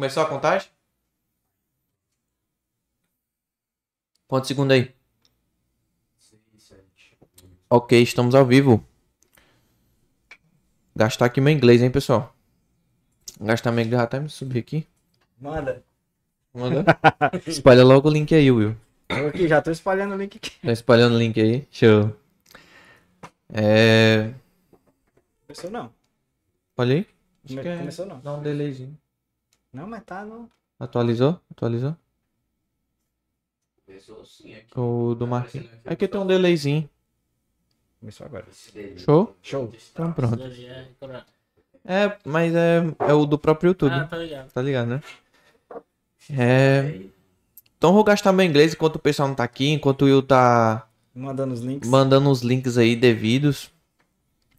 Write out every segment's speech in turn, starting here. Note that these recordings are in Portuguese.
Começou a contagem? Quantos segundos aí? Ok, estamos ao vivo. Gastar aqui meu inglês, hein, pessoal? Gastar meu inglês até me subir aqui. Manda. Manda. Espalha logo o link aí, Will. Eu aqui já tô espalhando o link aqui. Tá espalhando o link aí? Show. É. Começou não. Olha aí. Acho Come- que é- Começou não. Dá um delayzinho. Não, mas tá no. Atualizou? Atualizou? O do Marquinhos. Aqui tem um delayzinho. Começou agora. Show? Show. Então pronto. Ah, É, mas é, é o do próprio YouTube. tá ligado. Tá ligado, né? É. Então eu vou gastar meu inglês enquanto o pessoal não tá aqui, enquanto o Will tá Mandando os links. mandando os links aí devidos.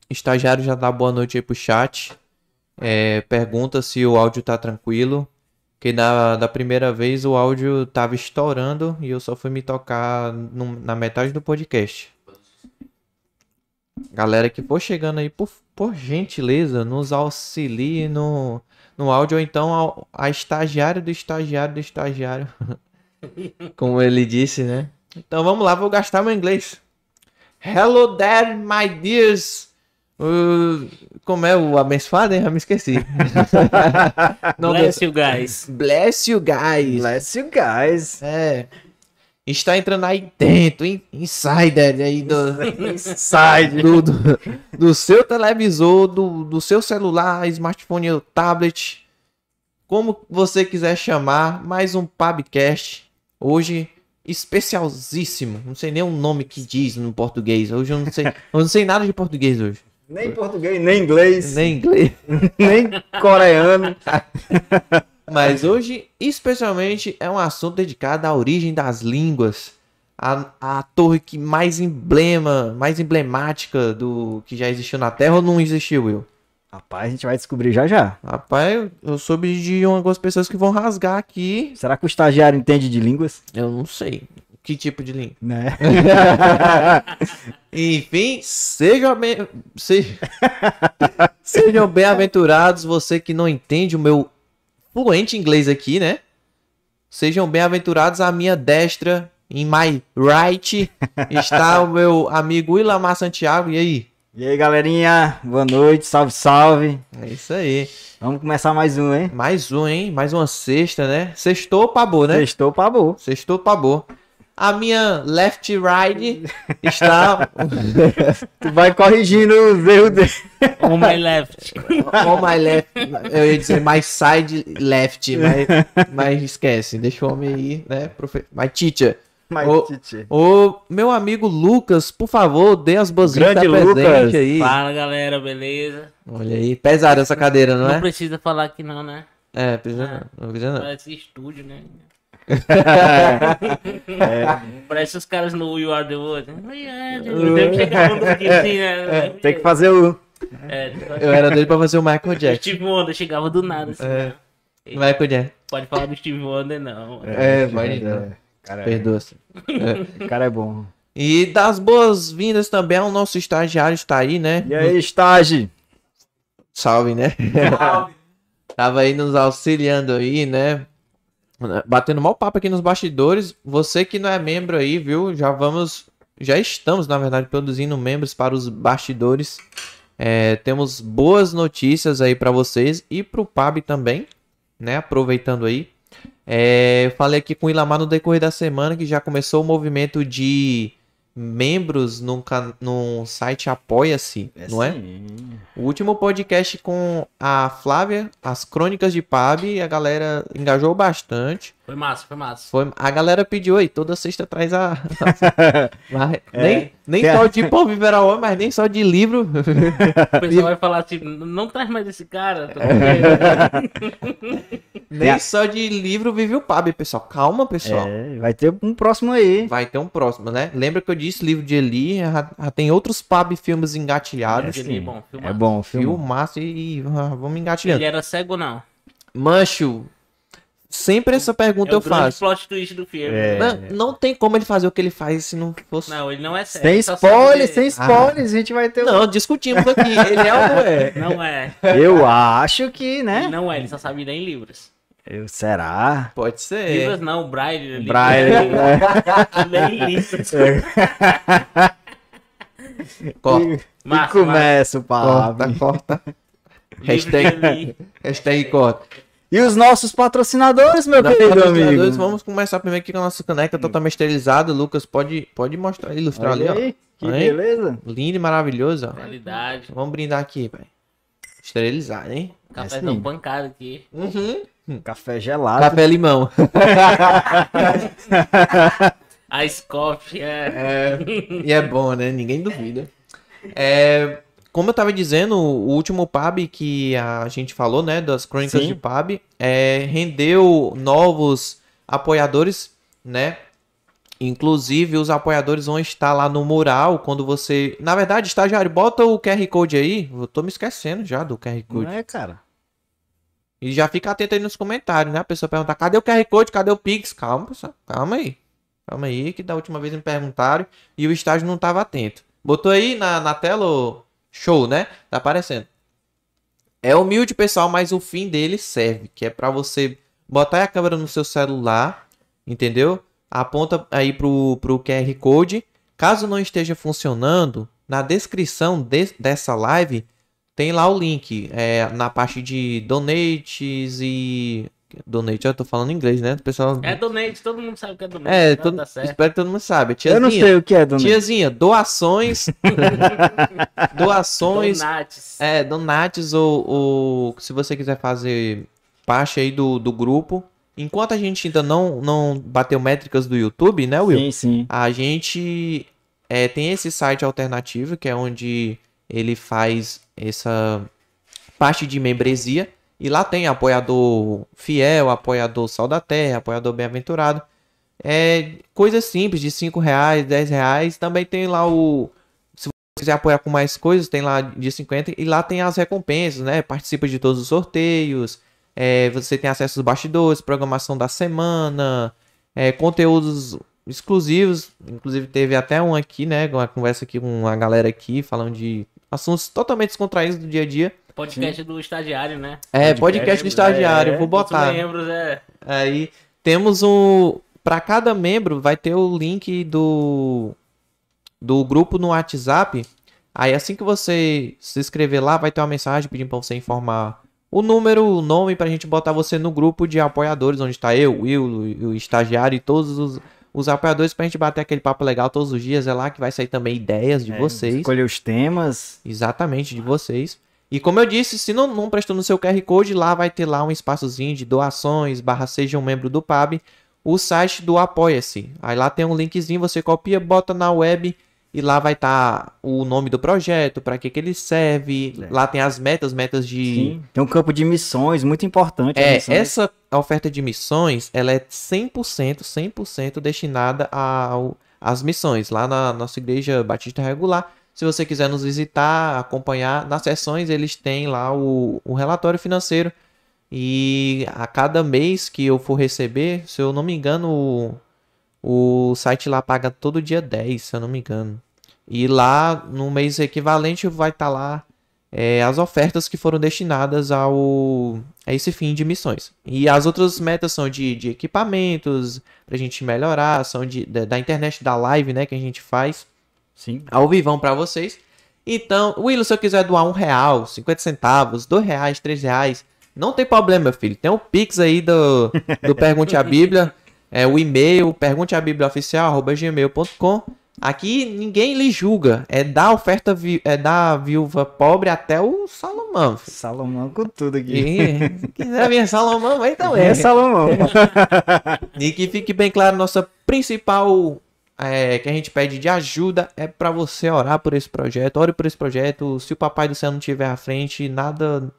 Estagiário já dá boa noite aí pro chat. É, pergunta se o áudio tá tranquilo. Que da, da primeira vez o áudio tava estourando e eu só fui me tocar no- na metade do podcast. Galera que for chegando aí, por, por gentileza, nos auxilie no, no áudio ou então a estagiário do estagiário do estagiário. Como ele disse, né? Então vamos lá, vou gastar meu inglês. Hello there, my dears. Uh, como é o abençoado, hein? Eu me esqueci. Não, Bless you guys. Bless you guys. Bless you guys. É. Está entrando aí dentro, in- insider aí do, Inside. do, do, do seu televisor, do, do seu celular, smartphone ou tablet. Como você quiser chamar, mais um Pubcast. Hoje, especialzíssimo. Não sei nem o nome que diz no português. Hoje eu não sei, eu não sei nada de português hoje. Nem português, nem inglês, nem, Nem inglês. coreano. Mas hoje, especialmente, é um assunto dedicado à origem das línguas. A, a torre que mais emblema, mais emblemática do que já existiu na Terra ou não existiu, Will? Rapaz, a gente vai descobrir já já. Rapaz, eu- eu soube de algumas pessoas que vão rasgar aqui. Será que o estagiário entende de línguas? Eu não sei que tipo de língua. Né? Enfim, sejam bem, se- sejam bem-aventurados, você que não entende o meu fluente inglês aqui, né? Sejam bem-aventurados à minha destra, em my right, está o meu amigo Ilamar Santiago. E aí? E aí, galerinha? Boa noite, salve, salve. É isso aí. Vamos começar mais um, hein? Mais um, hein? Mais uma sexta, né? Sextou, pabô, né? Sextou pra boa. Sextou, pabô. A minha left right está Tu vai corrigindo os erros dele. On my left. On my left. Eu ia dizer my side left, mas, mas esquece. Deixa o homem aí, né? Profe... My teacher. Mas, Ô, Titi. Ô, meu amigo Lucas, por favor, dê as boas-vindas Grande presente Lucas. aí. Fala galera, beleza? Olha aí, pesada essa cadeira, não Não, é? precisa falar aqui não, né? É, precisa não. Não precisa não. Parece estúdio, né? É, Parece os caras no You Are The World. We are the world. Deve chegar daqui né? tem que fazer o. É, Eu era doido pra fazer o Michael o Jackson. Steve Wonder chegava do nada, assim. É. Michael Jackson. Pode falar do Steve Wonder, não. É, vai não. É, cara, Perdoa-se. o cara é bom. E das boas-vindas também ao nosso estagiário está aí, né? E aí, estágio? Salve, né? Tava aí nos auxiliando aí, né? Batendo mal papo aqui nos bastidores. Você que não é membro aí, viu? Já vamos. Já estamos, na verdade, produzindo membros para os bastidores. É, temos boas notícias aí para vocês e pro PAB também, né? Aproveitando aí. É, eu falei aqui com o Ilamar no decorrer da semana que já começou o movimento de membros num, can- num site Apoia-se, não é? Sim. O último podcast com a Flávia, as crônicas de Pab, a galera engajou bastante. Foi massa, foi massa. Foi, a galera pediu aí, toda sexta traz a. Mas É, nem nem tem a- só de Pão Viver ao Homem, mas nem só de livro. O pessoal vai falar assim, não traz mais esse cara. medo." nem só de livro vive o Pab, pessoal. Calma, pessoal. É, vai ter um próximo aí. Vai ter um próximo, né? Lembra que eu disse livro de Eli? Já, já tem outros Pab filmes engatilhados. É bom, filma. É bom, filme. Filmaço e, e ah, vamos engatilhando. Ele era cego ou não? Mancho, sempre essa pergunta é eu faço. plot twist do filme. É. Não, não tem como ele fazer o que ele faz se não fosse. Não, Não, ele não é cego. Sem spoiler, ler. sem spoilers, a gente vai ter. um- discutimos aqui. Ele é ou não é? Não é. Eu acho que, né? Ele não é, ele só sabe ler em livros. Eu, será? Pode ser. Vivas não, o Braille. ali. Braille, né? Nem isso. Corta, E Massa, começa o corta, papo. corta. Livre Hashtag, ali. hashtag corta. E os nossos patrocinadores, meu Nós, querido patrocinadores, amigo? Vamos começar primeiro aqui com a nossa caneca totalmente esterilizada. Lucas, pode, pode mostrar, ilustrar Olha ali, aí, que Aí. beleza. ó. Lindo e maravilhoso, ó. Qualidade. Vamos brindar aqui, velho. Esterilizado, hein? Cafézão sim. pancado aqui. Café gelado. Café limão. A Scoff, é. É, e é bom, né? Ninguém duvida. É, como eu tava dizendo, o último pub que a gente falou, né, das crônicas Sim. de pub, é, rendeu novos apoiadores, né? Inclusive, os apoiadores vão estar lá no mural quando você. Na verdade, estagiário, bota o QR Code aí. Eu tô me esquecendo já do QR Code. Não é, cara? E já fica atento aí nos comentários, né? A pessoa perguntar, cadê o QR Code? Cadê o Pix? Calma, pessoal. Calma aí. Calma aí, que da última vez me perguntaram e o estágio não tava atento. Botou aí na, na tela o show, né? Tá aparecendo. É humilde, pessoal, mas o fim dele serve, que é pra você botar a câmera no seu celular, entendeu? Aponta aí pro, pro QR Code. Caso não esteja funcionando, na descrição de- dessa live tem lá o link é, na parte de donates e. Donate, eu tô falando inglês, né? O pessoal. É donate, todo mundo sabe o que é donate. É, Tá- todo- tá certo. espero que todo mundo saiba. Eu Tiazinha, não sei o que é, dona. tiazinha, doações. doações. Donates. É, donates ou, ou se você quiser fazer parte aí do, do grupo. Enquanto a gente ainda não, não bateu métricas do YouTube, né, Will? Sim, sim. A gente é, tem esse site alternativo, que é onde ele faz essa parte de membresia. E lá tem apoiador fiel, apoiador sal da terra, apoiador bem-aventurado. É coisas simples, de 5 reais, 10 reais. Também tem lá o. Se você quiser apoiar com mais coisas, tem lá de 50. E lá tem as recompensas, né? Participa de todos os sorteios. é, você tem acesso aos bastidores, programação da semana, é, conteúdos exclusivos. Inclusive teve até um aqui, né? Uma conversa aqui com a galera aqui, falando de assuntos totalmente descontraídos do dia a dia. Podcast do estagiário, né? É, Podcast, podcast do estagiário, é, vou botar. Os membros é. Aí temos um. Para cada membro vai ter o link do do grupo no WhatsApp. Aí assim que você se inscrever lá, vai ter uma mensagem pedindo para você informar o número, o nome pra gente botar você no grupo de apoiadores, onde tá eu, o Will, o o estagiário e todos os, os apoiadores pra gente bater aquele papo legal todos os dias. É lá que vai sair também ideias de É, vocês. Escolher os temas. Exatamente, de vocês. E como eu disse, se não, não prestou no seu QR Code, lá vai ter lá um espaçozinho de doações, barra seja um membro do PAB, o site do Apoia-se. Aí lá tem um linkzinho, você copia, bota na web e lá vai estar o nome do projeto, para que, que ele serve. É. Lá tem as metas, metas de... Sim. Tem um campo de missões muito importante. É, missões. essa oferta de missões, ela é 100%, 100% destinada ao, às missões, lá na nossa igreja Batista Regular. Se você quiser nos visitar, acompanhar, nas sessões eles têm lá o, o relatório financeiro. E a cada mês que eu for receber, se eu não me engano, o, o site lá paga todo dia 10, se eu não me engano. E lá, no mês equivalente, vai estar lá é, as ofertas que foram destinadas ao, a esse fim de missões. E as outras metas são de, de equipamentos, pra gente melhorar, são de, da, da internet da live, né, que a gente faz Sim. ao vivão pra vocês. Então, Wilson, se eu quiser doar um real, 50 centavos, dois reais, três reais, não tem problema, meu filho. Tem o Pix aí do, do Pergunte a Bíblia, é o e-mail, pergunteabibliaoficial.gmail.com. Aqui ninguém lhe julga. É da oferta, vi- é da viúva pobre até o Salomão. filho. Salomão com tudo aqui. E se quiser vir Salomão, aí também. É Salomão. E que fique bem claro, nossa principal é, que a gente pede de ajuda é para você orar por esse projeto. Ore por esse projeto. Se o Papai do Céu não estiver à frente, nada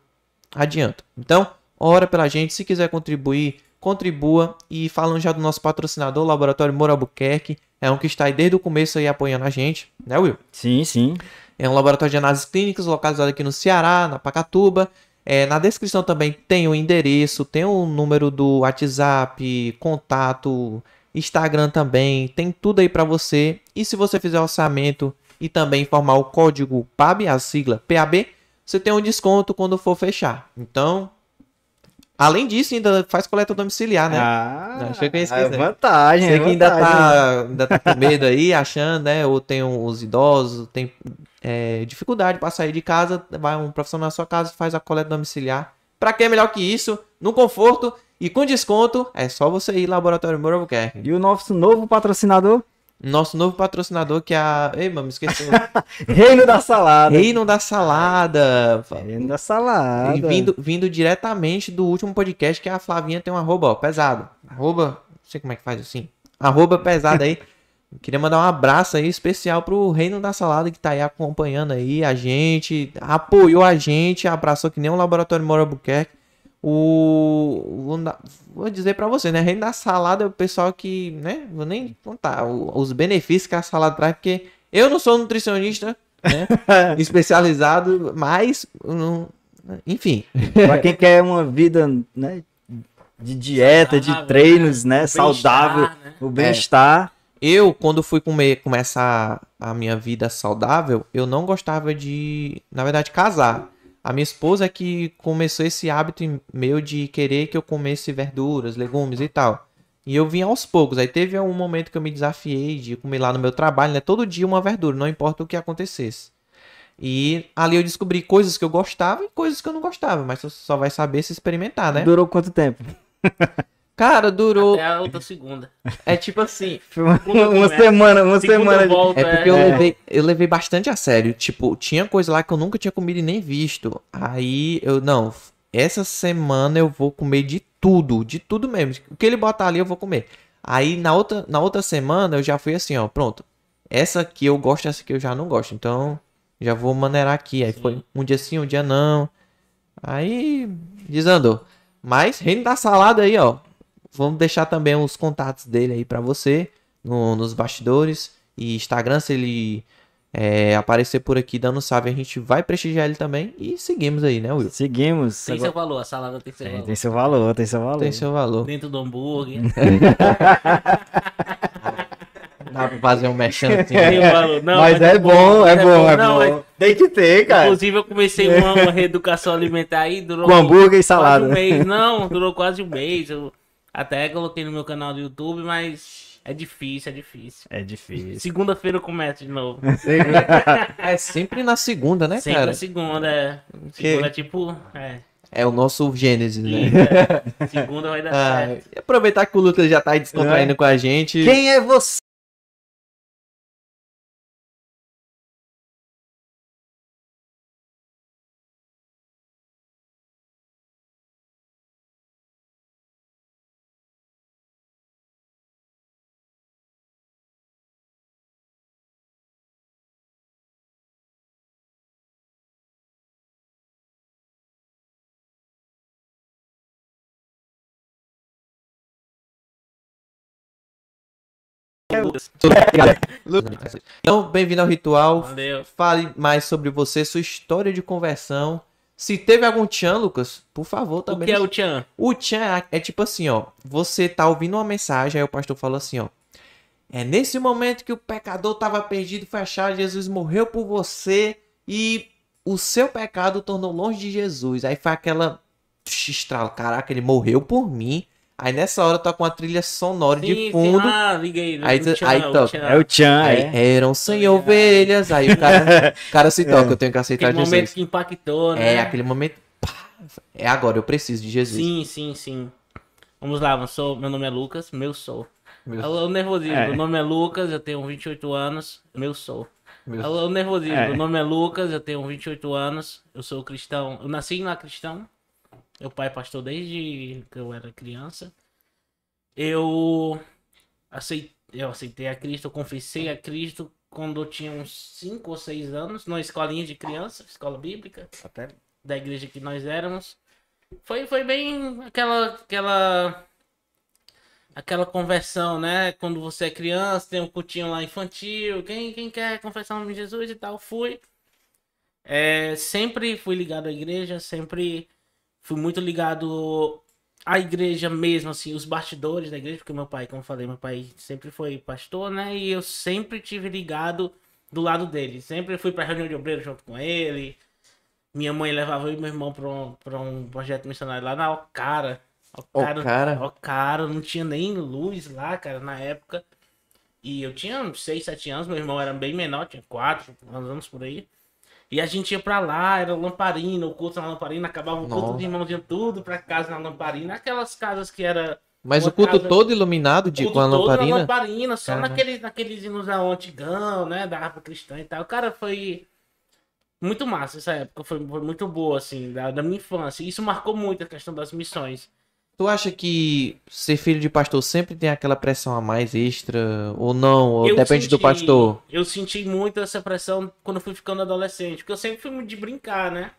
adianta. Então, ora pela gente. Se quiser contribuir, contribua. E falando já do nosso patrocinador, o Laboratório Moro Albuquerque. É um que está aí desde o começo aí apoiando a gente, né, Will? Sim, sim. É um laboratório de análises clínicas localizado aqui no Ceará, na Pacatuba. É, na descrição também tem o endereço, tem o número do WhatsApp, contato, Instagram também, tem tudo aí para você. E se você fizer orçamento e também informar o código PAB, a sigla PAB, você tem um desconto quando for fechar. Então, além disso, ainda faz coleta domiciliar, né? Ah, Achei que eu ia é vantagem. Você é que ainda tá, ainda tá com medo aí, achando, né? Ou tem os idosos, tem é, dificuldade pra sair de casa, vai um profissional na sua casa faz a coleta domiciliar. Pra que é melhor que isso? No conforto e com desconto, é só você ir Laboratório Moura Albuquerque. E o nosso novo patrocinador, Nosso novo patrocinador que é a... Ei, mano, me esqueci. Reino da Salada. Reino da Salada. Reino da Salada. E vindo, vindo diretamente do último podcast que a Flavinha tem um arroba, ó, pesado. Arroba, não sei como é que faz assim. Arroba pesado aí. Queria mandar um abraço aí especial pro Reino da Salada que tá aí acompanhando aí a gente, apoiou a gente, abraçou que nem um laboratório Mora Albuquerque. O. Vou, dizer pra você, né? Reino da Salada é o pessoal que, né? Vou nem contar os benefícios que a salada traz, porque eu não sou nutricionista, né? especializado, mas. não- enfim. pra quem quer uma vida, né? De dieta, de treinos, né? O Saudável. né? O bem-estar. Eu, quando fui comer, começar a minha vida saudável, eu não gostava de, na verdade, casar. A minha esposa é que começou esse hábito meu de querer que eu comesse verduras, legumes e tal. E eu vim aos poucos. Aí teve um momento que eu me desafiei de comer lá no meu trabalho, né? Todo dia uma verdura, não importa o que acontecesse. E ali eu descobri coisas que eu gostava e coisas que eu não gostava, mas você só vai saber se experimentar, né? Durou quanto tempo? Cara, durou. Até a outra segunda. É tipo assim, Foi uma, semana, uma semana. de- volta, É porque eu, é- levei, eu levei bastante a sério. Tipo, tinha coisa lá que eu nunca tinha comido e nem visto. Aí eu, não, essa semana eu vou comer de tudo, de tudo mesmo. O que ele botar ali eu vou comer. Aí na outra, na outra semana eu já fui assim, ó, pronto. Essa aqui eu gosto, essa aqui eu já não gosto. Então já vou maneirar aqui. Aí foi um dia sim, um dia não. Aí desandou. Mas reino da salada aí, ó. Vamos deixar também os contatos dele aí pra você no- nos bastidores e Instagram, se ele é, aparecer por aqui dando salve, a gente vai prestigiar ele também e seguimos aí, né, Will? Seguimos. Tem Agora- seu valor, a salada tem seu Tem, valor. tem seu valor, tem seu valor. Tem seu valor. Dentro do hambúrguer. Dá pra fazer um merchan assim. Tem valor. Não, mas, é bom, é bom, é Não, bom. mas- Tem que ter, cara. Inclusive, eu comecei uma, uma reeducação alimentar aí, durou Com hambúrguer e quase salada. um mês. Não, durou quase um mês. Eu até coloquei no meu canal do YouTube, mas é difícil, é difícil. É difícil. Segunda-feira eu começo de novo. É sempre na segunda, né, Sempre cara? a segunda, é. Segunda é tipo. É. É o nosso Gênesis, né? é. Segunda vai dar Ah, certo. e aproveitar que o Lucas já tá aí descontraindo com a gente. Quem é você? Então, bem-vindo ao ritual. Valeu. Fale mais sobre você, sua história de conversão. Se teve algum tchan, Lucas, por favor, O também. que é o Tchan? O tchan é tipo assim, ó. Você tá ouvindo uma mensagem, aí o pastor fala assim, ó. É nesse momento que o pecador tava perdido, foi achado, Jesus morreu por você e o seu pecado o tornou longe de Jesus. Aí foi aquela estralo, caraca, ele morreu por mim. Aí nessa hora toca uma trilha sonora Sim, de sim. fundo. Ah, liguei. Aí o Tchan, aí o toca. Tchan. É o Chan, Aí é. eram sem ovelhas. Aí o cara, cara se toca, eu tenho que aceitar Aquele Jesus. momento que impactou, né? É, aquele momento. pá, é agora, eu preciso de Jesus. Sim, sim, sim. Vamos lá, eu sou, meu nome é Lucas, meu sou. Meu- Alô, nervosismo, É. meu nome é Lucas, eu tenho 28 anos, meu sou. Meu- Alô, nervosismo, É. meu nome é Lucas, eu tenho 28 anos, eu sou cristão, eu nasci na cristão, meu pai é pastor desde que eu era criança. Eu aceitei, eu aceitei a Cristo, eu confessei a Cristo quando eu tinha uns 5 ou 6 anos, numa escolinha de criança, escola bíblica, até da igreja que nós éramos. Foi, foi bem aquela, aquela, aquela conversão, né? Quando você é criança, tem um cultinho lá infantil, quem, quem quer confessar o nome de Jesus e tal, fui. É, sempre fui ligado à igreja, sempre fui muito ligado à igreja mesmo, assim, os bastidores da igreja, porque meu pai, como eu falei, meu pai sempre foi pastor, né? E eu sempre tive ligado do lado dele. Sempre fui pra reunião de obreiro junto com ele. Minha mãe levava eu e meu irmão pra um, pra um projeto missionário lá na Ocara. Ó, cara. Ocara, não tinha nem luz lá, cara, na época. E eu tinha uns 6, 7 anos, meu irmão era bem menor, tinha 4 anos por aí. E a gente ia pra lá, era lamparina, o culto na lamparina, acabava o culto Nossa. de irmão, ia tudo pra casa na lamparina. Aquelas casas que era Mas o culto casa- todo iluminado de, com a todo na lamparina? lamparina, só Caramba. naqueles, naqueles hinos antigão, né? Da harpa cristã e tal. Cara, foi muito massa essa época. Foi, foi muito boa, assim, da, da minha infância. Isso marcou muito a questão das missões. Tu acha que ser filho de pastor sempre tem aquela pressão a mais extra? Ou não? Ou Eu depende do senti- pastor? Eu senti muito essa pressão quando fui ficando adolescente. Porque eu sempre fui muito de brincar, né?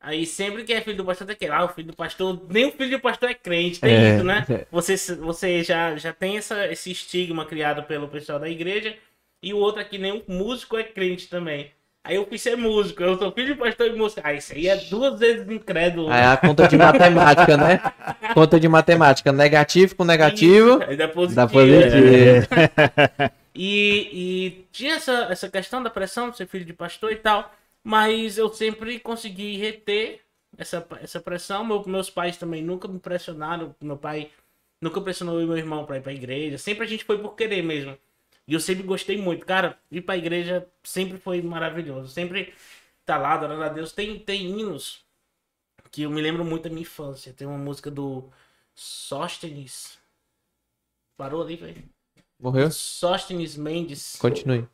Aí sempre que é filho do pastor tem que ah, o filho do pastor, nem o filho do pastor é crente, tem É, isso, né? é. Você, você já, já tem essa, esse estigma criado pelo pessoal da igreja, e o outro aqui, nem o músico é crente também. Aí eu fui ser músico, eu sou filho de pastor e músico. Ah, isso aí é duas vezes incrédulo. Aí a conta de matemática, né? Conta de matemática. Negativo com negativo. Isso, dá positivo. Dá positivo. E, e tinha essa, essa questão da pressão de ser filho de pastor e tal, mas eu sempre consegui reter essa, essa pressão. Meu- meus pais também nunca me pressionaram. Meu pai nunca pressionou eu meu irmão pra ir pra igreja. Sempre a gente foi por querer mesmo. E eu sempre gostei muito. Cara, ir pra igreja sempre foi maravilhoso. Sempre tá lá, adorando a Deus. Tem, tem hinos que eu me lembro muito da minha infância. Tem uma música do Sóstenes. Parou ali, velho. Morreu? Sóstenes Mendes. Continue.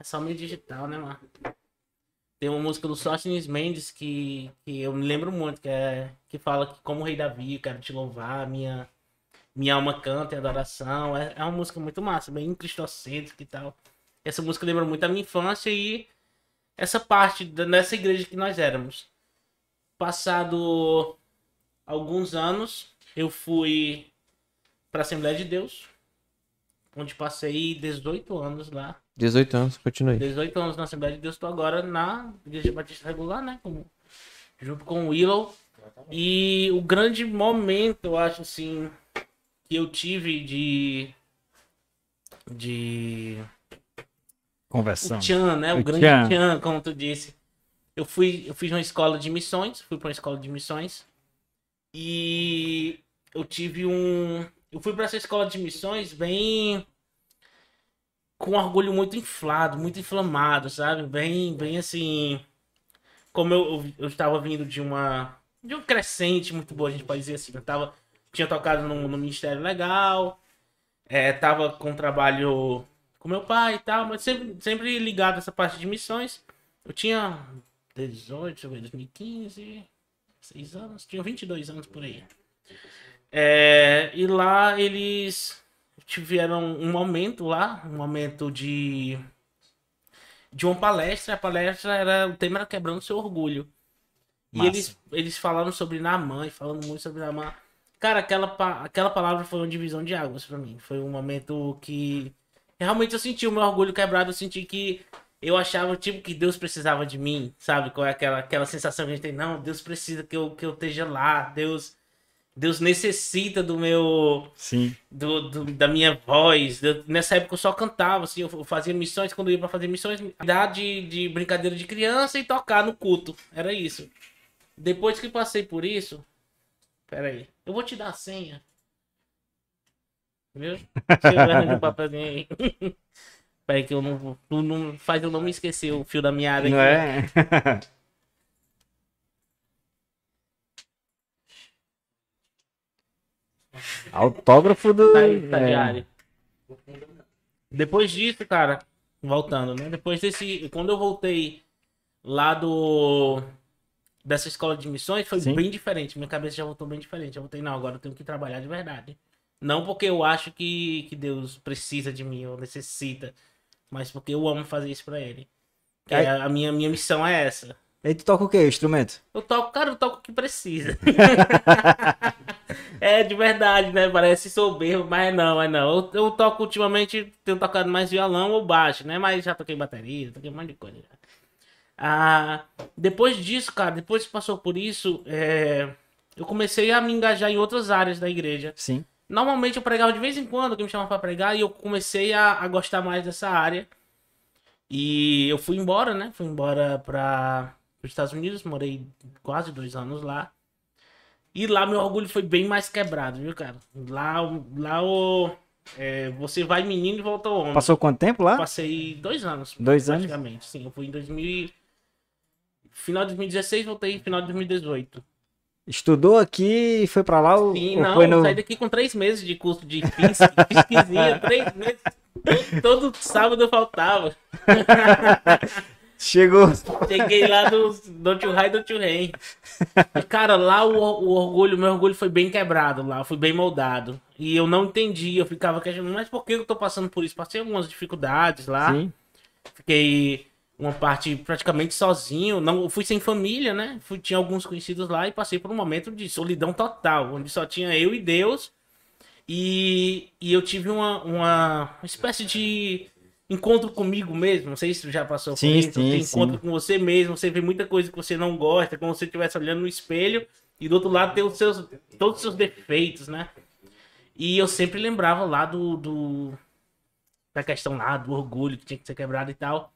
É só meio digital, né, mano? Tem uma música do Sóstenes Mendes que, que eu me lembro muito, que, é, que fala que como rei Davi, eu quero te louvar, minha, minha alma canta em adoração. É, é uma música muito massa, bem cristocêntrica e tal. Essa música lembra muito a minha infância e essa parte da- dessa igreja que nós éramos. Passado alguns anos, eu fui para a Assembleia de Deus, onde passei 18 anos lá. 18 anos, continue. 18 anos na Assembleia de Deus, tô agora na Igreja Batista Regular, né? Como- junto com o Willow. E o grande momento, eu acho assim, que eu tive de. De. Conversão. O Tchan, né? O, O grande Tchan. Tchan. como tu disse. Eu fui, eu fiz uma escola de missões, fui para uma escola de missões. E eu tive um. Eu fui para essa escola de missões bem. Com um orgulho muito inflado, muito inflamado, sabe? Bem, bem assim. Como eu, eu, eu estava vindo de uma. De um crescente muito boa, a gente pode dizer assim. Eu tava, tinha tocado no, no Ministério Legal, é, tava com trabalho com meu pai e tal, mas sempre, sempre ligado a essa parte de missões. Eu tinha 18, deixa eu ver, 2015, 6 anos, tinha 22 anos por aí. É, e lá eles tiveram um momento lá, um momento de de uma palestra. A palestra era o tema era quebrando seu orgulho. E Massa. eles, eles falaram sobre Naamã, e falando muito sobre Naamã. Cara, aquela, aquela palavra foi uma divisão de águas pra mim. Foi um momento que realmente eu senti o meu orgulho quebrado. Eu senti que eu achava tipo que Deus precisava de mim, sabe? Qual é aquela, aquela sensação que a gente tem? Não, Deus precisa que eu, que eu esteja lá. Deus, Deus necessita do meu Sim. do, do- da minha voz. Eu- nessa época eu só cantava, assim, eu eu fazia missões, quando eu ia pra fazer missões, dar de, de brincadeira de criança e tocar no culto. Era isso. Depois que passei por isso. Pera aí. Eu vou te dar a senha. Viu? Ver um papelzinho aí. Que eu não, tu não faz eu não me esquecer o fio da meada aqui. Não é? Autógrafo do. Tá aí, estagiário. é, Depois disso, cara, voltando, né? Depois desse. Quando eu voltei lá do. Dessa escola de missões, foi Sim. bem diferente. Minha cabeça já voltou bem diferente. Eu voltei, não, agora eu tenho que trabalhar de verdade. Não porque eu acho que, que Deus precisa de mim ou necessita, mas porque eu amo fazer isso pra Ele. É a minha, minha missão é essa. E tu toca o que? Instrumento? Eu toco, cara, eu toco o que precisa. é, de verdade, né? Parece soberbo, mas não, mas não. Eu, eu toco ultimamente, tenho tocado mais violão ou baixo, né? Mas já toquei bateria, toquei um monte de coisa. Ah, depois disso, cara, depois que passou por isso, é, eu comecei a me engajar em outras áreas da igreja. Sim. Normalmente eu pregava de vez em quando, que me chamavam pra pregar, e eu comecei a, a gostar mais dessa área. E eu fui embora, né? Fui embora pra, para os Estados Unidos, morei quase dois anos lá. E lá meu orgulho foi bem mais quebrado, viu, cara? Lá, lá o, é, você vai menino e volta homem. Passou quanto tempo lá? Passei dois anos. Dois anos? Praticamente, sim. Eu fui em 2000... Final de 2016, voltei final de 2018. Estudou aqui e foi pra lá? Sim, ou não, foi no... saí daqui com três meses de curso de físicazinha, três meses. Todo, todo sábado eu faltava. Chegou. Cheguei lá do do Tio Rai do Tio Rei. E, cara, lá o, o orgulho, meu orgulho foi bem quebrado lá, foi bem moldado. E eu não entendi, eu ficava questionando, mas por que eu tô passando por isso? Passei algumas dificuldades lá. Sim. Fiquei uma parte praticamente sozinho, não fui sem família, né? Fui, tinha alguns conhecidos lá e passei por um momento de solidão total, onde só tinha eu e Deus. E, e eu tive uma, uma, espécie de encontro comigo mesmo. Não sei se já passou Sim, por isso. sim, de encontro com você mesmo. Você vê muita coisa que você não gosta, como se você estivesse olhando no espelho e do outro lado tem os seus, todos os seus defeitos, né? E eu sempre lembrava lá do, do da questão lá do orgulho que tinha que ser quebrado e tal.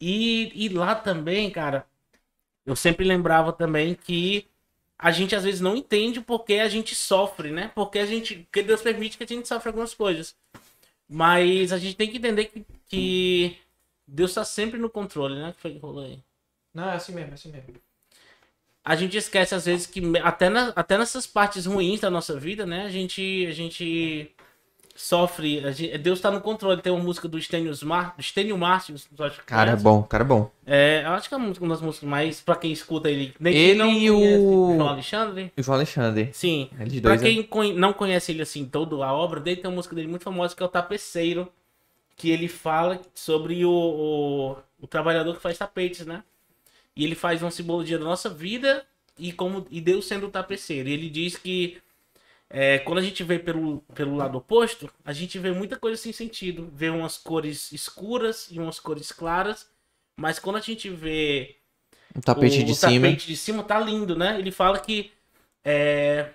E, e lá também, cara, eu sempre lembrava também que a gente às vezes não entende porque a gente sofre, né? Porque a gente, porque Deus permite que a gente sofra algumas coisas. Mas a gente tem que entender que, que Deus está sempre no controle, né? Que foi que rolou aí? Não, é assim mesmo, é assim mesmo. a gente esquece às vezes que até, na- até nessas partes ruins da nossa vida, né? A gente, a gente sofre. Deus tá no controle. Tem uma música do Stênio Mar, que Cara, é bom, cara é bom. É, eu acho que é uma das músicas mais. Pra quem escuta ele. Nem Ele não e conhece o- João Alexandre. E o João Alexandre. Sim. Eles Pra dois. é- quem conhe- não conhece ele assim, toda a obra dele, tem uma música dele muito famosa que é o Tapeceiro. Que ele fala sobre o, o, o trabalhador que faz tapetes, né? E ele faz uma simbologia da nossa vida e como e Deus sendo o tapeceiro. E ele diz que é, quando a gente vê pelo, pelo lado oposto, a gente vê muita coisa sem sentido. Vê umas cores escuras e umas cores claras. Mas quando a gente vê Um tapete o, de o cima. tapete de cima tá lindo, né? Ele fala que é,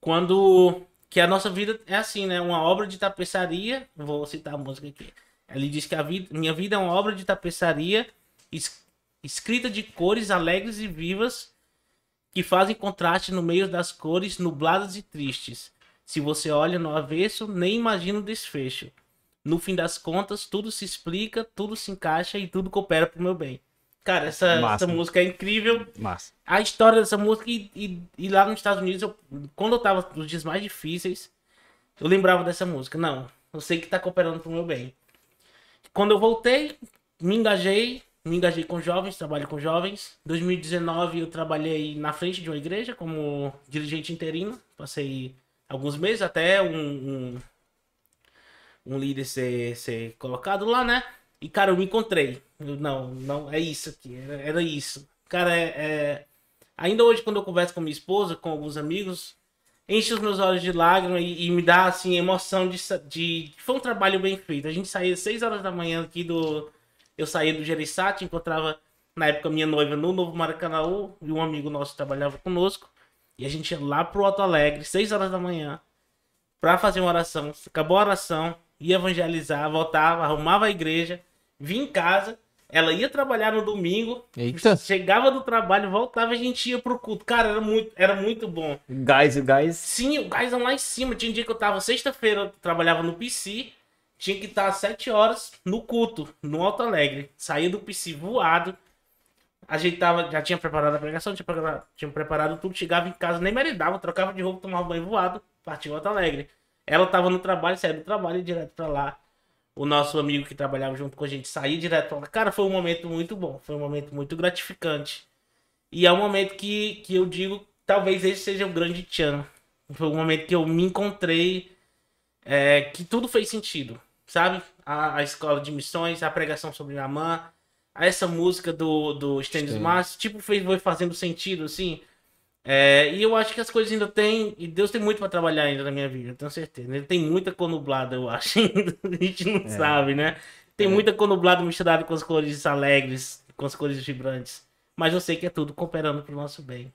quando que a nossa vida é assim, né? Uma obra de tapeçaria. Vou citar a música aqui. Ele diz que a vida, minha vida é uma obra de tapeçaria es- escrita de cores alegres e vivas que fazem contraste no meio das cores nubladas e tristes. Se você olha no avesso, nem imagina o desfecho. No fim das contas, tudo se explica, tudo se encaixa e tudo coopera pro meu bem. Cara, essa, Massa. essa música é incrível. Massa. A história dessa música e, e- e lá nos Estados Unidos, eu- quando eu tava nos dias mais difíceis, eu lembrava dessa música. Não, eu sei que tá cooperando pro meu bem. Quando eu voltei, me engajei, me engajei com jovens, trabalho com jovens. Em 2019 eu trabalhei na frente de uma igreja como dirigente interino. Passei alguns meses até um, um, um líder ser, ser colocado lá, né? E, cara, eu me encontrei. Eu, não, não, é isso aqui, era, era isso. Cara, é, é- Ainda hoje, quando eu converso com minha esposa, com alguns amigos, enche os meus olhos de lágrimas e, e me dá, assim, emoção de, de... Foi um trabalho bem feito. A gente saía às 6 horas da manhã aqui do... Eu saía do Gereissati, encontrava, na época, minha noiva no Novo Maracanaú, e um amigo nosso trabalhava conosco. E a gente ia lá pro Alto Alegre, 6 horas da manhã, pra fazer uma oração. Acabou a oração, ia evangelizar, voltava, arrumava a igreja, vinha em casa, ela ia trabalhar no domingo, Eita. chegava do trabalho, voltava e a gente ia pro culto. Cara, era muito, era muito bom. Gás, o gás. Sim, o gás lá em cima. Tinha um dia que eu tava, sexta-feira, eu trabalhava no PC, tinha que estar às 7 horas no culto, no Alto Alegre. Saía do PC voado, ajeitava, já tinha preparado a pregação, tinha preparado, tinha preparado tudo, chegava em casa, nem meredava, trocava de roupa, tomava banho voado, partiu Alto Alegre. Ela tava no trabalho, saía do trabalho direto pra lá. O nosso amigo que trabalhava junto com a gente saía direto pra lá. Cara, foi um momento muito bom, foi um momento muito gratificante. E é um momento que, que eu digo, talvez esse seja o grande tchan. Foi um momento que eu me encontrei, é, que tudo fez sentido, sabe? A, a escola de missões, a pregação sobre a mãe, essa música do, do Stanley. Mars, tipo, fez, foi fazendo sentido, assim. É, e eu acho que as coisas ainda tem, e Deus tem muito pra trabalhar ainda na minha vida, eu tenho certeza. Ele tem muita cor nublada, eu acho, ainda. A gente não sabe, né? Tem É. muita cor nublada misturada com as cores alegres, com as cores vibrantes. Mas eu sei que é tudo cooperando pro nosso bem.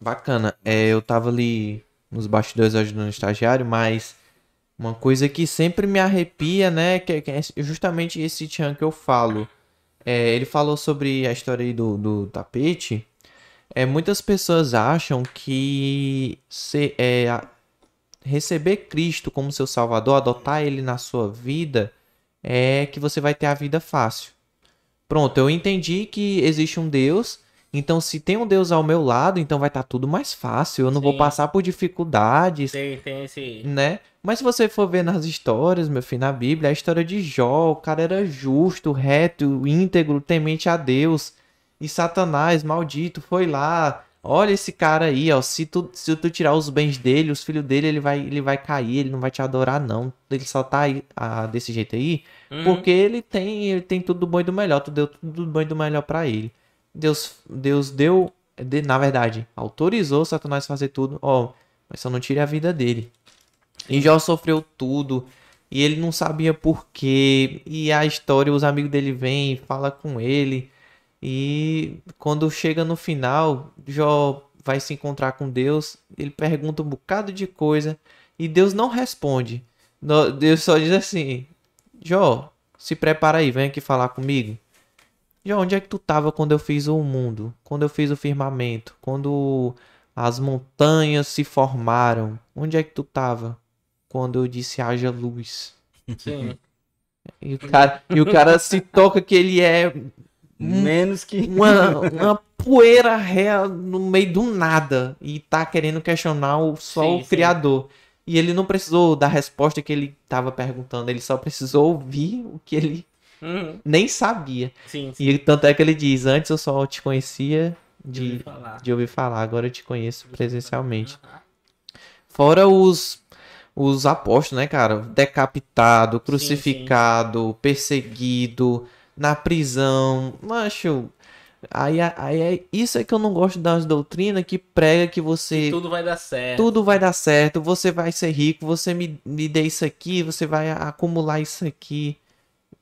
Bacana. É, eu tava ali nos bastidores ajudando o estagiário, mas uma coisa que sempre me arrepia, né? Que, que é justamente esse tchan que eu falo. É, ele falou sobre a história aí do, do tapete. É, muitas pessoas acham que se, é, a- receber Cristo como seu Salvador, adotar ele na sua vida, é que você vai ter a vida fácil. Pronto, eu entendi que existe um Deus. Então, se tem um Deus ao meu lado, então vai estar tudo mais fácil. Eu não vou Sim. passar por dificuldades Tem, tem esse. né? Mas se você for ver nas histórias, meu filho, na Bíblia, a história de Jó, o cara era justo, reto, íntegro, temente a Deus. E Satanás, maldito, foi lá. Olha esse cara aí, ó. Se tu, se tu tirar os bens dele, os filhos dele, ele vai, ele vai cair, ele não vai te adorar, não. Ele só tá aí, ah, desse jeito aí, Uhum. porque ele tem, ele tem tudo do bom e do melhor. Tu deu tudo do bom e do melhor pra ele. Deus, Deus deu, de- na verdade, autorizou Satanás a fazer tudo, ó, mas só não tire a vida dele. E Jó sofreu tudo. E ele não sabia por quê. E a história, os amigos dele vêm e fala com ele. E quando chega no final, Jó vai se encontrar com Deus. Ele pergunta um bocado de coisa. E Deus não responde. Deus só diz assim: Jó, se prepara aí, vem aqui falar comigo. Jó, onde é que tu tava quando eu fiz o mundo? Quando eu fiz o firmamento? Quando as montanhas se formaram? Onde é que tu tava? Quando eu disse haja luz. Sim. E o cara, e o cara se toca que ele é Menos que. uma, uma poeira real no meio do nada e tá querendo questionar o, só Sim, o sim. criador. E ele não precisou da resposta que ele tava perguntando, ele só precisou ouvir o que ele Uhum. nem sabia. Sim, sim. E tanto é que ele diz: Antes eu só te conhecia De ouvir de, falar. de ouvir falar, agora eu te conheço presencialmente. Aham. Fora os, os apóstolos, né, cara? Decapitado, crucificado, perseguido, na prisão. Macho, aí, aí é isso é que eu não gosto das doutrinas que prega que você. Tudo vai dar certo. Tudo vai dar certo, você vai ser rico, você me, me dê isso aqui, você vai acumular isso aqui.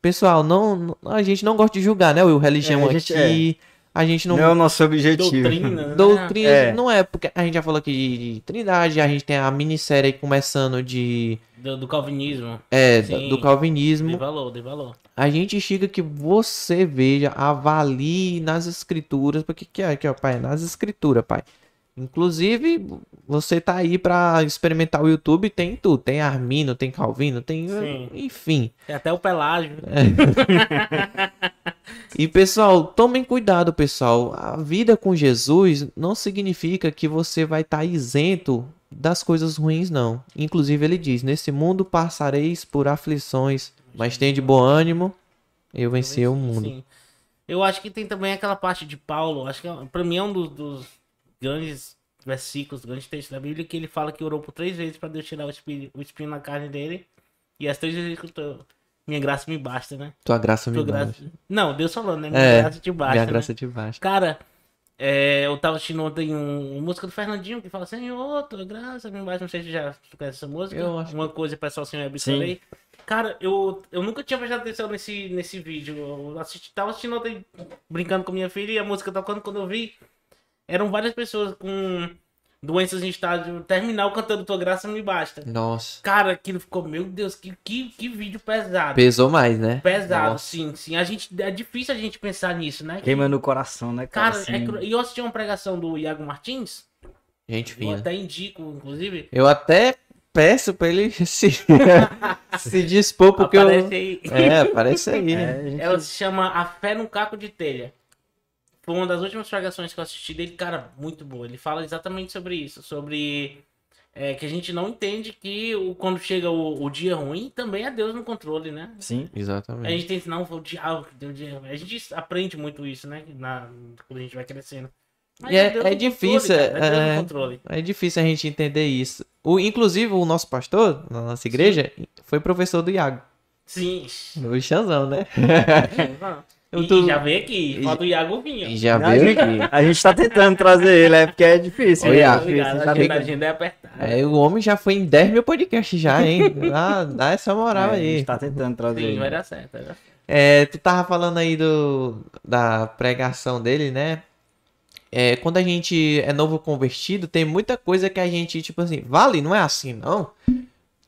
Pessoal, não, não- a gente não gosta de julgar, né, Will? Religião É, a gente- aqui. A gente Não é o nosso objetivo. Doutrina. né? Doutrina É. não é, porque a gente já falou aqui de, de Trindade, a gente tem a minissérie aí começando de. Do, do calvinismo. É, Sim. do De calvinismo. valor, de valor. A gente chega que você veja, avalie nas escrituras, porque que é aqui, ó, pai? Nas escrituras, pai. Inclusive, você tá aí pra experimentar o YouTube, tem tudo. Tem Armino, tem Calvino, tem. Sim. Enfim. Tem até o Pelágio. E pessoal, tomem cuidado, pessoal. A vida com Jesus não significa que você vai estar isento das coisas ruins, não. Inclusive ele diz: "Nesse mundo passareis por aflições, mas tenha de bom ânimo, eu venci o mundo." Sim. Eu acho que tem também aquela parte de Paulo, acho que é- pra mim é um dos, dos grandes versículos, grandes textos da Bíblia, que ele fala que orou por três vezes pra Deus tirar o espinho, o espinho na carne dele. E as três vezes ele escutou, minha graça me basta, né? Tua graça me Tua graça... basta. Não, Deus falando, né? Minha É, graça te basta. Minha né? graça te basta. Cara, é, eu tava assistindo ontem um, uma música do Fernandinho que fala Senhor, tua graça me basta. Não sei se já conhece essa música. Eu acho Uma coisa pessoal assim, eu absolei. Cara, eu, eu nunca tinha prestado atenção nesse, nesse vídeo. Eu assisti, tava assistindo ontem, brincando com minha filha e a música tocando. Quando eu vi, eram várias pessoas com doenças em estágio terminal cantando Tua Graça Me Basta. Nossa. Cara, aquilo ficou, meu Deus, que, que, que vídeo pesado. Pesou mais, né? Pesado, Nossa. sim, sim. A gente, é difícil a gente pensar nisso, né? Queima no coração, né, cara? Cara, é Assim, cru- e eu assisti uma pregação do Iago Martins, Gente eu fina. até indico, inclusive. Eu até peço pra ele se, se dispor, porque Aparece eu. aí. É, aparece aí, é, né? a gente- Ela se chama A Fé num Caco de Telha. Foi uma das últimas pregações que eu assisti dele, cara, muito boa. Ele fala exatamente sobre isso, sobre é, que a gente não entende que o, quando chega o, o dia ruim, também é Deus no controle, né? Sim. A Exatamente. gente tem não, foi o diabo que deu o dia ruim. A gente aprende muito isso, né? Na, quando a gente vai crescendo. Mas E é- é no difícil, controle, é é- controle. É difícil a gente entender isso. O, inclusive, o nosso pastor, na nossa igreja, foi professor do Iago. Sim. O Xanzão, né? Eu tô- e já veio aqui, falta o Iago Vinho. E já a, veio gente, aqui. a gente tá tentando trazer ele, é porque é difícil. Oi, é ah, difícil, tá a agenda é apertada. É, o homem já foi em 10 mil podcasts já, hein? Dá, dá essa moral É, a aí. gente tá tentando trazer Sim, ele. vai dar certo. Vai dar certo. É, tu tava falando aí do, da pregação dele, né? É, quando a gente é novo convertido, tem muita coisa que a gente, tipo assim, vale, não é assim, não.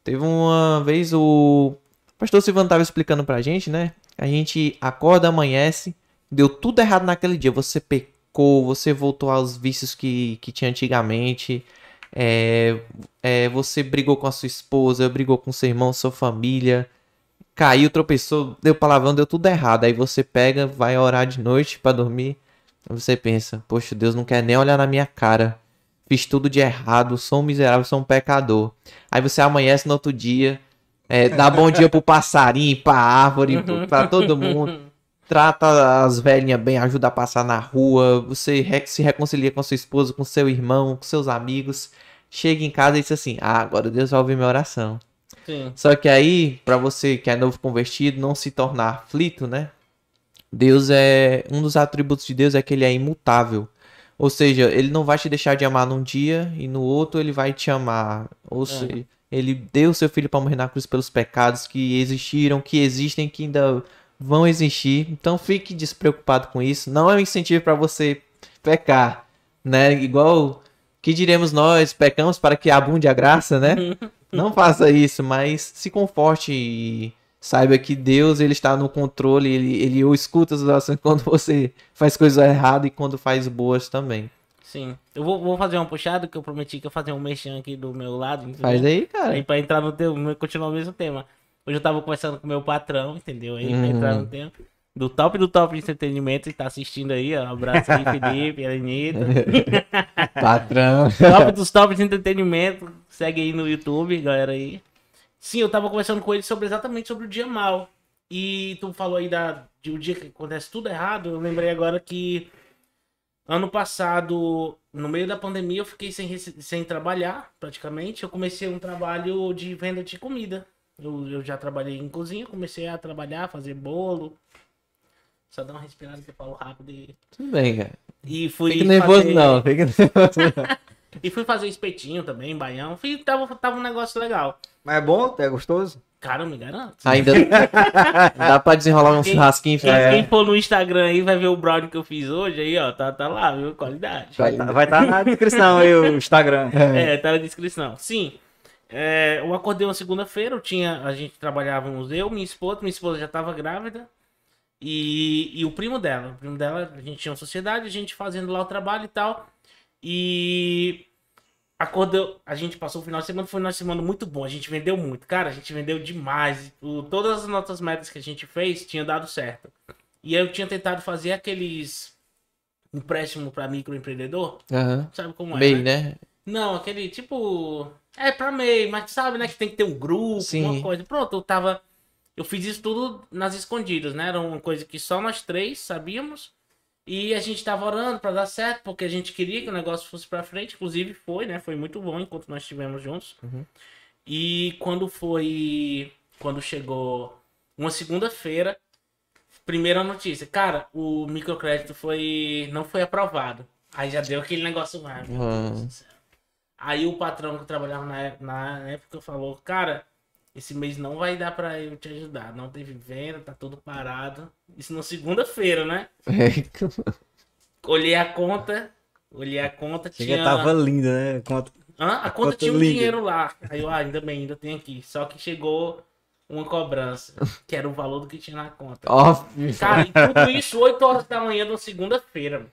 Teve uma vez o pastor Silvano tava explicando pra gente, né? A gente acorda, amanhece, deu tudo errado naquele dia. Você pecou, você voltou aos vícios que, que tinha antigamente. É, é, você brigou com a sua esposa, brigou com seu irmão, sua família. Caiu, tropeçou, deu palavrão, deu tudo errado. Aí você pega, vai orar de noite para dormir. Você pensa, poxa, Deus não quer nem olhar na minha cara. Fiz tudo de errado, sou um miserável, sou um pecador. Aí você amanhece no outro dia, é, dá bom dia pro passarinho, pra árvore, pro- pra todo mundo. Trata as velhinhas bem, ajuda a passar na rua. Você re- se reconcilia com sua esposa, com seu irmão, com seus amigos. Chega em casa e diz assim: Ah, agora Deus vai ouvir minha oração. Sim. Só que aí, pra você que é novo convertido, não se tornar aflito, né? Deus é. Um dos atributos de Deus é que ele é imutável. Ou seja, ele não vai te deixar de amar num dia e no outro ele vai te amar. Ou seja, ele deu seu filho para morrer na cruz pelos pecados que existiram, que existem, que ainda vão existir. Então fique despreocupado com isso. Não é um incentivo para você pecar, né? Igual que diremos nós, pecamos para que abunde a graça, né? Não faça isso, mas se conforte e saiba que Deus ele está no controle, ele, ele ou escuta as orações quando você faz coisas erradas e quando faz boas também. Sim. Eu vou, vou fazer uma puxada que eu prometi que eu ia fazer um mexão aqui do meu lado. entendeu? Faz aí, Aí cara. pra entrar no teu, continuar o mesmo tema. Hoje eu tava conversando com o meu patrão, entendeu? Aí pra Uhum. entrar no tema. Do top do top de entretenimento, ele tá assistindo aí, ó. Um abraço aí, Felipe, Elenita. Patrão. top dos top de entretenimento. Segue aí no YouTube, galera aí. Sim, eu tava conversando com ele sobre exatamente sobre o dia mal. E tu falou aí da, de um dia que acontece tudo errado. Eu lembrei agora que ano passado, no meio da pandemia, eu fiquei sem, sem trabalhar, praticamente. Eu comecei um trabalho de venda de comida. Eu, eu já trabalhei em cozinha, comecei a trabalhar, fazer bolo. Só dá uma respirada que eu falo rápido e, Tudo bem, cara. e fui. Fique nervoso fazer- não, fique nervoso não. E fui fazer espetinho também, baião. Fui, tava, tava um negócio legal. Mas é bom? É gostoso? Cara, eu me garanto. Ainda dá pra desenrolar um Quem- churrasquinho. Quem, filho. quem for no Instagram aí vai ver o brownie que eu fiz hoje aí, ó. Tá, tá lá, viu? Qualidade. Vai estar vai tá na descrição aí o Instagram. É, tá na descrição. Sim. É, eu acordei uma segunda-feira, eu tinha. A gente trabalhávamos eu, minha esposa, minha esposa já tava grávida. E, e o primo dela. O primo dela, a gente tinha uma sociedade, a gente fazendo lá o trabalho e tal. E acordou. A gente passou o final de semana, foi um final de semana muito bom. A gente vendeu muito. Cara, a gente vendeu demais. O- todas as nossas metas que a gente fez tinha dado certo. E aí eu tinha tentado fazer aqueles empréstimo para microempreendedor. Aham. Sabe como é? Bem, né? né? Não, aquele tipo. É pra meio, mas sabe, né? Que tem que ter um grupo, Sim. uma coisa. Pronto, eu tava. Eu fiz isso tudo nas escondidas, né? Era uma coisa que só nós três sabíamos. E a gente tava orando pra dar certo, porque a gente queria que o negócio fosse pra frente. Inclusive foi, né? Foi muito bom enquanto nós estivemos juntos. Uhum. E quando foi. Quando chegou uma segunda-feira, primeira notícia. Cara, o microcrédito foi. não foi aprovado. Aí já deu aquele negócio. Meu Uhum. Aí o patrão que trabalhava na, na época falou, cara, esse mês não vai dar pra eu te ajudar. Não teve venda, tá tudo parado. Isso na segunda-feira, né? Olhei a conta, olhei a conta, Chega, tinha... tava linda, né? Conta- Hã? A conta conta tinha um linda. dinheiro lá. Aí eu, ah, ainda bem, ainda tem aqui. Só que chegou uma cobrança, que era o valor do que tinha na conta. Óbvio. Cara, e tudo isso 8 horas da manhã de uma segunda-feira.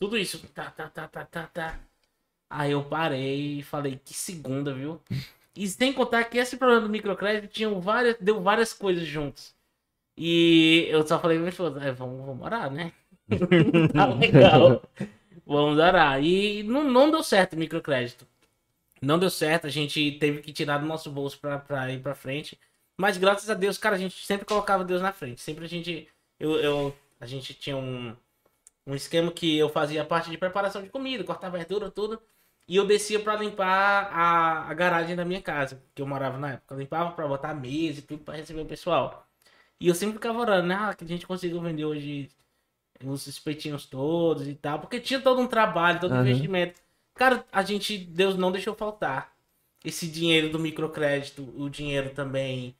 Tudo isso. Tá, tá, tá, tá, tá, tá. Aí eu parei e falei, que segunda, viu? E sem contar que esse problema do microcrédito tinha várias, deu várias coisas juntos. E eu só falei pra minha esposa, é, vamos, vamos orar, né? tá legal. Vamos orar. E não, não deu certo o microcrédito. Não deu certo, a gente teve que tirar do nosso bolso pra, pra ir pra frente. Mas graças a Deus, cara, a gente sempre colocava Deus na frente. Sempre a gente. Eu, eu, a gente tinha um, um esquema que eu fazia parte de preparação de comida, cortar verdura, tudo. E eu descia pra limpar a, a garagem da minha casa, que eu morava na época. Eu limpava pra botar mesa e tudo pra receber o pessoal. E eu sempre ficava orando, né? Ah, que a gente conseguiu vender hoje os espetinhos todos e tal. Porque tinha todo um trabalho, todo um Aham. investimento. Cara, a gente, Deus não deixou faltar. Esse dinheiro do microcrédito, o dinheiro também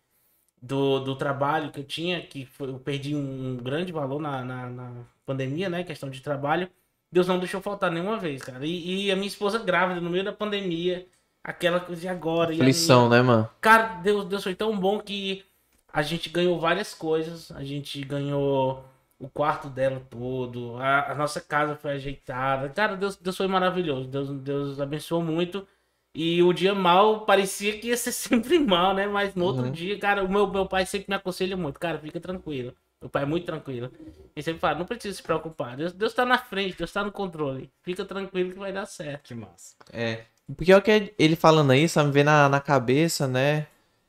do, do trabalho que eu tinha, que foi, eu perdi um grande valor na, na, na pandemia, né? Questão de trabalho. Deus não deixou faltar nenhuma vez, cara. E, e a minha esposa grávida no meio da pandemia, aquela coisa de agora. e a Lição, né, mano? Cara, Deus, Deus foi tão bom que a gente ganhou várias coisas. A gente ganhou o quarto dela todo, a, a nossa casa foi ajeitada. Cara, Deus, Deus foi maravilhoso. Deus, Deus abençoou muito. E o dia mal parecia que ia ser sempre mal, né? Mas no outro Uhum. dia, cara, o meu, meu pai sempre me aconselha muito. Cara, fica tranquilo. Meu pai é muito tranquilo. Ele sempre fala, não precisa se preocupar. Deus, Deus tá na frente, Deus tá no controle. Fica tranquilo que vai dar certo. Que massa. É. O pior que é ele falando aí, só me vem na, na cabeça, né?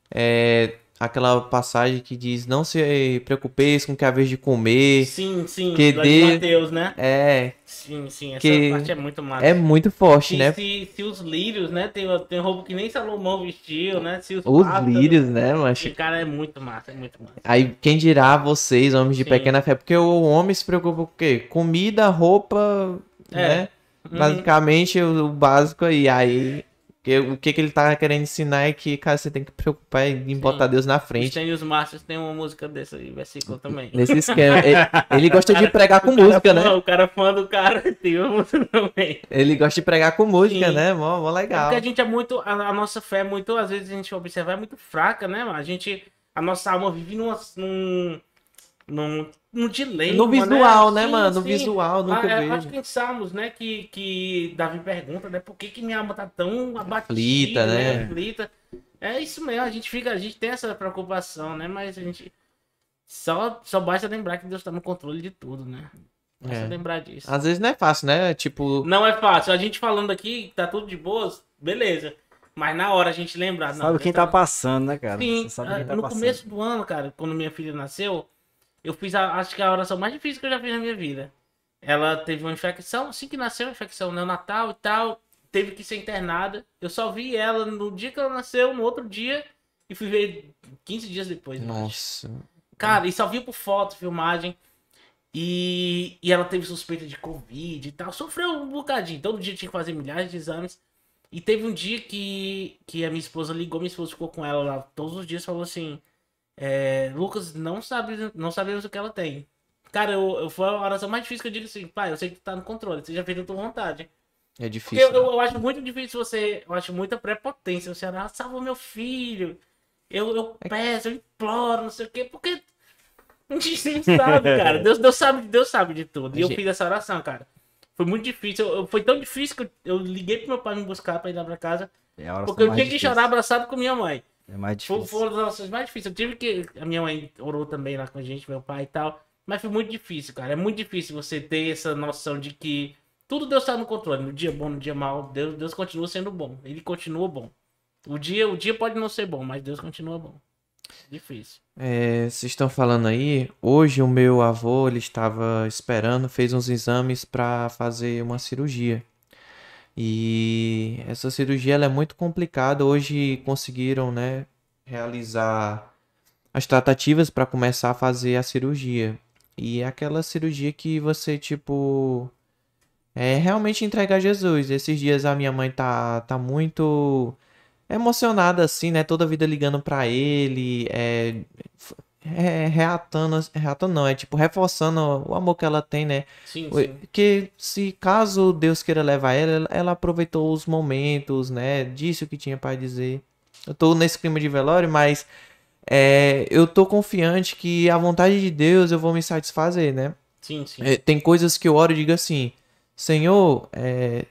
É aquela passagem que diz: Não se preocupeis com que é a vez de comer. Sim, sim. Que lá de Mateus, né? É, Sim, sim. Essa Que parte é muito massa. é muito forte, se, né? se, se os lírios, né? Tem, tem roupa que nem Salomão vestiu, né? Se os, Os lírios, né, mas cara é muito massa, é muito massa. Aí, quem dirá vocês, homens de Sim. pequena fé? Porque o homem se preocupa com o quê? Comida, roupa, É. né? Uhum. Basicamente o, o básico aí. Aí, que- o que, que ele tá querendo ensinar é que, cara, você tem que preocupar em botar Deus na Os frente. Gênios Masters tem uma música desse aí, versículo também. Nesse esquema. ele, ele gosta de pregar com cara música, fã- né? O cara fã do cara tem uma música também. Ele gosta de pregar com música, Sim. né? Mó, mó É legal. porque a gente é muito. A, a nossa fé é muito, às vezes a gente observa, é muito fraca, né, mano? A gente. A nossa alma vive numa, num. num. Num dilema. No visual, né, Sim, mano? No sim. visual, nunca Ah, é, vejo. em Salmos, né, que, que Davi pergunta, né, por que, que minha alma tá tão abatida, Aflita, né? Aflita. É isso mesmo, a gente fica, a gente tem essa preocupação, né, mas a gente só, só basta lembrar que Deus tá no controle de tudo, né? Basta É. lembrar disso. Às vezes não é fácil, né? Tipo, Não é fácil, a gente falando aqui, tá tudo de boas, beleza. Mas na hora a gente lembrar, não, Sabe quem Deus tá passando, né, cara? Sim, sabe quem tá no passando. começo do ano, cara, quando minha filha nasceu, eu fiz a, acho que a oração mais difícil que eu já fiz na minha vida. Ela teve uma infecção, assim que nasceu, uma infecção neonatal e tal, teve que ser internada. Eu só vi ela no dia que ela nasceu, no outro dia, e fui ver 15 dias depois. nossa. Cara, e só vi por foto, filmagem. E, e ela teve suspeita de Covid e tal. Sofreu um bocadinho. Todo dia tinha que fazer milhares de exames. E teve um dia que, que a minha esposa ligou, minha esposa ficou com ela lá todos os dias falou assim: é, Lucas, não, sabe, não sabemos o que ela tem. Cara, eu, eu, foi a oração mais difícil que eu digo assim: pai, eu sei que tu tá no controle, você já fez a tua vontade. É Porque difícil. eu, eu, acho muito difícil você. Eu acho muita prepotência. Você ah, salva meu filho. Eu, eu peço, eu imploro, não sei o quê. Porque. A gente não sabe, cara. Deus, Deus, sabe, Deus sabe de tudo. E eu fiz essa oração, cara. Foi muito difícil. Eu- foi tão difícil que eu, liguei pro meu pai me buscar pra ir lá pra casa. É Porque eu tinha que difícil. chorar abraçado com minha mãe. É mais Foi, difícil. foi uma das orações mais difíceis. Eu tive que. A minha mãe orou também lá com a gente, meu pai e tal. Mas foi muito difícil, cara. É muito difícil você ter essa noção de que tudo Deus está no controle. No dia bom, no dia mal, Deus, Deus continua sendo bom. Ele continua bom. O dia, o dia pode não ser bom, mas Deus continua bom. Difícil. É, vocês estão falando aí, hoje o meu avô, ele estava esperando, fez uns exames para fazer uma cirurgia. E essa cirurgia ela é muito complicada. Hoje conseguiram, né, realizar as tratativas para começar a fazer a cirurgia. E é aquela cirurgia que você, tipo, é realmente entregar a Jesus. Esses dias a minha mãe tá, tá muito emocionada assim, né? Toda vida ligando pra ele, é, é, reatando, reatando não, é tipo reforçando o amor que ela tem, né? Sim, sim. Que se caso Deus queira levar ela, ela- aproveitou os momentos, né? Disse o que tinha pra dizer. Eu tô nesse clima de velório, mas é, eu tô confiante que a vontade de Deus eu vou me satisfazer, né? Sim, sim. É, tem coisas que eu oro e digo assim: Senhor, é,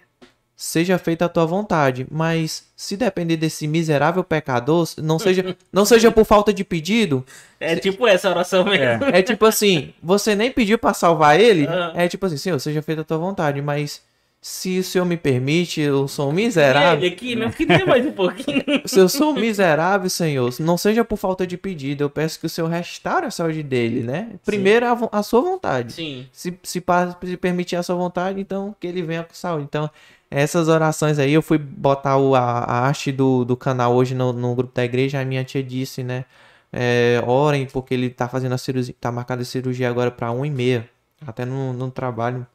seja feita a tua vontade, mas se depender desse miserável pecador, não seja, não seja por falta de pedido, É tipo essa oração mesmo. é tipo assim: você nem pediu pra salvar ele, Ah. é tipo assim: Senhor, seja feita a tua vontade, mas se o Senhor me permite, eu sou um miserável. ele aqui, não queria mais um pouquinho. Se eu sou um miserável, Senhor, não seja por falta de pedido, eu peço que o Senhor restaure a saúde dele, né? Primeiro a, a sua vontade. Sim. se, se, se permitir a sua vontade, então que ele venha com saúde. Então, essas orações aí, eu fui botar o, a, a arte do, do canal hoje no, no grupo da igreja, a minha tia disse, né? É, orem, porque ele tá fazendo a cirurgia, tá marcada a cirurgia agora pra 1 e meia, até no, no trabalho.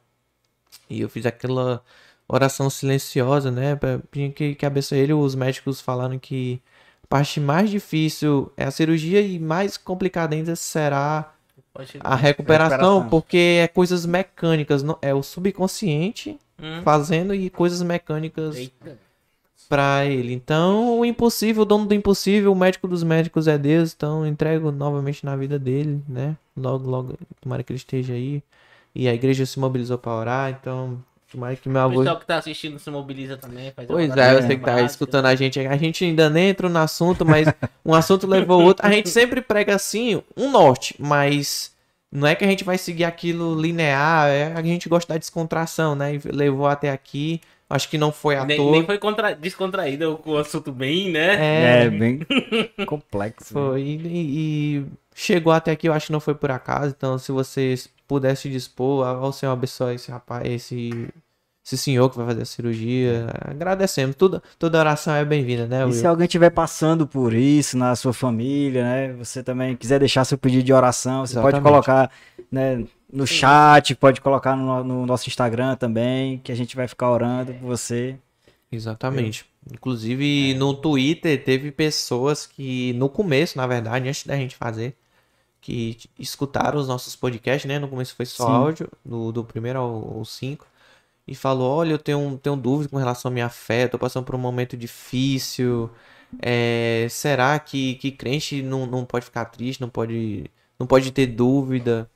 E eu fiz aquela oração silenciosa, né? Pra que, abençoe ele. Os médicos falaram que a parte mais difícil é a cirurgia e mais complicada ainda será a recuperação, Recuperação. porque é coisas mecânicas, não- é o subconsciente Hum. fazendo e coisas mecânicas pra ele. Então, o impossível, o dono do impossível, o médico dos médicos é Deus. Então, entrego novamente na vida dele, né? Logo, logo, tomara que ele esteja aí. E a igreja se mobilizou pra orar, então, tomara que meu O avô. pessoal que tá assistindo se mobiliza também. Pois é, você que tá escutando a gente, a gente ainda nem entrou no assunto, mas um assunto levou o outro. A gente sempre prega assim, um norte, mas não é que a gente vai seguir aquilo linear, é a gente gosta da descontração, né? E levou até aqui, acho que não foi à Nem, toa. nem foi contra... descontraído com o assunto bem, né? É, É, bem complexo. né? foi. E, e chegou até aqui, eu acho que não foi por acaso. Então, se vocês pudessem dispor, ao Senhor abençoe esse rapaz, esse, esse senhor que vai fazer a cirurgia. Agradecemos. Tudo, toda oração é bem-vinda, né, E Will? se alguém estiver passando por isso na sua família, né? Você também quiser deixar seu pedido de oração, você pode Exatamente. colocar né, no chat, pode colocar no, no nosso Instagram também, que a gente vai ficar orando por você. Exatamente. Inclusive, no Twitter teve pessoas que, no começo, na verdade, antes da gente fazer, que escutaram os nossos podcasts, né? No começo foi só Sim. áudio, do, do primeiro ao, ao cinco, e falou: Olha, eu tenho, tenho dúvida com relação à minha fé, tô passando por um momento difícil. é, será que, que crente não, não pode ficar triste, não pode, não pode ter dúvida?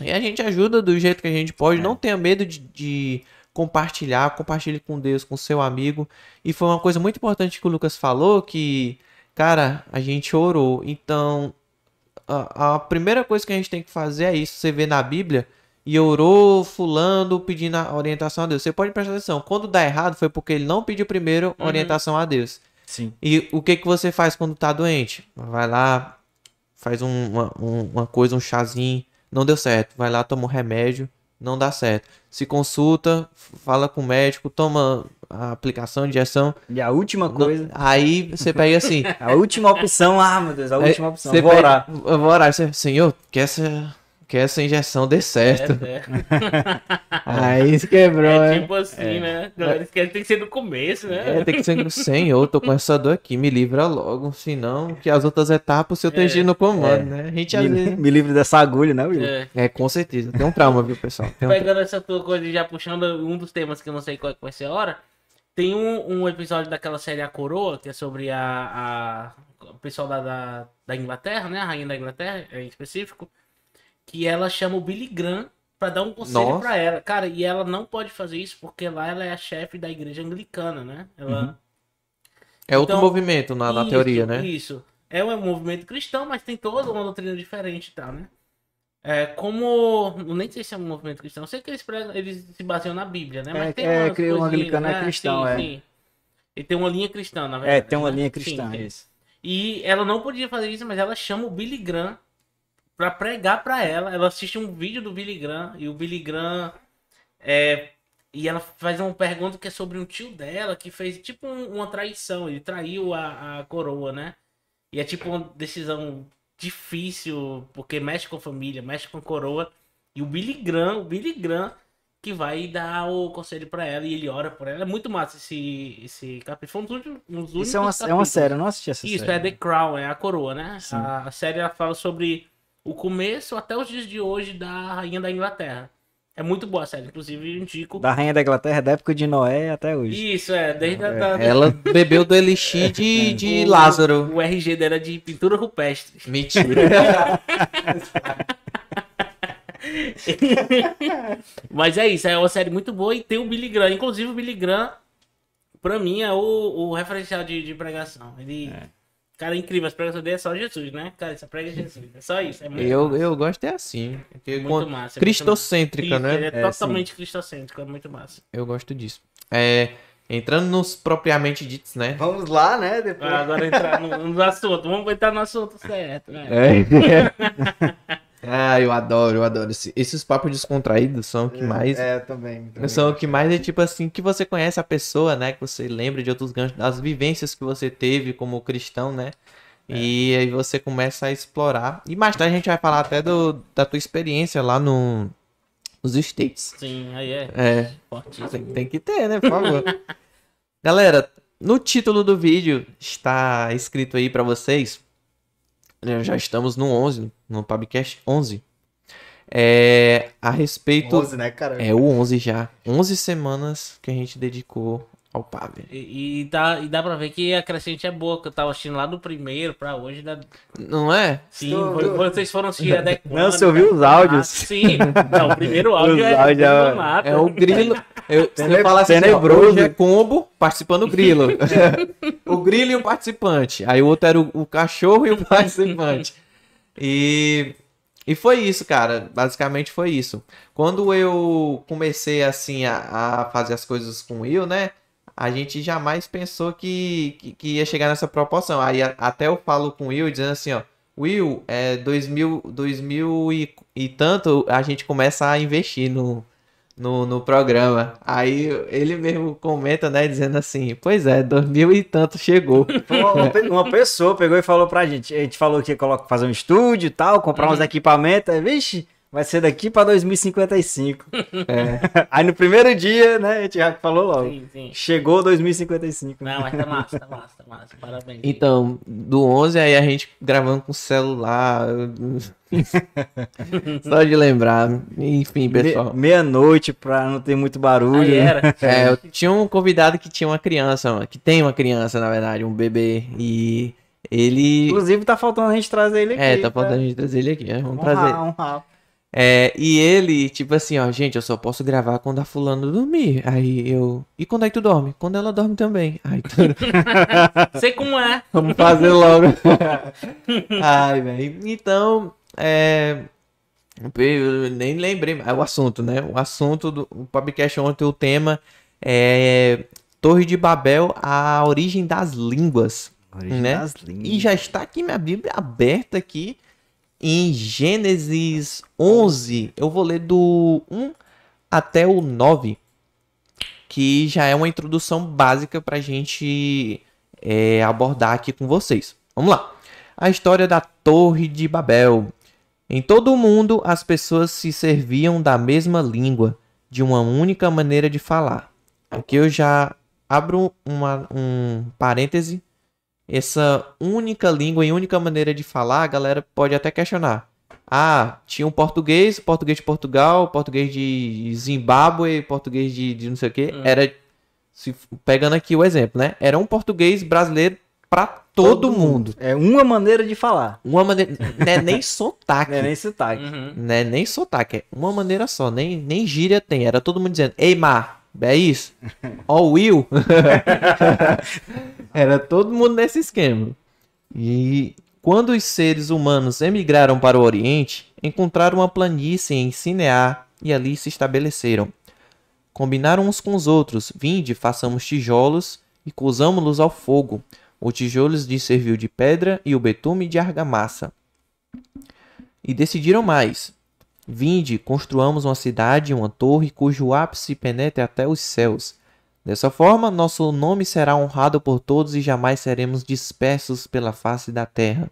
E a gente ajuda do jeito que a gente pode, não tenha medo de, de compartilhar, compartilhe com Deus, com seu amigo. E foi uma coisa muito importante que o Lucas falou, que, cara, a gente orou. Então, a, a primeira coisa que a gente tem que fazer é isso. Você vê na Bíblia e orou fulano pedindo a orientação a Deus. Você pode prestar atenção. Quando dá errado foi porque ele não pediu primeiro orientação a Deus. Sim. E o que que você faz quando tá doente? Vai lá, faz um- uma, um- uma coisa, um chazinho, não deu certo. Vai lá, toma um remédio, não dá certo. Se consulta, fala com o médico, toma a aplicação, injeção. E a última coisa, Não- aí você pega assim. a última opção, ah, meu Deus, a aí última opção. você Vou pega- orar. Eu vou orar. Você, Senhor, que essa, que essa injeção dê certo. É, é. Aí se quebrou, É né? tipo assim, né? Eles querem tem que ser do começo, né? É, tem que ser Senhor, tô com essa dor aqui, me livra logo, senão que as outras etapas o Senhor esteja no comando, né? A gente Me, vezes... me livre dessa agulha, né, Will? É. É, com certeza. Tem um trauma, viu, pessoal? Tem um Pegando essa tua coisa e já puxando um dos temas que eu não sei qual é vai ser a hora. Tem um, um episódio daquela série A Coroa, que é sobre a, a- o pessoal da, da, da Inglaterra, né? A rainha da Inglaterra, em específico. Que ela chama o Billy Graham pra dar um conselho Nossa. pra ela. Cara, e ela não pode fazer isso porque lá ela é a chefe da igreja anglicana, né? Ela, É outro Então, movimento na, na Isso, teoria, né? Isso. É um movimento cristão, mas tem toda uma doutrina diferente e tal, né? É, como. eu Nem sei se é um movimento cristão. Eu sei que eles, pregam- eles se baseiam na Bíblia, né? Mas É, tem é, coisinhas, anglicano é né? cristão, Sim, é. sim. E tem uma linha cristã, na verdade. É, tem uma né? linha Sim, cristã, tem. isso. E ela não podia fazer isso, mas ela chama o Billy Graham pra pregar pra ela. Ela assiste um vídeo do Billy Graham e o Billy Graham é, e ela faz uma pergunta que é sobre um tio dela que fez tipo um- uma traição. Ele traiu a, a coroa, né? E é tipo uma decisão difícil porque mexe com a família, mexe com a coroa. E o Billy Graham, o Billy Graham que vai dar o conselho pra ela e ele ora por ela. É muito massa esse, esse capítulo. Foi um dos Isso é uma, é uma série, eu não assisti essa Isso, série. é The Crown, é a coroa, né? A, a série ela fala sobre o começo até os dias de hoje da rainha da Inglaterra. É muito boa a série, inclusive eu indico. Da Rainha da Inglaterra, da época de Noé até hoje. Isso, é, desde a da, Ela bebeu do elixir de, de o- Lázaro. O RG dela é de pintura rupestre. Mentira. Mas é isso, é uma série muito boa e tem o Billy Graham. Inclusive o Billy Graham, pra mim, é o, o referencial de, de pregação. Ele. Cara, é incrível, as pregações dele é só Jesus, né? Cara, essa prega é Jesus. É só isso. É muito eu, massa. eu gosto é assim. Porque Muito massa, é muito Cristocêntrica, Ele né? é, É, totalmente cristocêntrico, é muito massa. Eu gosto disso. É, entrando nos propriamente ditos, né? Vamos lá, né? Depois... Ah, Agora entrar no, no assunto, vamos entrar no assunto certo, né? É. ah, eu adoro, eu adoro. Esse- esses papos descontraídos são o que mais. É, eu também. também. São o que mais é tipo assim, que você conhece a pessoa, né? Que você lembra de outros ganchos, das vivências que você teve como cristão, né? E aí você começa a explorar. E mais tarde a gente vai falar até do, da tua experiência lá no, nos States. Sim, aí é É, fortíssimo. tem, tem que ter, né? Por favor. Galera, no título do vídeo está escrito aí pra vocês. Né, Já estamos no 11, no Pubcast 11. É a respeito. 11, né, cara? É o 11 já. 11 semanas que a gente dedicou palpável. E, e dá, e dá pra ver que a crescente é boa, que eu tava assistindo lá do primeiro pra hoje. Dá... Não é? Sim, Tô- foi- vocês foram assistir adequando. Não, você ouviu os áudios? Sim, não, o primeiro áudio Os é, áudios é- do. É o grilo. Eu, se eu falar assim, ó, tenebroso. hoje é combo, participando o grilo. o grilo e o participante. Aí o outro era o, o cachorro e o participante. E, e foi isso, cara. Basicamente foi isso. Quando eu comecei assim a, a fazer as coisas com o Will, né? A gente jamais pensou que, que, que ia chegar nessa proporção. Aí a- até eu falo com o Will dizendo assim, ó. Will, é 2000, 2000 e, e tanto a gente começa a investir no, no, no programa. Aí ele mesmo comenta, né, dizendo assim, pois é, 2000 e tanto chegou. Uma, uma pe- uma pessoa pegou e falou pra gente. A gente falou que ia fazer um estúdio e tal, comprar uns equipamentos. Vixe, vai ser daqui pra 2055. É. Aí no primeiro dia, né, a gente já falou logo. Sim, sim. Chegou 2055. Não, mas tá massa, tá massa, tá massa. Parabéns. Então, do 11 aí a gente gravando com celular. Só de lembrar. Enfim, Me- pessoal. Meia-noite pra não ter muito barulho. Aí né? era. É, eu tinha um convidado que tinha uma criança, que tem uma criança, na verdade, um bebê. E ele. Inclusive tá faltando a gente trazer ele aqui. É, tá pra faltando a gente trazer ele aqui. é, Vamos honrar, trazer. honrar. É, e ele, tipo assim, ó, gente, eu só posso gravar quando a fulano dormir. Aí eu. E quando é que tu dorme? Quando ela dorme também. Aí tu- Sei como é. vamos fazer logo. Ai, velho. Então, é. Eu nem lembrei. É o assunto, né? O assunto do o podcast ontem, o tema é Torre de Babel, a origem das línguas. Origem Né? das línguas. E já está aqui minha Bíblia aberta aqui em Gênesis 11. Eu vou ler do 1 até o 9, que já é uma introdução básica para a gente é, abordar aqui com vocês. Vamos lá. A história da Torre de Babel. Em todo o mundo, as pessoas se serviam da mesma língua, de uma única maneira de falar. Aqui eu já abro uma, um parêntese essa única língua e única maneira de falar, a galera pode até questionar. Ah, tinha um português, português de Portugal, português de Zimbábue, português de, de não sei o que. Hum. Era, se, pegando aqui o exemplo, né? Era um português brasileiro pra todo, mundo. É uma maneira de falar. Uma maneira, não é nem sotaque. Não é nem sotaque. Uhum. Não é nem sotaque, é uma maneira só, nem, nem gíria tem. Era todo mundo dizendo, ei, Mar, é isso? Ó, o Will. Era todo mundo nesse esquema. E quando os seres humanos emigraram para o Oriente, encontraram uma planície em Sinear e ali se estabeleceram. Combinaram uns com os outros, vinde, façamos tijolos e cozamo-los ao fogo. O tijolo lhes serviu de pedra e o betume de argamassa. E decidiram mais. Vinde, construamos uma cidade e uma torre cujo ápice penetre até os céus. Dessa forma, nosso nome será honrado por todos e jamais seremos dispersos pela face da terra.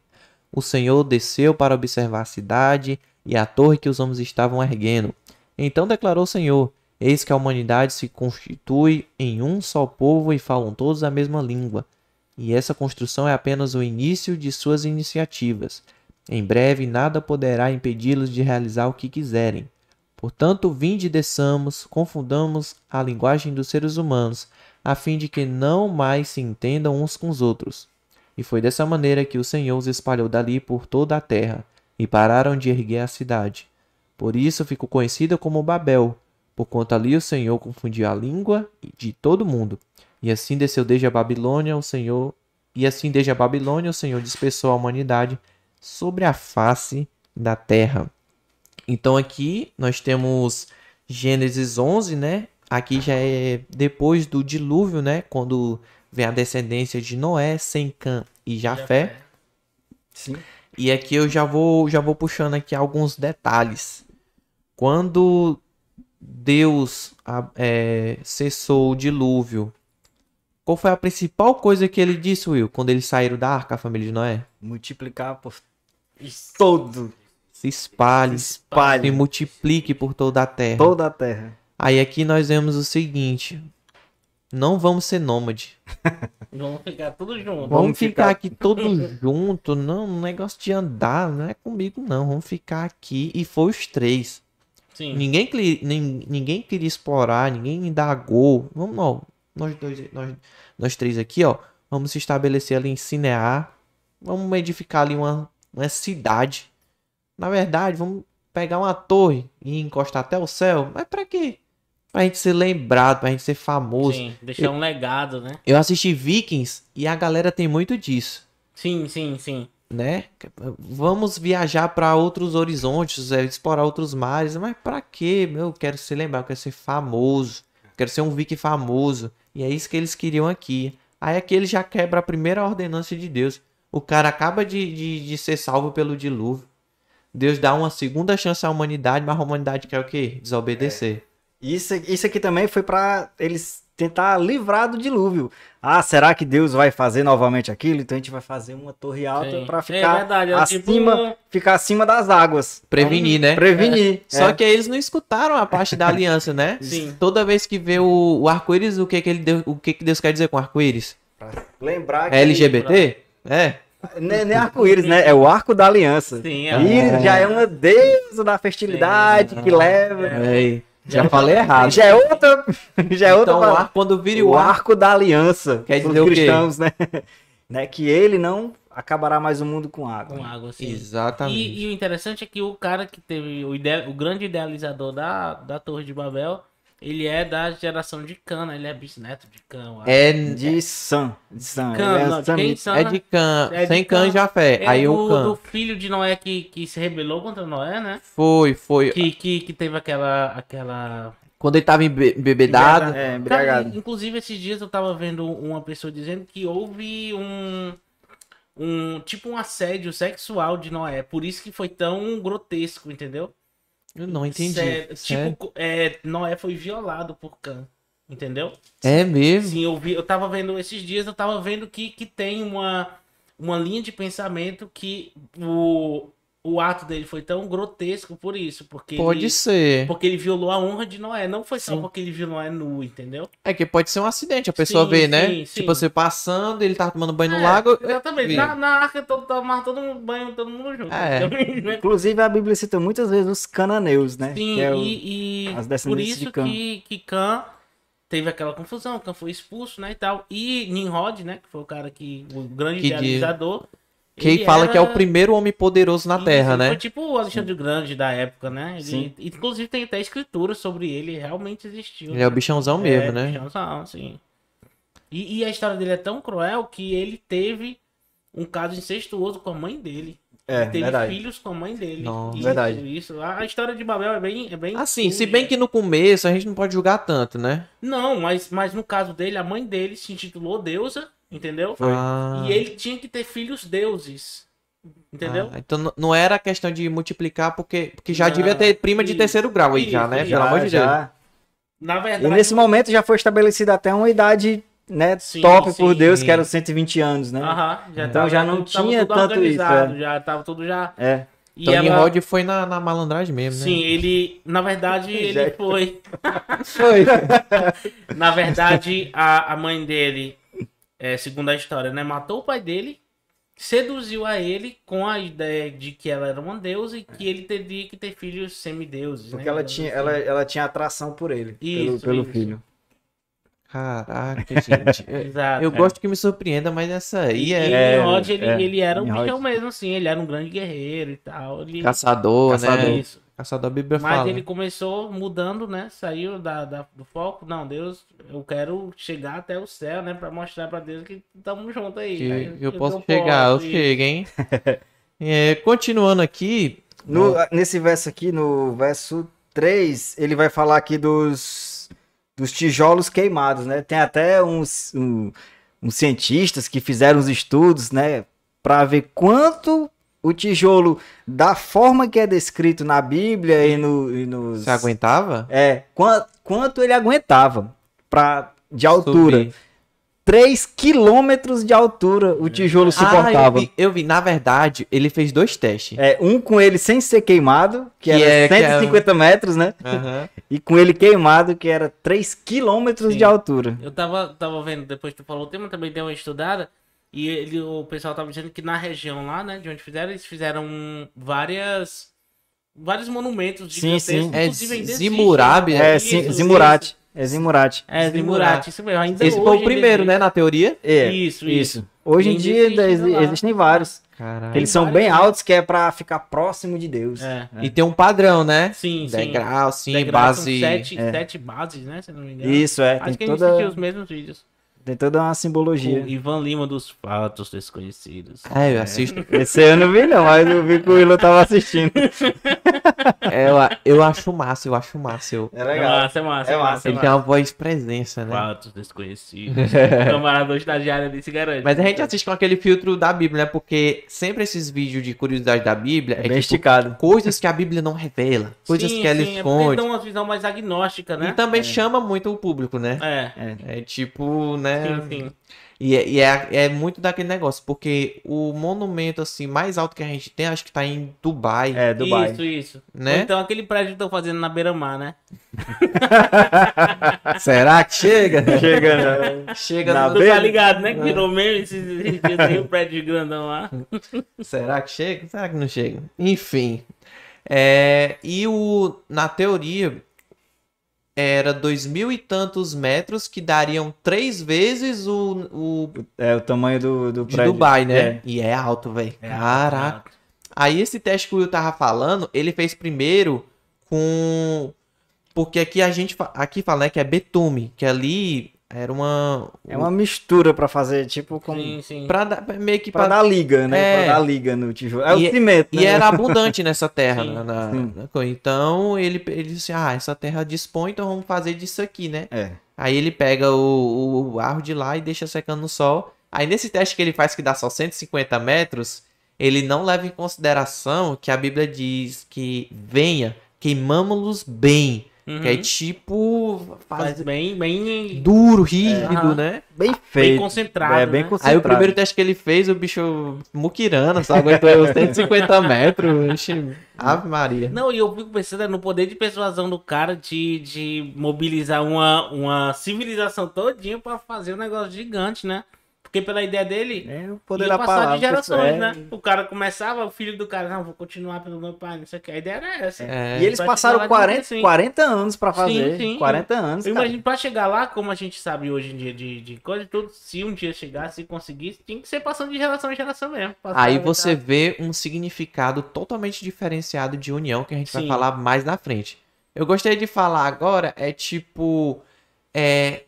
O Senhor desceu para observar a cidade e a torre que os homens estavam erguendo. Então declarou o Senhor: Eis que a humanidade se constitui em um só povo e falam todos a mesma língua. E essa construção é apenas o início de suas iniciativas. Em breve nada poderá impedi-los de realizar o que quiserem. Portanto, vinde e desçamos, confundamos a linguagem dos seres humanos, a fim de que não mais se entendam uns com os outros. E foi dessa maneira que o Senhor os espalhou dali por toda a terra, e pararam de erguer a cidade. Por isso ficou conhecida como Babel, porquanto ali o Senhor confundiu a língua de todo mundo. E assim desceu desde a Babilônia o Senhor, e assim desde a Babilônia o Senhor dispersou a humanidade sobre a face da terra. Então aqui nós temos Gênesis 11, né? Aqui já é depois do dilúvio, né? Quando vem a descendência de Noé, Sem, Cã e Jafé. Sim. E aqui eu já vou, já vou puxando aqui alguns detalhes. Quando Deus é, cessou o dilúvio, qual foi a principal coisa que ele disse, Will, quando eles saíram da arca, a família de Noé? Multiplicar por todo. Se espalhe, se Espalhe multiplique por toda a terra. toda a terra. Aí aqui nós vemos o seguinte: não vamos ser nômade. Vamos ficar tudo junto. Vamos, ficar... ficar- aqui todos juntos. Não, um negócio de andar não é comigo, não. Vamos ficar aqui. E foi os três. Sim. Ninguém, ninguém queria explorar, ninguém indagou. Vamos, ó, nós dois, nós, nós três aqui, ó, vamos se estabelecer ali em Cinear, vamos edificar ali uma, uma cidade. Na verdade, vamos pegar uma torre e encostar até o céu. Mas pra quê? Pra gente ser lembrado, pra gente ser famoso. Sim, deixar um legado, né? Eu assisti Vikings e a galera tem muito disso, Sim, sim, sim. né? Vamos viajar pra outros horizontes, é, explorar outros mares, mas pra quê? Meu, eu quero ser lembrado, eu quero ser famoso, quero ser um Viking famoso. E é isso que eles queriam aqui. Aí aqui ele já quebra a primeira ordenança de Deus. O cara acaba de, de, de ser salvo pelo dilúvio. Deus dá uma segunda chance à humanidade, mas a humanidade quer o quê? Desobedecer. Isso, isso aqui também foi pra eles tentar livrar do dilúvio. Ah, será que Deus vai fazer novamente aquilo? Então a gente vai fazer uma torre alta pra É ficar verdade, é acima, tipo- ficar acima das águas. Prevenir, né? Prevenir. Só é. que eles não escutaram a parte da aliança, né? Sim. Toda vez que vê o, o arco-íris, o que que ele deu- o que que Deus quer dizer com arco-íris? Pra lembrar que É LGBT? É. Nem, nem arco-íris, né? É o arco da aliança. Sim, é. Íris já é uma deusa da fertilidade que leva. É. Já falei errado. Já é outra. Já é outra. Então, o arco, quando vira o o arco, arco da aliança. Quer dizer o quê? cristãos, né? né? Que ele não acabará mais o mundo com água. Com água, assim. Exatamente. E, e o interessante é que o cara que teve o, ide- o grande idealizador da, da Torre de Babel, ele é da geração de Cana, ele é bisneto de Cã. eu acho. É, De Sam. De Sam. Ele é não, de Sam- quem Sam, é de Cã. É de Sem Cã Cã. já fé. É Aí do, o Cã. do filho de Noé que, que se rebelou contra Noé, né? Foi, foi. Que, que, que teve aquela. aquela... Quando ele tava embe- embebedado. É, Cara, embriagado. inclusive esses dias eu tava vendo uma pessoa dizendo que houve um. Um tipo um assédio sexual de Noé. Por isso que foi tão grotesco, entendeu? Eu não entendi. Sério, Sério? tipo, é, Noé foi violado por Cã. Entendeu? É mesmo? Sim, eu vi, eu tava vendo esses dias, eu tava vendo que, que tem uma, uma linha de pensamento que o, o ato dele foi tão grotesco por isso, porque Pode ele, ser. porque ele violou a honra de Noé, não foi só Sim. porque ele viu Noé nu, entendeu? É que pode ser um acidente. A pessoa Sim, vê, né? sim, sim. Tipo, você passando, ele tava tomando banho no É, lago. Exatamente. vi. Na, na arca todo, tomava todo mundo banho, todo mundo junto. É. entendeu? Inclusive, a Bíblia cita muitas vezes os cananeus, né? Sim, Que é o- e, e as por isso Cã. que, que Cã teve aquela confusão, Cã foi expulso, né, e tal. E Nimrod, né, que foi o cara que, o grande Que idealizador. Que ele fala que é o era- primeiro homem poderoso na Terra, ele né? Foi tipo o Alexandre o Grande da época, né? Ele, Sim. inclusive tem até escritura sobre ele, realmente existiu. Ele é o né? bichãozão mesmo, É, né? bichãozão, sim. E, e a história dele é tão cruel que ele teve um caso incestuoso com a mãe dele. É, Ele teve verdade. filhos com a mãe dele. Nossa. Isso, Verdade. Isso. A a história de Babel é bem. É bem Assim, se bem que no começo a gente não pode julgar tanto, né? Não, mas, mas no caso dele, a mãe dele se intitulou deusa, entendeu? Ah, E ele tinha que ter filhos deuses. Entendeu? ah, então não era questão de multiplicar, porque, porque já Não, devia ter prima de isso, terceiro grau aí já, né? Pelo amor de Deus. já. Na E verdade. nesse momento já foi estabelecida até uma idade né, Sim, top por sim. Deus, que era os 120 anos, né? Aham, já Então tava já não tinha tudo tanto isso, organizado, é. Já tava tudo já. É. E Então ela- Nimrod foi na, na malandragem mesmo, né? Sim, ele. Na verdade, ele Já- foi. Foi. Na verdade, a, a mãe dele, é, segundo a história, né, matou o pai dele, seduziu a ele com a ideia de que ela era uma deusa e que ele teria que ter filhos semideuses. Porque né? ela tinha, ela, ela tinha atração por ele, pelo, Isso, pelo isso. filho. Caraca, gente. Eu- Exato. Eu gosto que me surpreenda, mas essa aí E, é, e É, Nimrod, ele, é. ele era um bichão mesmo, assim, ele era um grande guerreiro e tal. Ele... caçador, Caçador. né? Isso. Caçador, a Bíblia Mas fala. ele começou mudando, né? Saiu da, da- do foco. Não, Deus, eu quero chegar até o céu, né? Pra mostrar pra Deus que estamos juntos aí. Que Aí eu posso chegar, eu e- chego, hein? É, continuando aqui, No, Nesse verso aqui, no verso 3, ele vai falar aqui dos, dos tijolos queimados, né? Tem até uns, um- uns cientistas que fizeram os estudos, né? Pra ver quanto o tijolo, da forma que é descrito na Bíblia e, no, e nos... você aguentava? É, quanto, quanto ele aguentava pra, de altura. Subir. 3 quilômetros de altura o tijolo Ah, eu suportava. vi, eu vi. Na verdade, ele fez dois testes. É, um com ele sem ser queimado, que, Que era é- que é- 150 metros, né? Aham. E com ele queimado, que era 3 quilômetros Sim. de altura. Eu tava, tava vendo, depois que tu falou o tema, também dei uma estudada. E ele, o pessoal tava dizendo que na região lá, né? De onde fizeram, eles fizeram várias. Vários monumentos Sim, sim. É Zimurabi, né? É, Isso, sim, isso. Zimurate. É Zimurati. É, Zimurati, isso mesmo. Ainda Esse foi o primeiro, né, na teoria? É, Isso, isso. isso. Hoje em dia existe ainda lá. existem vários. Caralho. Eles são vários, bem né? altos, que é pra ficar próximo de Deus. É. E tem um padrão, né? Sim, sim. Degrau, sim, Degrau base. São sete, é. sete bases, né? Se não me engano. Isso, é. Acho Tem que a gente toda, assistiu os mesmos vídeos. Tem toda uma simbologia. O Ivan Lima dos Fatos Desconhecidos. É, eu assisto. Esse eu não vi, não, mas eu vi que o Willow tava assistindo. É, eu, eu acho massa, eu acho massa. Eu... É É massa, é massa, É é massa, massa. Ele tem uma voz presença, né? Fatos Desconhecidos. Camarada do estagiário ali se garante. Mas a gente assiste com aquele filtro da Bíblia, né? Porque sempre esses vídeos de curiosidade da Bíblia É é, bem tipo, esticado. coisas que a Bíblia não revela, coisas Sim, que ela sim, é esconde. dão uma visão mais agnóstica, né? E também chama muito o público, né? É. É tipo, né? Sim, sim. E, é, e é, é muito daquele negócio, porque o monumento assim mais alto que a gente tem, acho que tá em Dubai, É, Dubai. Isso, isso. né? Ou então aquele prédio que estão fazendo na beira-mar, né? Será que chega? Chega, né? chega Na no- Tu beira- tá ligado, né? Que virou meme esses esses dias aí, o prédio grandão lá. Será que chega? Será que não chega? Enfim. É, e o, na teoria, era dois mil e tantos metros que dariam três vezes o, o É o tamanho do, do de prédio. Dubai, né? É. E é alto, velho. É, Caraca. Aí esse teste que o Will tava falando, ele fez primeiro com. Porque aqui a gente aqui fala né, que é betume, que ali era uma. É uma mistura pra fazer, tipo, como... Sim, sim. Pra dar, meio que Pra pra dar liga, né? É. Pra dar liga no tijolo. É E- o cimento, né? E era abundante nessa terra. Sim, na- na- sim. na então ele, ele disse: Ah, essa terra dispõe, então vamos fazer disso aqui, né? É. Aí ele pega o, o arro de lá e deixa secando no sol. Aí nesse teste que ele faz, que dá só 150 metros, ele não leva em consideração que a Bíblia diz que venha, queimamos-los bem. Uhum. Que é tipo. Faz Faz bem, bem, duro, rígido, Aham. né? Bem bem feito. concentrado. É, bem né? concentrado. Aí o primeiro teste que ele fez, o bicho muquirana, só aguentou os 150 metros. Ixi, Ave Maria. Não, e eu fico pensando é, no poder de persuasão do cara de, de mobilizar uma, uma civilização todinha pra fazer um negócio gigante, né? Porque pela ideia dele, É o poder ia da passar palavra. de gerações, é. né? O cara começava, o filho do cara, não, vou continuar pelo meu pai, não sei o que. A ideia era essa. É. E eles Pra passaram chegar lá 40, assim. 40 anos pra fazer. Sim, sim. 40 anos, Eu cara. imagino, pra chegar lá, como a gente sabe hoje em dia de, de coisa e tudo, se um dia chegar, se conseguisse, tinha que ser passando de geração em geração mesmo. Aí você vê um significado totalmente diferenciado de união que a gente vai Sim. falar mais na frente. Eu gostaria de falar agora é tipo é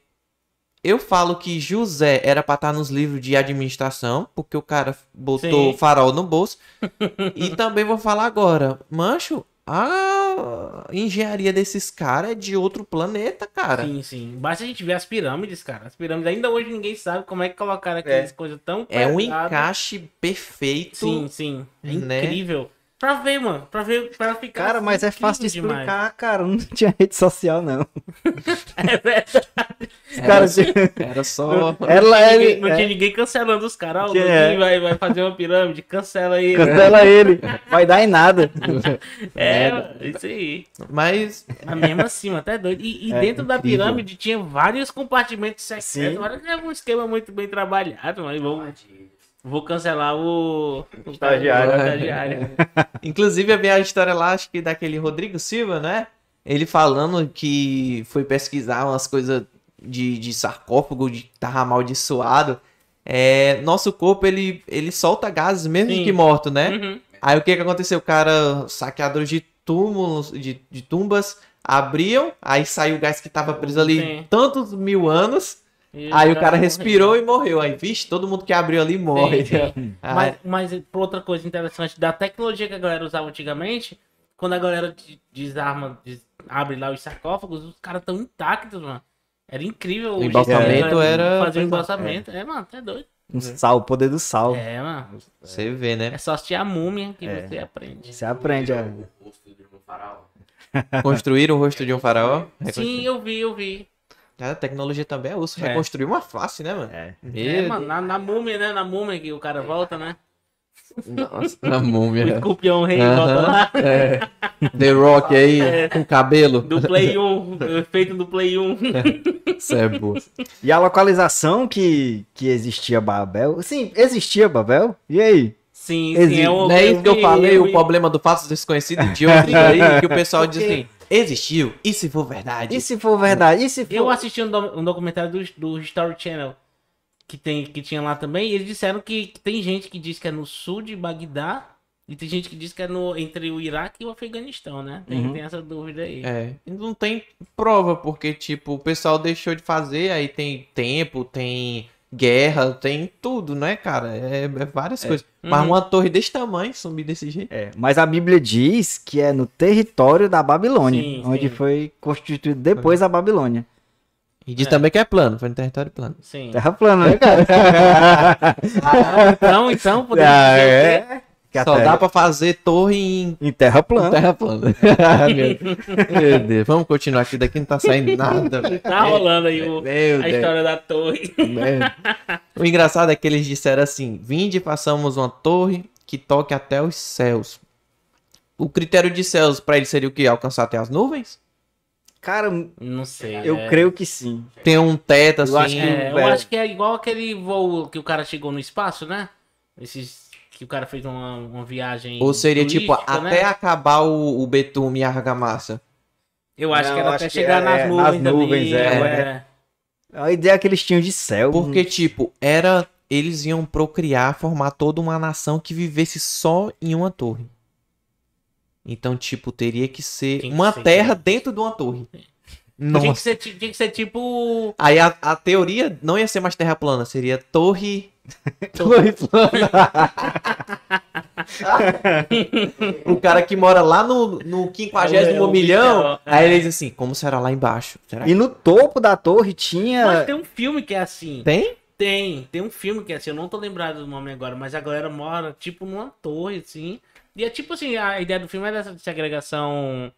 eu falo que José era pra estar nos livros de administração, porque o cara botou Sim. farol no bolso. e também vou falar agora, mancho, a engenharia desses caras é de outro planeta, cara. Sim, sim. Basta a gente ver as pirâmides, cara. As pirâmides, ainda hoje ninguém sabe como é que colocaram aquelas coisas tão É um pesadas. encaixe perfeito. Sim, sim. É né? incrível. Pra ver, mano. Pra ver, pra ficar. Cara, mas é fácil de demais. explicar, cara. Não tinha rede social, não. É verdade. Os caras tinham- Era só Ninguém- ele, não é, tinha ninguém cancelando os caras. O é. vai, vai fazer uma pirâmide, cancela ele. cancela ele. Vai dar em nada. É, isso aí. Mas Mas mesmo assim, mano, até doido. E, e É, dentro da pirâmide tinha vários compartimentos secretos. Sim. Mano, É um esquema muito bem trabalhado, mas vou, vou cancelar o, o Estagiário. Inclusive, eu vi a história lá, acho que daquele Rodrigo Silva, né? Ele falando que foi pesquisar umas coisas de, de sarcófago, de que tava amaldiçoado. É, nosso corpo, ele, ele solta gases mesmo Sim. que morto, né? Uhum. Aí o que que aconteceu? O cara, saqueadores de túmulos, de, de tumbas, abriam, aí saiu o gás que tava preso ali Sim. tantos mil anos, E aí o cara morreu. respirou e morreu. Aí, vixe, todo mundo que abriu ali morre. sim. Aí- Mas, mas por outra coisa interessante da tecnologia que a galera usava antigamente, quando a galera de- desarma, des- abre lá os sarcófagos, os caras tão intactos, mano. Era incrível. O embalsamento era- Fazer o embalsamento. É, mano, é doido. Um sal, o poder do sal. É, mano. Você vê, né? É só assistir a múmia que É. você aprende. Você aprende a. O rosto de um faraó. Construir o rosto de um faraó. Sim, eu vi, eu vi. A tecnologia também é osso. É. Reconstruir uma face, né, mano? É. É, Meu mano, na, na múmia, né? Na múmia que o cara volta, né? Nossa, na O múmia. escorpião rei Aham. volta lá. É. The Rock aí, É. com cabelo. Do Play 1, o efeito do Play 1. Isso é boa. E a localização que, que existia Babel. Sim, existia Babel? E aí? Sim, sim, Existe. é o. Não é isso que eu falei, o vi- problema do fato desconhecido de outros aí, que o pessoal diz Porque assim, existiu? E se for verdade? E se for verdade? E se for... Eu assisti um, do- um documentário do, do History Channel que, tem, que tinha lá também, e eles disseram que, que tem gente que diz que é no sul de Bagdá e tem gente que diz que é no, entre o Iraque e o Afeganistão, né? Tem, Uhum. tem essa dúvida aí. É, não tem prova, porque, tipo, o pessoal deixou de fazer, aí tem tempo, tem guerra, tem tudo, né, cara? É, é várias coisas. Mas Uhum. uma torre desse tamanho, sumir desse jeito. É, mas a Bíblia diz que é no território da Babilônia, Sim, onde sim. foi constituído depois a Babilônia. E diz É. também que é plano, foi no território plano. Sim. Terra plana, né, cara? Então, então, podemos Ah, dizer é. Que Só terra- dá pra fazer torre em Em terra plana. terra plana. meu, meu Deus, vamos continuar aqui, daqui não tá saindo nada. Tá rolando aí o- a Deus. história da torre. O engraçado é que eles disseram assim: Vinde e façamos uma torre que toque até os céus. O critério de céus pra eles seria o quê? Alcançar até as nuvens? Cara, Não sei. eu é. creio que sim. Tem um teto assim. Eu acho que- É, eu velho. acho que é igual aquele voo que o cara chegou no espaço, né? Esses que o cara fez uma, uma viagem. Ou seria tipo né? até acabar o, o betume e a argamassa? Eu acho Não, que era acho até que chegar é- nas é, nuvens. nas ali, nuvens, é. é. A ideia que eles tinham de céu. Porque, tipo, era. Eles iam procriar, formar toda uma nação que vivesse só em uma torre. Então, tipo, teria que ser que uma ser, terra né? dentro de uma torre. Tinha que, ser, ti- tinha que ser tipo. Aí a, a teoria não ia ser mais terra plana, seria torre. Torre plana. o cara que mora lá no, no 50 É milhão. É. Aí ele diz assim: como será lá embaixo? Será que E no topo da torre Mas tinha. tem um filme que é assim. tem? Tem, tem um filme que é assim, eu não tô lembrado do nome agora, mas a galera mora tipo numa torre, assim. E é tipo assim, a ideia do filme é dessa segregação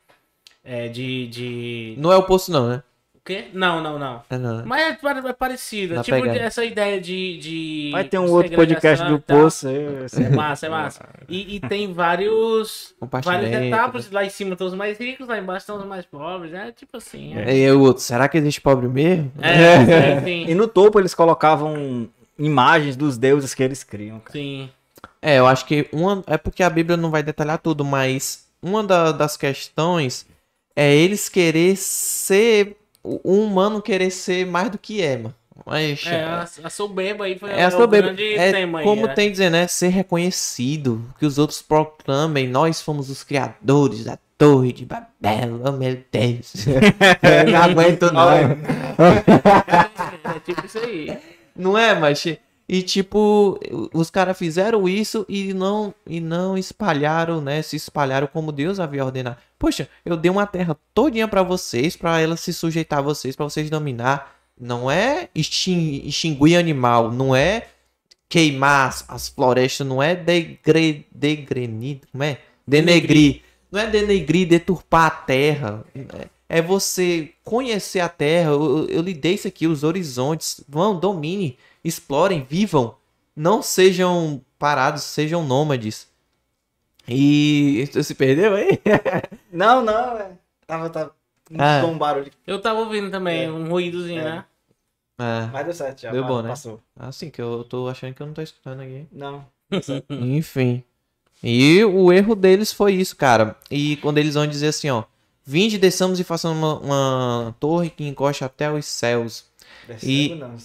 é, de, de. Não é o poço, não, né? O quê? Não, não, não. É, não, né? Mas é, é parecido. É Na tipo pegada. essa ideia de. de Vai ter um outro podcast do e. Poço. aí, assim. É massa, é massa. E, e tem vários. Várias etapas. Lá em cima estão os mais ricos, lá embaixo estão os mais pobres. É tipo assim. É, E aí o outro, será que existe pobre mesmo? é, E no topo eles colocavam imagens dos deuses que eles criam. cara. sim. É, eu acho que uma. É porque a Bíblia não vai detalhar tudo, mas uma da- das questões é eles querer ser. O humano querer ser mais do que é, mano. Mas. É, a, a soberba aí foi É a soberba. grande É tema aí. como né? tem dizer, né? Ser reconhecido. Que os outros proclamem. Nós fomos os criadores da Torre de Babel. Oh, meu Deus. Eu não aguento, não. É, é tipo isso aí. Não é, mas. E tipo, os caras fizeram isso e não e não espalharam, né? Se espalharam como Deus havia ordenado. Poxa, eu dei uma terra todinha pra vocês, pra ela se sujeitar a vocês, pra vocês dominar. Não é extin- extinguir animal, não é queimar as, as florestas, não é degre, degrenir, como é? Denegrir. Não é denegrir, deturpar a terra. É, é você conhecer a terra. Eu, eu, eu lhe dei isso aqui, os horizontes. Vão, domine, explorem, vivam. Não sejam parados, sejam nômades. E. Você se perdeu aí? Não, não, é. Tava, tava. Ah. Um barulho. Eu tava ouvindo também, É. um ruídozinho, É. né? Ah, Mas deu certo já. Deu bom, né? Passou. assim que eu tô achando que eu não tô escutando aqui. Não. Enfim. E o erro deles foi isso, cara. E quando eles vão dizer assim, ó. Vinde, desçamos e façamos uma, uma torre que encoste até os céus. E- Descendo, não.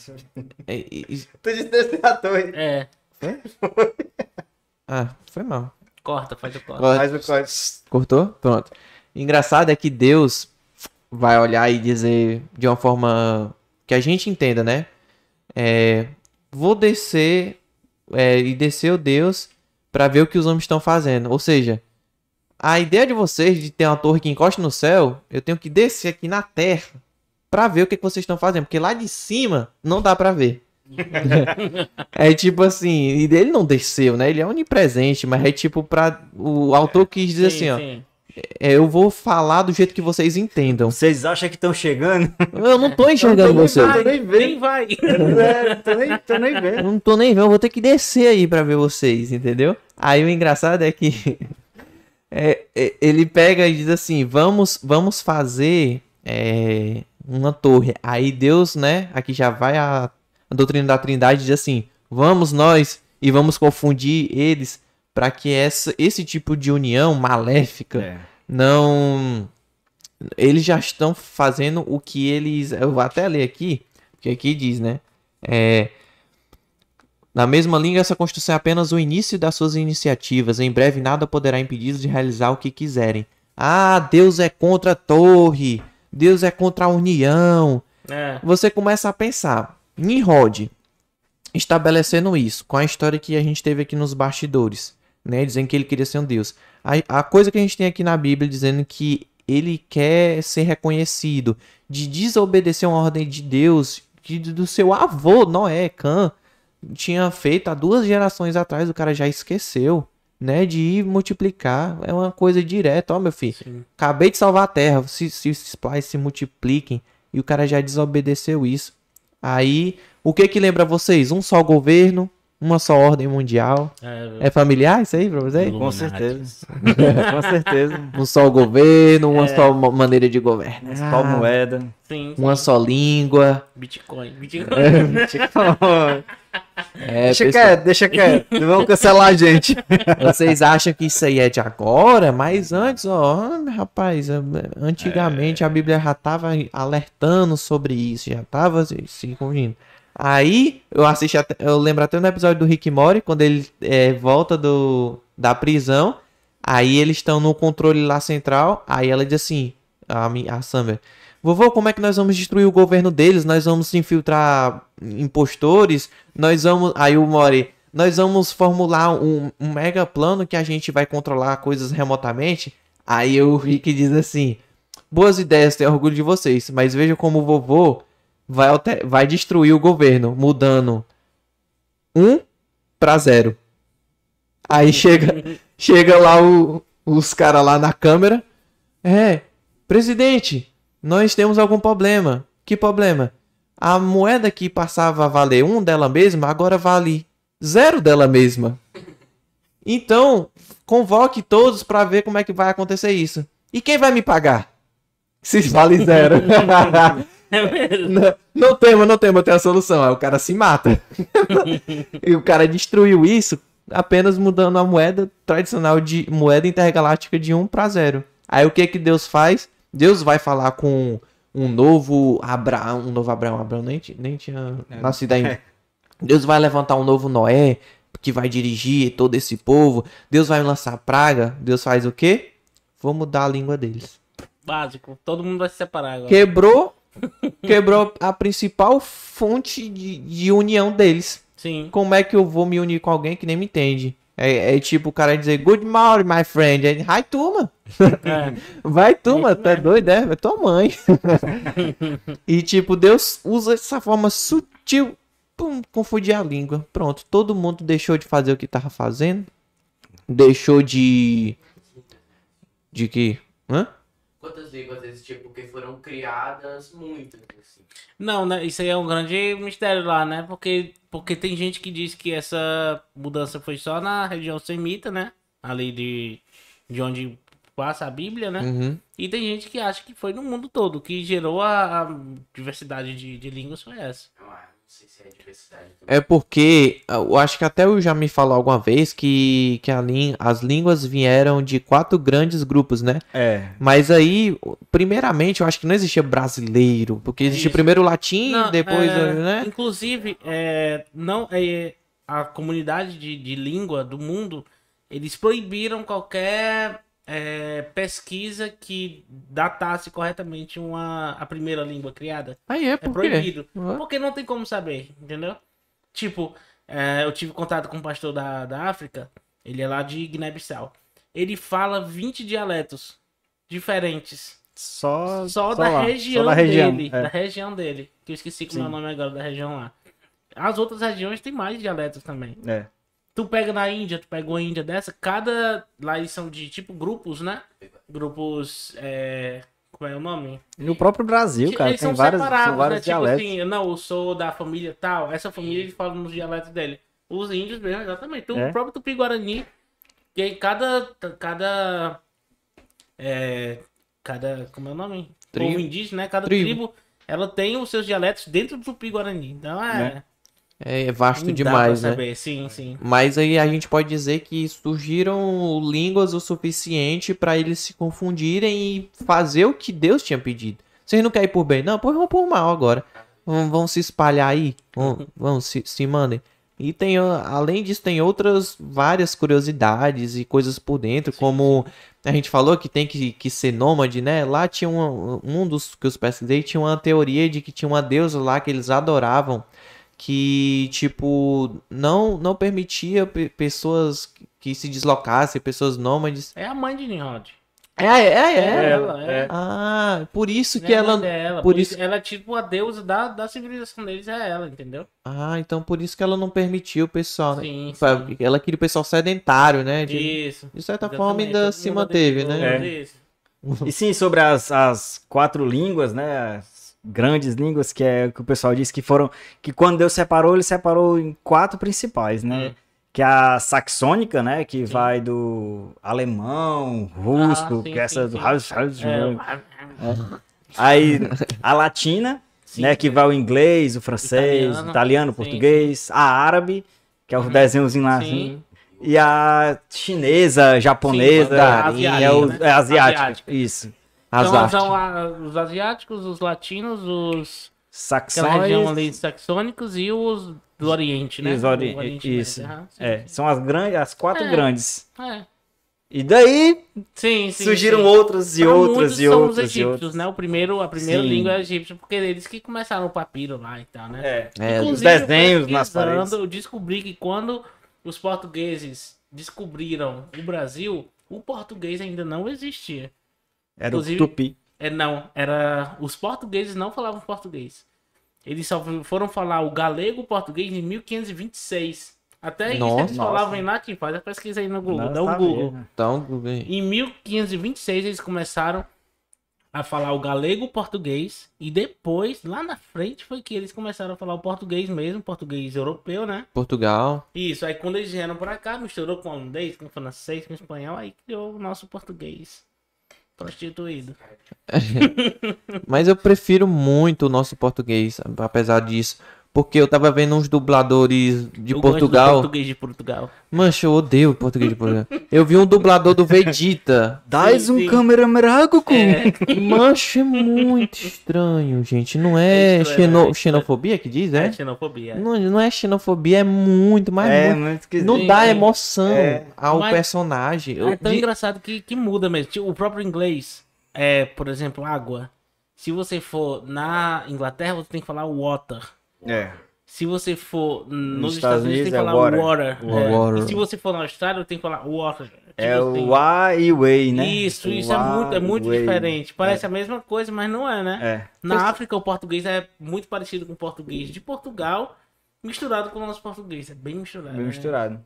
E- e- Tu disse a torre. É, ah, foi mal. corta, faz o corte. Corta. Mas o código. Cortou? Pronto. Engraçado é que Deus vai olhar e dizer de uma forma que a gente entenda, né? É, vou descer é, e desceu Deus para ver o que os homens estão fazendo. Ou seja, a ideia de vocês de ter uma torre que encosta no céu, eu tenho que descer aqui na terra para ver o que, que vocês estão fazendo, porque lá de cima não dá para ver. é tipo assim, e ele não desceu, né? Ele é onipresente, mas é tipo para o autor quis dizer Sim, assim, ó, sim. é, eu vou falar do jeito que vocês entendam. Vocês acham que estão chegando? Eu não tô enxergando vocês. vai. Vai, nem nem vai. é, tô nem, tô nem Eu vendo. não tô nem vendo, eu vou ter que descer aí pra ver vocês, entendeu? Aí o engraçado é que é, é, ele pega e diz assim: vamos, vamos fazer é, uma torre. Aí Deus, né? Aqui já vai a, a doutrina da Trindade diz assim: vamos nós e vamos confundir eles para que essa, esse tipo de união maléfica É. não eles já estão fazendo o que eles. Eu vou até ler aqui, que aqui diz, né? É, na mesma língua, essa Constituição é apenas o início das suas iniciativas. Em breve, nada poderá impedi-los de realizar o que quiserem. Ah, Deus é contra a torre. Deus é contra a união. É. Você começa a pensar. Nimrod estabelecendo isso, com a história que a gente teve aqui nos bastidores, né? Dizendo que ele queria ser um Deus. A, a coisa que a gente tem aqui na Bíblia dizendo que ele quer ser reconhecido, de desobedecer uma ordem de Deus, que do seu avô, Noé, Cã, tinha feito há duas gerações atrás, o cara já esqueceu, né? De ir multiplicar. É uma coisa direta, ó, meu filho. Sim. Acabei de salvar a terra, se, se os pais se multipliquem. E o cara já desobedeceu isso. Aí, o que que lembra vocês? Um só governo, uma só ordem mundial. É, É familiar isso aí pra vocês? Com certeza. Com certeza. Um só governo, uma só ma- maneira de governar. Qual moeda? Sim, sim. Uma só língua. Bitcoin. Bitcoin. É, deixa pessoal, quieto, deixa quieto. Não vão cancelar a gente. vocês acham que isso aí é de agora? Mas antes, ó, rapaz, é, antigamente a Bíblia já tava alertando sobre isso, já tava se, se corrigindo. Aí, eu assisti até, eu lembro até no episódio do Rick Mori, quando ele é, volta do, da prisão, aí eles estão no controle lá central, aí ela diz assim, a, a Summer, vovô, como é que nós vamos destruir o governo deles? Nós vamos infiltrar impostores, nós vamos, aí o Mori, nós vamos formular um, um mega plano que a gente vai controlar coisas remotamente. Aí o Rick diz assim, boas ideias, tenho orgulho de vocês, mas veja como o vovô vai, alter- vai destruir o governo, mudando um pra zero. Aí chega, chega lá o- os caras lá na câmera. É, presidente, nós temos algum problema. Que problema? A moeda que passava a valer um dela mesma, agora vale zero dela mesma. Então, convoque todos pra ver como é que vai acontecer isso. E quem vai me pagar? Se vale zero. É. Não, não temo, não temo, eu tenho a solução. Aí o cara se mata. e o cara destruiu isso apenas mudando a moeda tradicional de moeda intergaláctica de 1 para 0. Aí o que que Deus faz? Deus vai falar com um novo Abraão, um novo Abraão, Abraão nem, nem tinha nascido ainda. Deus vai levantar um novo Noé que vai dirigir todo esse povo. Deus vai lançar praga. Deus faz o quê? Vou mudar a língua deles. Básico. Todo mundo vai se separar agora. Quebrou, quebrou a principal fonte de, de união deles. Sim. Como é que eu vou me unir com alguém que nem me entende? É, é tipo o cara dizer good morning, my friend. Aí, Vai turma. É. Vai turma, Isso tu é mesmo. doido, é? É tua mãe. e tipo, Deus usa essa forma sutil pum, confundir a língua. Pronto, todo mundo deixou de fazer o que tava fazendo. Deixou de. De que? Hã? Quantas línguas existiam? Porque foram criadas muitas, assim. Não, né? Isso aí é um grande mistério lá, né? Porque, porque tem gente que diz que essa mudança foi só na região semita, né? Ali de, de onde passa a Bíblia, né? Uhum. E tem gente que acha que foi no mundo todo. Que gerou a, a diversidade de, de línguas foi essa. Eu ah, não sei se é diversidade. É porque eu acho que até o já me falou alguma vez que, que a lin- as línguas vieram de quatro grandes grupos, né? É. Mas aí, primeiramente, eu acho que não existia brasileiro, porque existia Isso. primeiro o latim, Não, depois, é, né? Inclusive, é, não, é, a comunidade de, de língua do mundo, eles proibiram qualquer é, pesquisa que datasse corretamente uma, a primeira língua criada. Aí é É por quê? proibido. Ué? Porque não tem como saber, entendeu? Tipo, é, eu tive contato com um pastor da, da África, ele é lá de Guiné-Bissau. Ele fala 20 dialetos diferentes. Só, Só, da lá, região só da região, dele. é. Da região dele. Que eu esqueci como é o nome agora da região lá. As outras regiões tem mais dialetos também. É. Tu pega na Índia, tu pega uma Índia dessa, cada. Lá eles são de tipo grupos, né? Grupos. É... Como é o nome? No próprio Brasil, cara, eles tem são vários, separados, são vários né? Tipo dialetos. assim, não, eu sou da família tal, essa família eles falam nos dialetos dele. Os índios mesmo, exatamente. Tu- É? O próprio Tupi-Guarani, que aí cada. Cada. É. Cada. Como é o nome? Tribo. Povo indígena, né? Cada Tribo. tribo. ela tem os seus dialetos dentro do Tupi-Guarani. Então é. Né? É vasto Não dá demais, pra né? saber. Sim, sim. Mas aí a gente pode dizer que surgiram línguas o suficiente para eles se confundirem e fazer o que Deus tinha pedido. Vocês não querem ir por bem? Não, pois vão por mal agora. Vão, vão se espalhar aí. Vão, vão se, se mandem. E tem, além disso, tem outras várias curiosidades e coisas por dentro, como a gente falou que tem que, que ser nômade, né? Lá tinha um, um dos que os pesquisei tinha uma teoria de que tinha uma deusa lá que eles adoravam, que, tipo, não, não permitia pe- pessoas que se deslocassem, pessoas nômades. É a mãe de Nimrod. É, é, é. É ela, é. Ah, por isso que É ela. dela, por por isso- isso, ela é tipo a deusa da, da civilização deles, é ela, entendeu? Ah, então por isso que ela não permitiu o pessoal, né? Sim. Ela queria o pessoal sedentário, né? De, Isso. de certa forma ainda todo se manteve, né? É. isso. E sim, sobre as, as quatro línguas, né? Grandes línguas, que é o que o pessoal diz que foram. Que quando Deus separou, ele separou em quatro principais, né? Hum. Que é a saxônica, né? Que vai do alemão, russo, Ah, sim, que é essa sim, do. sim. É, Aí a latina, sim, né? Que vai o inglês, o francês, Italiano, italiano, sim, português, a árabe, que é os desenhozinhos lá. assim, Sim. E a chinesa, japonesa, Sim, asiática, é, o, né? é asiática. Asiática. Isso. As a- os asiáticos, os latinos, os Saxões. ali saxônicos e os do Oriente, né? Os ori- Oriente isso. Médio, aham, sim, É, são as grandes, as quatro É. grandes. É. E daí Sim, surgiram sim. outros e Pra outros muitos e são outros os egípcios, outros. né? O primeiro, a primeira língua é egípcia, porque eles que começaram o papiro lá e tal, né? É. É, Os desenhos nas paredes. Eu descobri que quando os portugueses descobriram o Brasil, o português ainda não existia. Era Inclusive- o tupi. É, não, era. Os portugueses não falavam português. Eles só foram falar o galego português em 1526. Até isso Nossa. eles falavam em latim. Faz a pesquisa aí no Google. Nossa, dá um Google. vendo. Então, Em 1526 eles começaram a falar o galego português e depois, lá na frente, foi que eles começaram a falar o português mesmo, português europeu, né? Portugal. Isso, aí quando eles vieram pra cá, misturou com holandês, com francês, com espanhol, aí criou o nosso português prostituído. Mas eu prefiro muito o nosso português, apesar disso. Porque eu tava vendo uns dubladores de Eu gosto do Portugal. português de Portugal. Mancha, eu odeio o português de Portugal. Eu vi um dublador do Vegeta. Dás Sim, um câmera Goku. É, Mancha, é muito estranho, gente. Não é, É xeno- é xenofobia que diz, é é? xenofobia. Não, não é xenofobia, é muito, mas É, muito. Não dá sim. emoção É. ao Mas- personagem. É tão de- engraçado que, que muda mesmo. Tipo, o próprio inglês, é, por exemplo, água. Se você for na Inglaterra, você tem que falar water. É. Se você for nos Estados Estados Unidos, tem que Unidos é falar water. water. é. Water. E se você for na Austrália, tem que falar water. Tipo É assim. o A e o Way, né? Isso, isso é muito, é e muito Way. diferente. Parece a mesma coisa, mas não é, né? É. Na África, o português é muito parecido com o português de Portugal, misturado com o nosso português. É bem misturado. Bem né? misturado.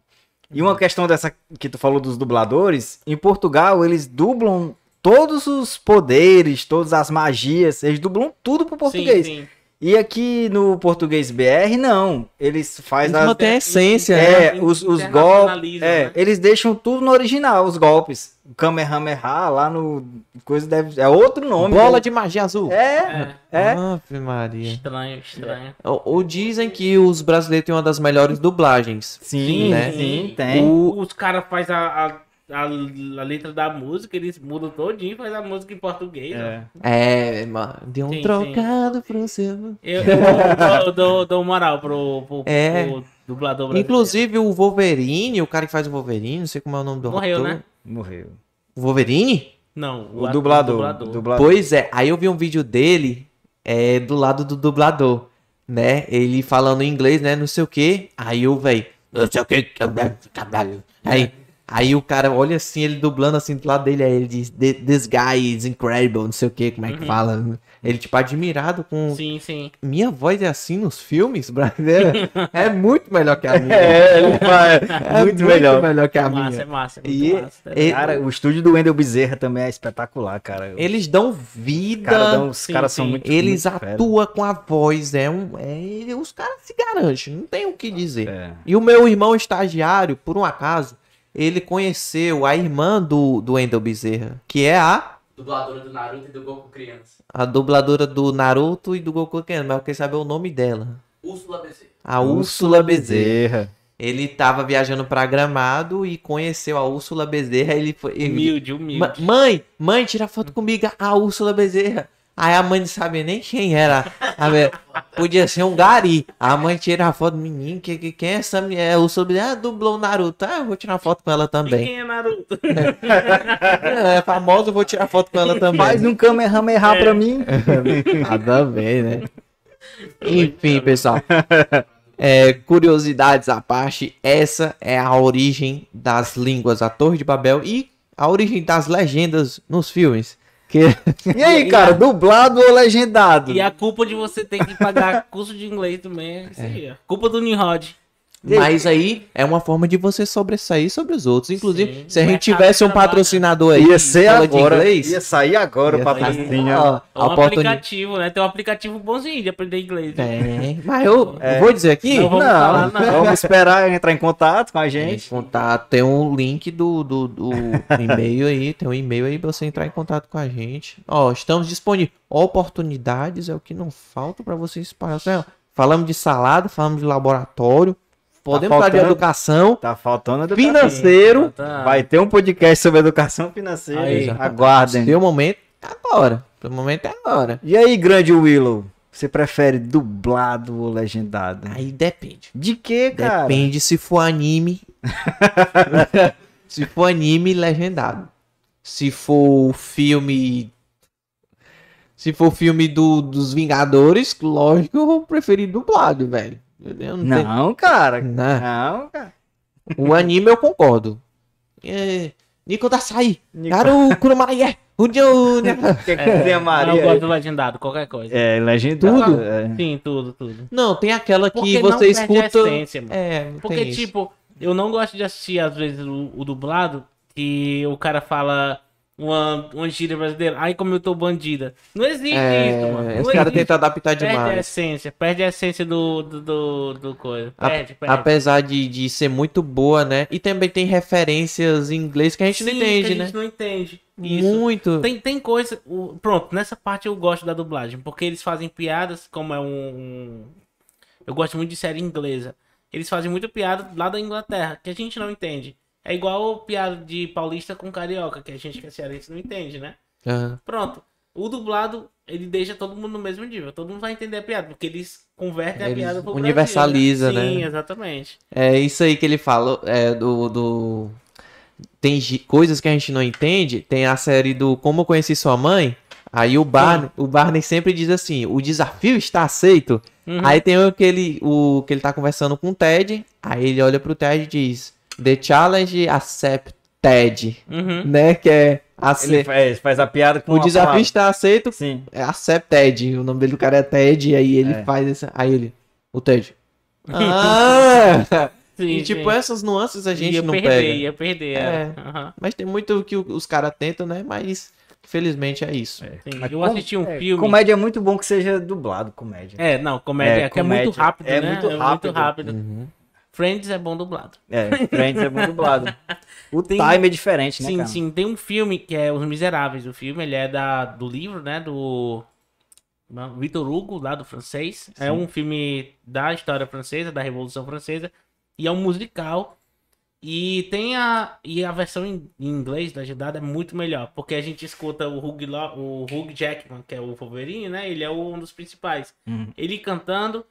E uma questão dessa que tu falou dos dubladores, em Portugal eles dublam todos os poderes, todas as magias, eles dublam tudo pro português. Sim, sim. E aqui no português BR, não. Eles fazem Eles as... mantêm a essência, né? É, os, os golpes. Internacionalizam, É, né? eles deixam tudo no original, os golpes. O Kamehameha lá no. Coisa deve. É outro nome. Bola né? de magia azul. É, É, é. Ave Maria. estranho, estranho. Ou, ou dizem que os brasileiros têm uma das melhores dublagens. Sim, né? sim, tem. O- Os caras fazem a, a, a, a letra da música, eles mudam todinho e fazem a música em português. ó. É. É, mano. Deu um Sim, sim. trocado pro seu. Eu, eu dou, dou, dou moral pro, pro, É. pro dublador brasileiro. Inclusive o Wolverine, o cara que faz o Wolverine, não sei como é o nome do Morreu, ator. né? Morreu. O Wolverine? Não, O, ator- dublador. dublador. Pois é, aí eu vi um vídeo dele é, do lado do dublador, né? Ele falando em inglês, né? Não sei o que. Aí eu, velho, não sei o que, caralho. Aí, aí o cara olha assim, ele dublando assim do lado dele, aí ele diz, "Th- This guy is incredible, não sei o que, como é que fala. Ele, tipo, admirado com. Sim, sim. Minha voz é assim nos filmes brasileiros? é muito melhor que a minha. É, ele faz. É muito, melhor. melhor que a É massa, é minha. massa. É muito E- massa, tá e-? Cara, o estúdio do Wendel Bezerra também é espetacular, cara. Eles dão vida. Cara, dão- os Sim, caras são sim. muito. Eles muito fera. atuam com a voz, é um. É, os caras se garantem, não tem o que dizer. É. E o meu irmão estagiário, por um acaso, ele conheceu a irmã do, do Wendel Bezerra, que é a, Dubladora do Naruto e do Goku criança. a dubladora do Naruto e do Goku Ken, mas eu quero saber o nome dela. Úrsula Bezerra. A Úrsula Bezerra. Ele tava viajando pra Gramado e conheceu a Úrsula Bezerra. Ele foi. ele- Humilde, humilde. Mãe, mãe, tira foto comigo, a Úrsula Bezerra. Aí a mãe não sabia nem quem era. Podia ser um gari. A mãe tira a foto, menino, que, que, quem é essa mulher? É Úrsula Bezerra, ah, dublou o Naruto. Ah, eu vou tirar foto com ela E também. quem é Naruto? É, famosa, eu vou tirar foto com ela também. Faz um Kamehameha pra mim. Nada a ver, né? Enfim, pessoal. É, curiosidades à parte, essa é a origem das línguas, a Torre de Babel e a origem das legendas nos filmes. Que E aí, cara, dublado ou legendado? E a culpa de você ter que pagar curso de inglês também é isso aí, ó. Culpa do Nimrod. Mas aí é uma forma de você sobressair sobre os outros. Inclusive, Sim. se a gente tivesse um patrocinador aí, Ia ser agora. inglês, Ia sair agora o ia patrocínio. sair, ó, É um aplicativo, né? Tem um aplicativo bonzinho de aprender inglês. né? Tem, mas eu É. vou dizer aqui. Não vamos Não, falar, não. vamos esperar entrar em contato com a Gente, gente. contato, tem um link do, do, do e-mail aí, tem um e-mail aí pra você entrar em contato com a gente. Ó, estamos disponíveis. Oportunidades é o que não falta pra vocês passar. Falamos de salada, falamos de laboratório, podemos falar de educação, Tá faltando educação. financeiro. Tá. Vai ter um podcast sobre educação financeira. Aí. Aguardem. Seu momento é agora. Seu momento é agora. E aí, grande Willow? Você prefere dublado ou legendado? Aí depende. De que, cara? Depende se for anime. se for anime, legendado. Se for filme. Se for filme do, dos Vingadores, lógico, eu vou preferir dublado, velho. Eu não tenho- Não, cara. Não. Não, cara. O anime eu concordo. É... Nico da Sai. Garu Kurumaie. O Dio- Quer que tenha Não, eu Maria? gosto do legendado, qualquer coisa. É, legendado. Tudo? É. Sim, tudo, tudo. Não, tem aquela que Porque você não perde a escuta. essência, mano. É, não Porque, tem isso. tipo, eu não gosto de assistir, às vezes, o, o dublado, que o cara fala uma, uma gíria brasileira. Ai, como eu tô bandida. Não existe É, isso, mano. Não Os caras existe. tentam adaptar Perde a demais. essência, perde a essência do, do, do, do coisa. A- Perde, perde. Apesar de, de ser muito boa, né? E também tem referências em inglês que a gente não Sim, entende, que a né? gente não entende. Isso. Muito. Tem, tem coisa. pronto, nessa parte eu gosto da dublagem. Porque eles fazem piadas, como é um. um- eu gosto muito de série inglesa. Eles fazem muita piada lá da Inglaterra, que a gente não entende. É igual piada de paulista com carioca, que a gente que é cearense não entende, né? Aham. Pronto. O dublado, ele deixa todo mundo no mesmo nível. Todo mundo vai entender a piada, porque eles convertem a Eles piada pro universaliza, Brasil, né? Sim, exatamente. É isso aí que ele fala. É, do, do... Tem coisas que a gente não entende. Tem a série do Como Eu Conheci Sua Mãe. Aí o Barney, o Barney sempre diz assim: o desafio está aceito. Uhum. Aí tem o que ele, o que ele tá conversando com o Ted. Aí ele olha pro Ted e diz: The challenge accepted. Uhum. Né? Que é ace- Ele faz, faz a piada com O desafio palavra. está aceito. Sim. É accepted. O nome dele do cara é Ted. E aí ele É. faz esse. Aí ele. O Ted. Ah! Sim, e tipo, sim. essas nuances a gente ia não perder, pega. ia perder. É. É. Aham. Mas tem muito que os caras tentam, né? Mas infelizmente é isso. Sim, Mas eu assisti um é, filme. Comédia é muito bom que seja dublado, comédia. É, não, comédia, É, que é muito comédia. rápido, É né? muito É rápido. muito rápido. Uhum. Friends é bom dublado. É, Friends é bom dublado. O Tem- time é diferente, né, sim, cara? sim. Tem um filme que é Os Miseráveis. O filme, ele é da, do livro, né? Do Victor Hugo, lá do francês. É um filme da história francesa, da Revolução Francesa. E é um musical. E tem a. E a versão em, em inglês legendada é muito melhor. Porque a gente escuta o Hugh, Lo- o Hugh Jackman, que é o Wolverine, né? Ele é um dos principais. Uhum. Ele cantando.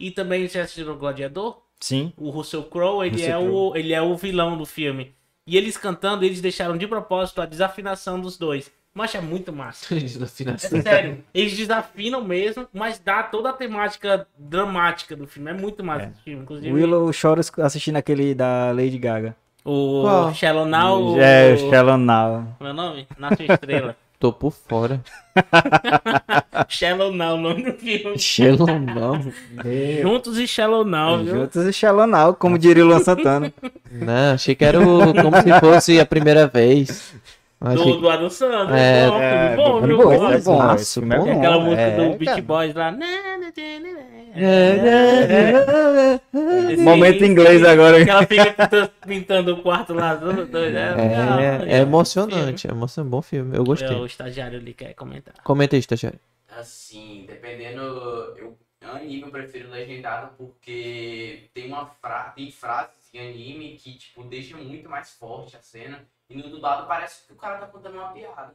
E também você assistiu o Gladiador? Sim. O Russell Crowe, ele, Russell é o, ele é o vilão do filme. E eles cantando, eles deixaram de propósito a desafinação dos dois. Mas é muito massa. É sério. Eles desafinam mesmo, mas dá toda a temática dramática do filme. É muito massa É. esse filme. Inclusive, Willow chora assistindo aquele da Lady Gaga. o Qual? Shallow Now. É, o... Shallow Now. Meu é nome? Nasce Estrela. Tô por fora. Shallow Now, o nome do filme. Shallow não. Juntos e Shallow Now, viu? Juntos e Shallow Now, como diria o Luan Santana. Não, achei que era o, como se fosse a primeira vez. Achei Do, do Adam Sandler. É, bom, é, bom, é viu? bom, Bom. é bom, é bom. bom. Aquela música É, do Beach cara. Boys lá. que- Esse- Momento inglês agora. Que ela fica pintando, o quarto lá. doido. É, É, é legal. emocionante. É emocionante. Bom filme. Eu É, gostei. O estagiário ali quer comentar. Comenta aí, estagiário. Assim, dependendo. Eu Anime eu prefiro legendado porque tem uma fra... tem frases em anime que, tipo, deixa muito mais forte a cena. E no dublado parece que o cara tá contando uma piada.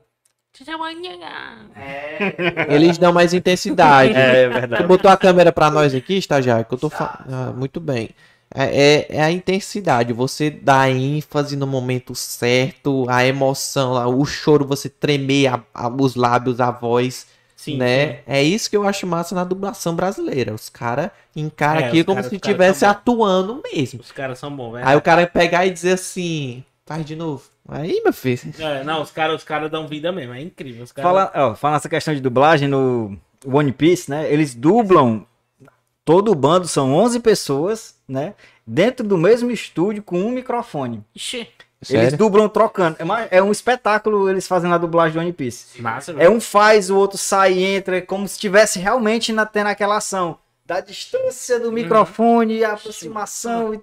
É. Eles dão mais intensidade. É, é Tu verdade. botou a câmera pra nós aqui, estagiário, que eu tô falando. muito bem. É, é, é a intensidade, você dá ênfase no momento certo, a emoção, o choro, você tremer a- a- os lábios, a voz, Sim, né? sim. É isso que eu acho massa na dublação brasileira. Os caras encaram É, aqui como caras- se estivesse atuando mesmo. Os caras são bons, velho. Aí o cara pegar e dizer assim, faz de novo. Aí, meu filho. É, não, os caras os cara dão vida mesmo, é incrível. Os caras... Fala, ó, falando essa questão de dublagem no One Piece, né? Eles dublam todo o bando, são 11 pessoas, né? Dentro do mesmo estúdio com um microfone. Ixi, Eles Sério? dublam trocando. É, uma- é um espetáculo eles fazem a dublagem do One Piece. massa, É um faz, o outro sai e entra, é como se estivesse realmente na, tendo aquela ação. Da distância do microfone, a aproximação. e-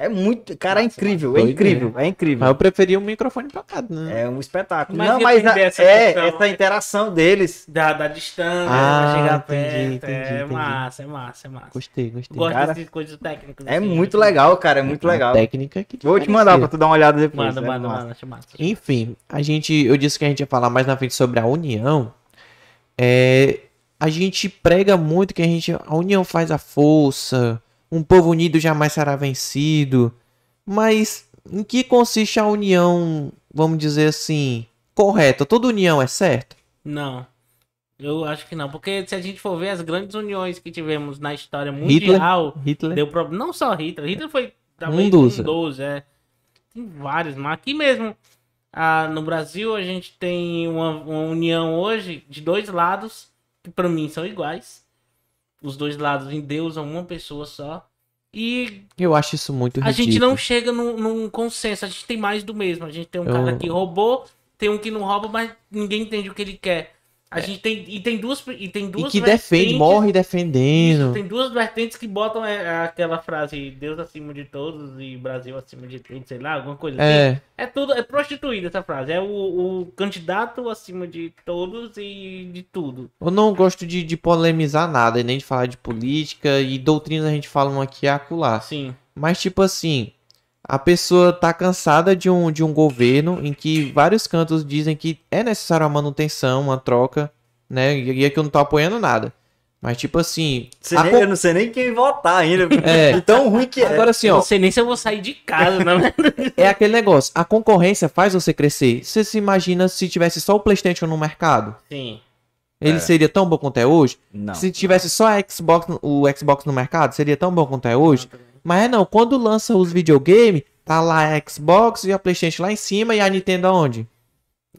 É muito. Cara, é incrível, é doido, incrível, é incrível. Mas eu preferia um microfone cá, né? É um espetáculo. Mas Não, mas essa é questão. essa interação deles. Da, da distância, Ah, chegar entendi, perto. entendi, é entendi. massa, é massa, é massa. Gostei, gostei. Gosto Cara, dessas coisas técnicas. É assim, muito né? legal, cara, é muito Uma legal. técnica que Vou te mandar pra tu dar uma olhada depois. Manda, né? manda, manda. Enfim, a gente, eu disse que a gente ia falar mais na frente sobre a união. É, a gente prega muito que a gente, a união faz a força, um povo unido jamais será vencido. Mas em que consiste a união, vamos dizer assim, correta? Toda união é certa? Não. Eu acho que não, porque se a gente for ver as grandes uniões que tivemos na história Hitler? mundial, Hitler? deu problema. Não só Hitler, Hitler foi talvez Um um dos. é. Tem vários, mas aqui mesmo, ah, no Brasil, a gente tem uma, uma união hoje de dois lados, que pra mim são iguais. Os dois lados endeusam uma pessoa só. E Eu acho isso muito a ridículo. gente não chega num, num consenso, a gente tem mais do mesmo. A gente tem um Eu- cara que roubou, tem um que não rouba, mas ninguém entende o que ele quer. A gente tem e tem duas e tem É. E duas que defende, morre Isso, defendendo. tem duas vertentes que botam é, aquela frase Deus acima de todos e Brasil acima de tudo, sei lá, alguma coisa assim. É, É tudo, é prostituída essa frase. É o, o candidato acima de todos e de tudo. eu não gosto de, de polemizar nada, nem de falar de política e doutrinas a gente fala um aqui e acolá. Assim. Mas, tipo assim, a pessoa tá cansada de um, de um governo em que vários cantos dizem que é necessário uma manutenção, uma troca, né? E aqui eu não tô apoiando nada. Mas, tipo assim. A nem- Eu não sei nem quem votar ainda. É. Tão ruim que é. Agora, assim, Eu ó, não sei nem se eu vou sair de casa, né? é aquele negócio. A concorrência faz você crescer. Você se imagina se tivesse só o PlayStation no mercado? Sim. Ele É. seria tão bom quanto é hoje? Não. Se tivesse só a Xbox, o Xbox no mercado, seria tão bom quanto é hoje? Mas é não, quando lança os videogames, tá lá a Xbox e a Playstation lá em cima e a Nintendo aonde?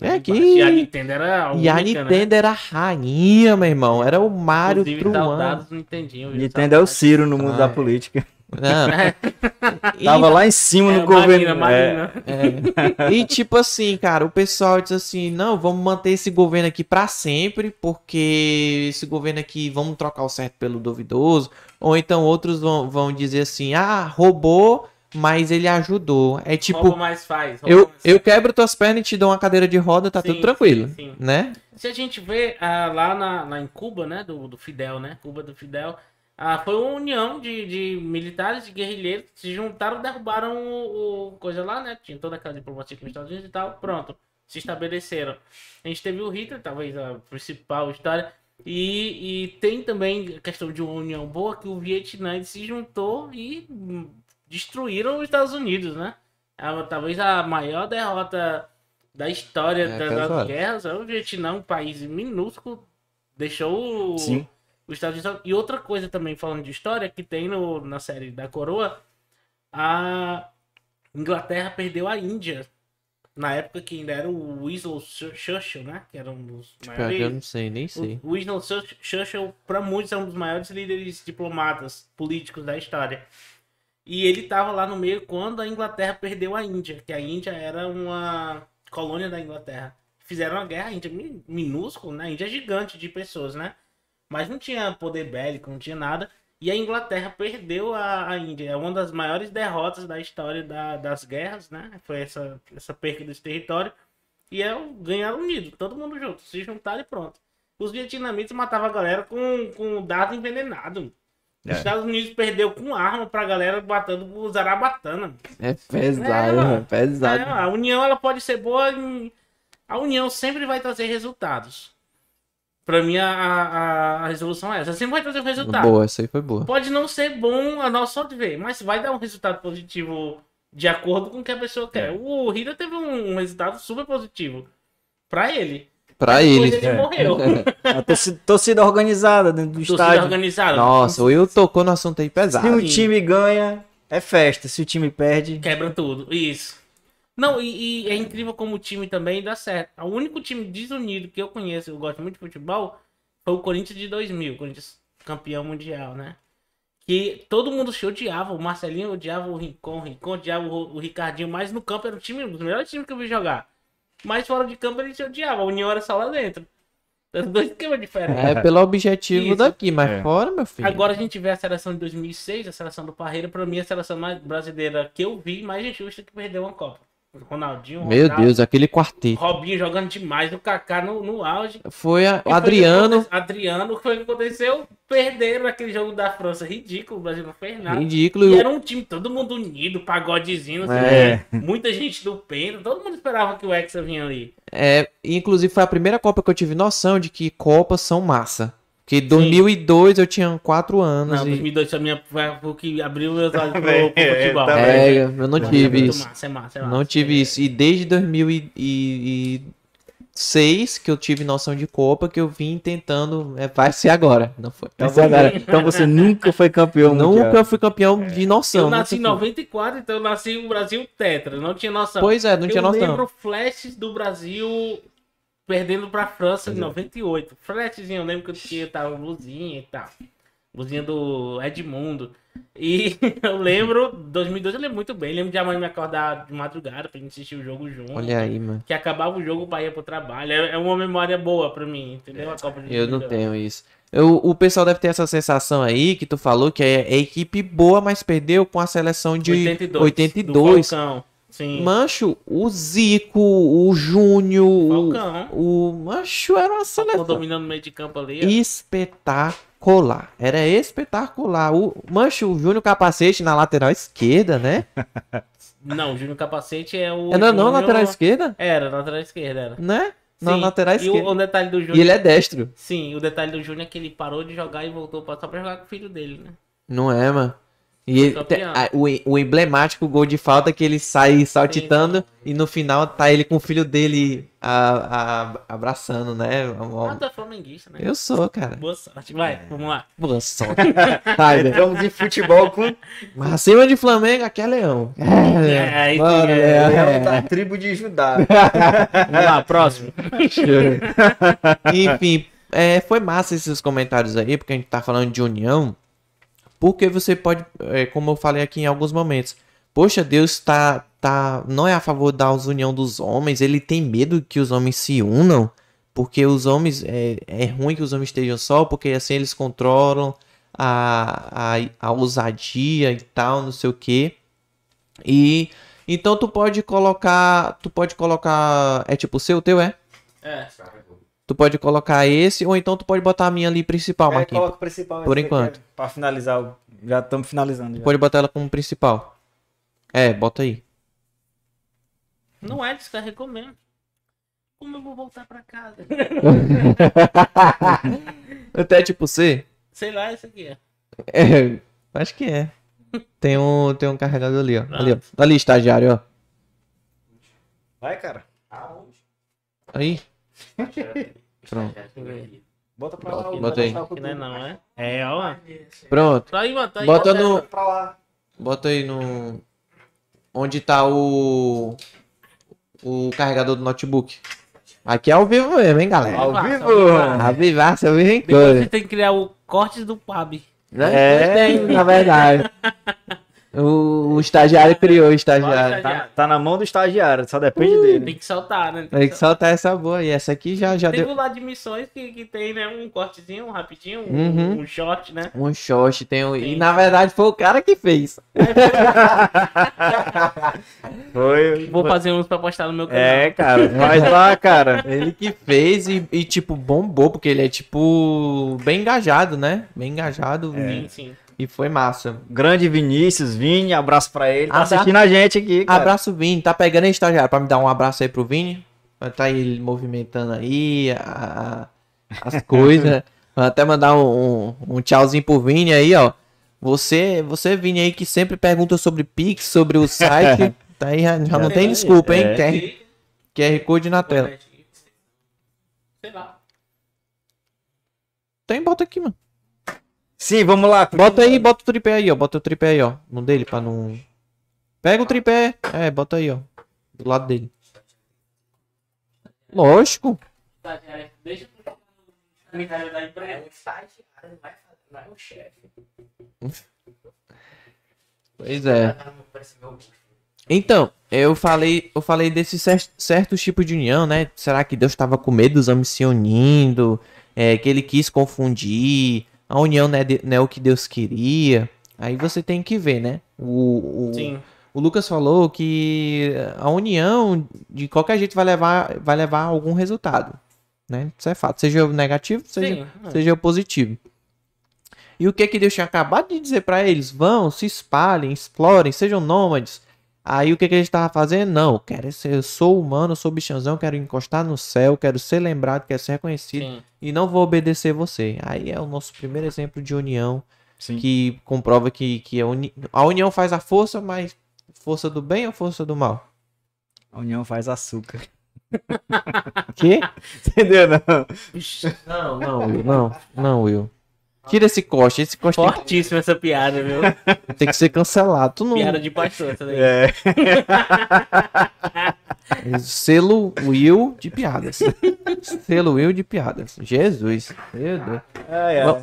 É aqui. E a Nintendo era a E a única, né? Nintendo era a rainha, meu irmão. Era o Mario Inclusive, truando. saudados não entendiam. viu? Nintendo é o Ciro no mundo Ah, da é. política. Não. E- Tava lá em cima É, no governo. Marina, É, Marina. É. E tipo assim, cara, o pessoal diz assim: não, vamos manter esse governo aqui pra sempre, porque esse governo aqui, vamos trocar o certo pelo duvidoso. Ou então outros vão, vão dizer assim: ah, roubou, mas ele ajudou. É tipo, Rouba mais faz. eu, mais eu quebro tuas pernas e te dou uma cadeira de roda, tá Sim, tudo tranquilo, sim, sim. né? Se a gente vê ah, lá, na, lá em Cuba, né, do, do Fidel, né, Cuba do Fidel, ah, foi uma união de, de militares e guerrilheiros que se juntaram, derrubaram o, o coisa lá, né, tinha toda aquela diplomacia com os Estados Unidos e tal, pronto, se estabeleceram. A gente teve o Hitler, talvez a principal história, e, e tem também a questão de uma união boa, que o Vietnã se juntou e destruíram os Estados Unidos, né? Ah, Talvez a maior derrota da história É, da- das guerras é o Vietnã, um país minúsculo, deixou o- Sim. Os Estados Unidos. E outra coisa também, falando de história, que tem no, na série da Coroa, a Inglaterra perdeu a Índia. Na época que ainda era o Winslow Churchill, né? Que era um dos Pior que eu maiores. não sei, nem sei. O Winslow Churchill, para muitos, é um dos maiores líderes diplomatas políticos da história. E ele estava lá no meio quando a Inglaterra perdeu a Índia, que a Índia era uma colônia da Inglaterra. Fizeram uma guerra, a Índia é mi- minúsculo, né? A Índia é gigante de pessoas, né? Mas não tinha poder bélico, não tinha nada. E a Inglaterra perdeu a, a Índia. É uma das maiores derrotas da história da- das guerras, né? Foi essa, essa perda desse território. E é o ganhar unido, todo mundo junto, se juntar e pronto. Os vietnamitas matavam a galera com, com dado envenenado. Os É. Estados Unidos perdeu com arma pra galera matando o Zarabatana. É pesado, É, mano. pesado. É, a união ela pode ser boa. em- A união sempre vai trazer resultados. Pra mim, a, a, a resolução é essa. Sempre vai trazer um resultado. Boa, essa aí foi boa. Pode não ser bom a nossa sorte ver, mas vai dar um resultado positivo de acordo com o que a pessoa quer. O Hida teve um, um resultado super positivo pra ele. Pra Depois ele. ele É. morreu. A torcida, torcida organizada dentro do Torcida estádio. organizada. Nossa, o Will tocou no assunto aí pesado. Se o time ganha, é festa. Se o time perde, Quebra tudo. Isso. Não, e, e é incrível como o time também dá certo. O único time desunido que eu conheço, eu gosto muito de futebol, foi o Corinthians de 2000. O Corinthians campeão mundial, né? Que todo mundo se odiava. O Marcelinho odiava o Rincon, o Rincon odiava o, o Ricardinho. Mas no campo era o time, um dos melhores times que eu vi jogar. Mas fora de campo ele se odiava. A união era só lá dentro. Dois esquemas diferentes. É pelo objetivo Isso. daqui, mas É. fora, meu filho. Agora a gente vê a seleção de 2006, a seleção do Parreira, pra mim a seleção mais brasileira que eu vi, mais injusta que perdeu uma Copa. Ronaldinho, Meu Ronaldo, Deus, aquele quarteto. Robinho jogando demais, o Kaká no, no auge. Foi a- o foi Adriano. aconte- Adriano, o que foi aconteceu? Perderam aquele jogo da França, ridículo, o Brasil não fez nada. Ridículo. E era um time todo mundo unido, pagodezinho, assim, É. muita gente do Penta, todo mundo esperava que o Hexa vinha ali. É, inclusive foi a primeira Copa que eu tive noção de que Copas são massa. Porque 2002 eu tinha 4 anos Não, e 2002 foi, minha, foi o que abriu meus olhos pro, pro futebol. também. é, eu não é tive muito isso. Massa, é massa, é massa. Não tive isso. E desde 2006 que eu tive noção de Copa que eu vim tentando, é, vai ser agora, não foi. então, Vai ser você, agora. então você nunca foi campeão mundial. Nunca fui campeão de noção. Eu nasci em nunca fui. 94, então eu nasci no Brasil tetra, não tinha noção. Pois é, não tinha eu noção. lembro flashes do Brasil perdendo pra França em 98. Flashzinho, eu lembro que eu tinha tava luzinha e tal. Luzinha do Edmundo. E eu lembro, 2002 eu lembro muito bem. Lembro de a mãe me acordar de madrugada pra gente assistir o jogo junto. Olha aí, mano. Que acabava o jogo pra ir pro trabalho. É é uma memória boa pra mim, entendeu? A Copa de Eu não 2002. tenho isso. Eu, o pessoal deve ter essa sensação aí que tu falou que é, é equipe boa, mas perdeu com a seleção de 82. 82. Do Falcão. Sim. Mancho, o Zico, o Júnior, o, o Mancho era uma seleção dominando o meio de campo ali. ó. espetacular. Era espetacular. O Mancho, o Júnior Capacete na lateral esquerda, né? Não, o Júnior Capacete é o. Era não Júnior- lateral esquerda, Era, lateral esquerda, era. né? Na Sim, lateral E esquerda. o, o detalhe do Júnior. E ele é destro. Sim, o detalhe do Júnior é que ele parou de jogar e voltou pra, só pra jogar com o filho dele, né? Não é, mano? E a- o, o emblemático gol de falta é que ele sai saltitando e no final tá ele com o filho dele a- a- abraçando, né? Ah, tu é flamenguista, né? Eu sou, cara. Boa sorte. Vai, vamos lá. Boa sorte. Ai, velho. Entramos em futebol com Mas acima de Flamengo, aqui é Leão. É, É, aí Mano, que é. Leão. Leão da tribo de Judá. Vamos lá, próximo. Enfim, é, foi massa esses comentários aí, porque a gente tá falando de união. Porque você pode, é, como eu falei aqui em alguns momentos, poxa, Deus tá, tá, não é a favor da união dos homens, ele tem medo que os homens se unam, porque os homens, é, é ruim que os homens estejam só, porque assim eles controlam a, a, a ousadia e tal, não sei o que. E então tu pode colocar, tu pode colocar, é tipo o seu, o teu é? É. Tu pode colocar esse, ou então tu pode botar a minha ali principal, É, Marquinhos. coloca o principal. Por enquanto. é Pra finalizar. o- Já estamos finalizando. já. Pode botar ela como principal. É, bota aí. Não é, descarregou mesmo. Como eu vou voltar pra casa? Até tipo C? Sei lá, esse aqui é. É, acho que é. Tem um, tem um carregador ali, ó. Ali, ó. Ali, estagiário, ó. Vai, cara. Aí. Pronto. Bota pra lá. Bota aí. não é não, é? É, ó. Pronto. Tá aí, mano. Tá aí. Bota Bota no. Pra lá. Bota aí no. Onde tá o. O carregador do notebook. Aqui é ao vivo mesmo, hein, galera? Ao Ao vivo. vivo. A vivaça, ao vivo em Depois cores. você tem que criar o cortes do PAB. Né? É. Tem, na verdade. O, o estagiário criou o estagiário. Tá, tá na mão do estagiário, só depende Uh, dele. Tem que soltar, né? Tem que soltar essa boa. E essa aqui já, já Tem deu o lado de missões que, que tem, né? Um cortezinho, um rapidinho, um, Uhum. um short, né? um short. Tem um... E Tem. na verdade foi o cara que fez. Foi. Vou fazer uns pra postar no meu canal. É, cara, faz lá, cara. Ele que fez e, e, tipo, bombou, porque ele é, tipo, bem engajado, né? Bem engajado. Sim, sim. E foi massa. Grande Vinícius, Vini, abraço pra ele. Tá Abra- assistindo a gente aqui, cara. Abraço, Vini. Tá pegando aí, estagiário, pra me dar um abraço aí pro Vini. Tá ele movimentando aí a- a- as coisas. Vou até mandar um, um, um tchauzinho pro Vini aí, ó. Você, você, Vini aí, que sempre pergunta sobre Pix, sobre o site. tá aí, já, já não tem desculpa, hein? É. QR, QR Code na tela. Sei lá. Tem, bota aqui, mano. Sim, vamos lá. Bota aí, bota o tripé aí, ó. Bota o tripé aí, ó. No dele, pra não. Pega o tripé. É, bota aí, ó. Do lado dele. Lógico. Deixa. Pois é. Então, eu falei, eu falei desses cer- certos tipos de união, né? Será que Deus estava com medo dos homens se unindo? É, que ele quis confundir? A união não é, de- não é o que Deus queria? Aí você tem que ver, né? O, o, Sim. o Lucas falou que a união, de qualquer jeito, vai levar, vai levar a algum resultado. Né? Isso é fato. Seja o negativo, seja, Sim. seja o positivo. E o que que Deus tinha acabado de dizer para eles? Vão, se espalhem, explorem, sejam nômades. Aí o que que ele estava fazendo? Não, eu quero ser, eu sou humano, eu sou bichãozão, quero encostar no céu, quero ser lembrado, quero ser reconhecido Sim. e não vou obedecer você. Aí é o nosso primeiro exemplo de união Sim. que comprova que, que a, uni... a união faz a força, mas força do bem ou força do mal? A união faz açúcar. Que? Entendeu, não? Não, não, Will, não, não, Will. Tira esse coste, esse coste tem, Fortíssima essa piada, viu? tem que ser cancelado. Tu não... Piada de pastor, essa daí. É. Selo Will de piadas. Selo Will de piadas. Jesus. Meu Deus. Ai, ai. Bom,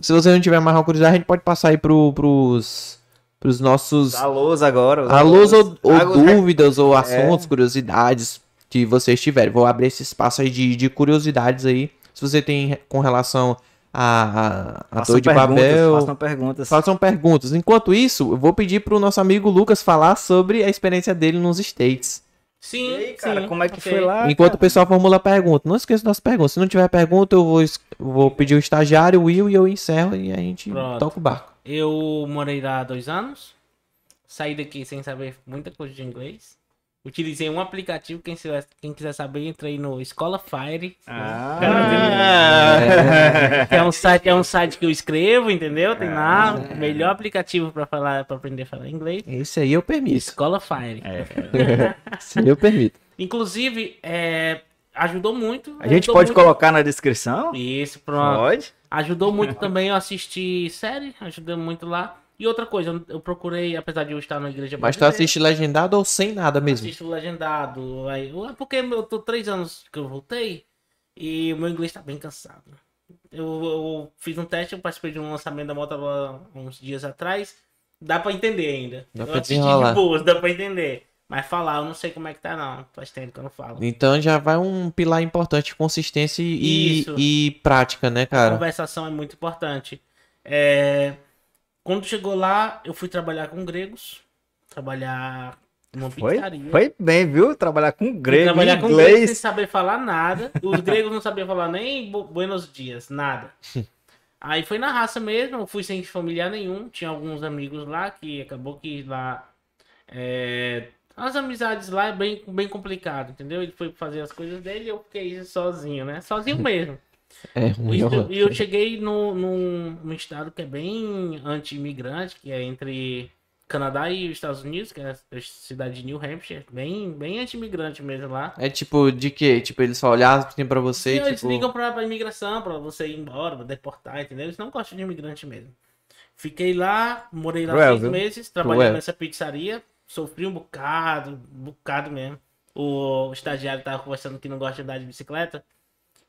Se você não tiver mais uma curiosidade, a gente pode passar aí pro, pros, pros nossos Alôs agora. os alôs ou, ou os re- dúvidas ou assuntos, curiosidades que vocês tiverem. Vou abrir esse espaço aí de, de curiosidades aí. Se você tem com relação a, a, a Torre de perguntas, Babel, Façam perguntas. façam perguntas. Enquanto isso, eu vou pedir pro nosso amigo Lucas falar sobre a experiência dele nos States. Sim, E aí, cara, sim, como é que ok. foi lá? Enquanto o cara? pessoal formula pergunta. Não esqueça das perguntas. Se não tiver pergunta, eu vou, vou pedir o estagiário, o Will, e eu encerro e a gente Pronto. toca o barco. Eu morei lá há dois anos. Saí daqui sem saber muita coisa de inglês. Utilizei um aplicativo. Quem quiser, quem quiser saber, entrei no Escola Fire. Ah, Que é um site, é um site que eu escrevo, entendeu? Tem lá o melhor aplicativo para falar, para aprender a falar inglês. Esse aí eu permito. Escola Fire. Esse aí eu permito. Inclusive, é, ajudou muito. A gente pode muito- colocar na descrição? Isso, pronto. Pode. Ajudou muito também eu assistir série, ajudou muito lá. E outra coisa, eu- procurei, apesar de eu estar na igreja Mas tu brasileira, assiste legendado ou sem nada mesmo? assisto legendado. Aí, é porque eu tô três anos que eu voltei e o meu inglês tá bem cansado. Eu, eu fiz um teste, eu participei de um lançamento da Motorola uns dias atrás. Dá pra entender ainda. Dá eu pra assisti de boas, dá pra entender. Mas falar, eu não sei como é que tá, não. Faz tempo que eu não falo. Então já vai um pilar importante, consistência e, Isso. e prática, né, A cara? conversação é muito importante. É, Quando chegou lá, eu fui trabalhar com gregos. Trabalhar numa Foi, pizzaria. foi bem, viu? Trabalhar com Fui grego, trabalhar com gregos sem inglês. saber falar nada. Os gregos não sabiam falar nem bu- buenos dias, nada. Aí foi na raça mesmo, fui sem familiar nenhum. Tinha alguns amigos lá que acabou que lá. é, As amizades lá é bem, bem complicado, entendeu? Ele foi fazer as coisas dele e eu fiquei sozinho, né? Sozinho mesmo. É ruim. E eu cheguei no, num, num estado que é bem anti-imigrante, que é entre Canadá e os Estados Unidos, que é a cidade de New Hampshire. Bem, bem anti-imigrante mesmo lá. É tipo, de quê? Tipo, eles só olhavam assim pra você E e eles tipo... ligam pra, pra imigração, pra você ir embora, pra deportar, entendeu? Eles não gostam de imigrante mesmo. Fiquei lá, morei lá Cruel, seis viu? meses, trabalhando Cruel. nessa pizzaria. Sofri um bocado, um bocado mesmo. O estagiário tava conversando que não gosta de andar de bicicleta.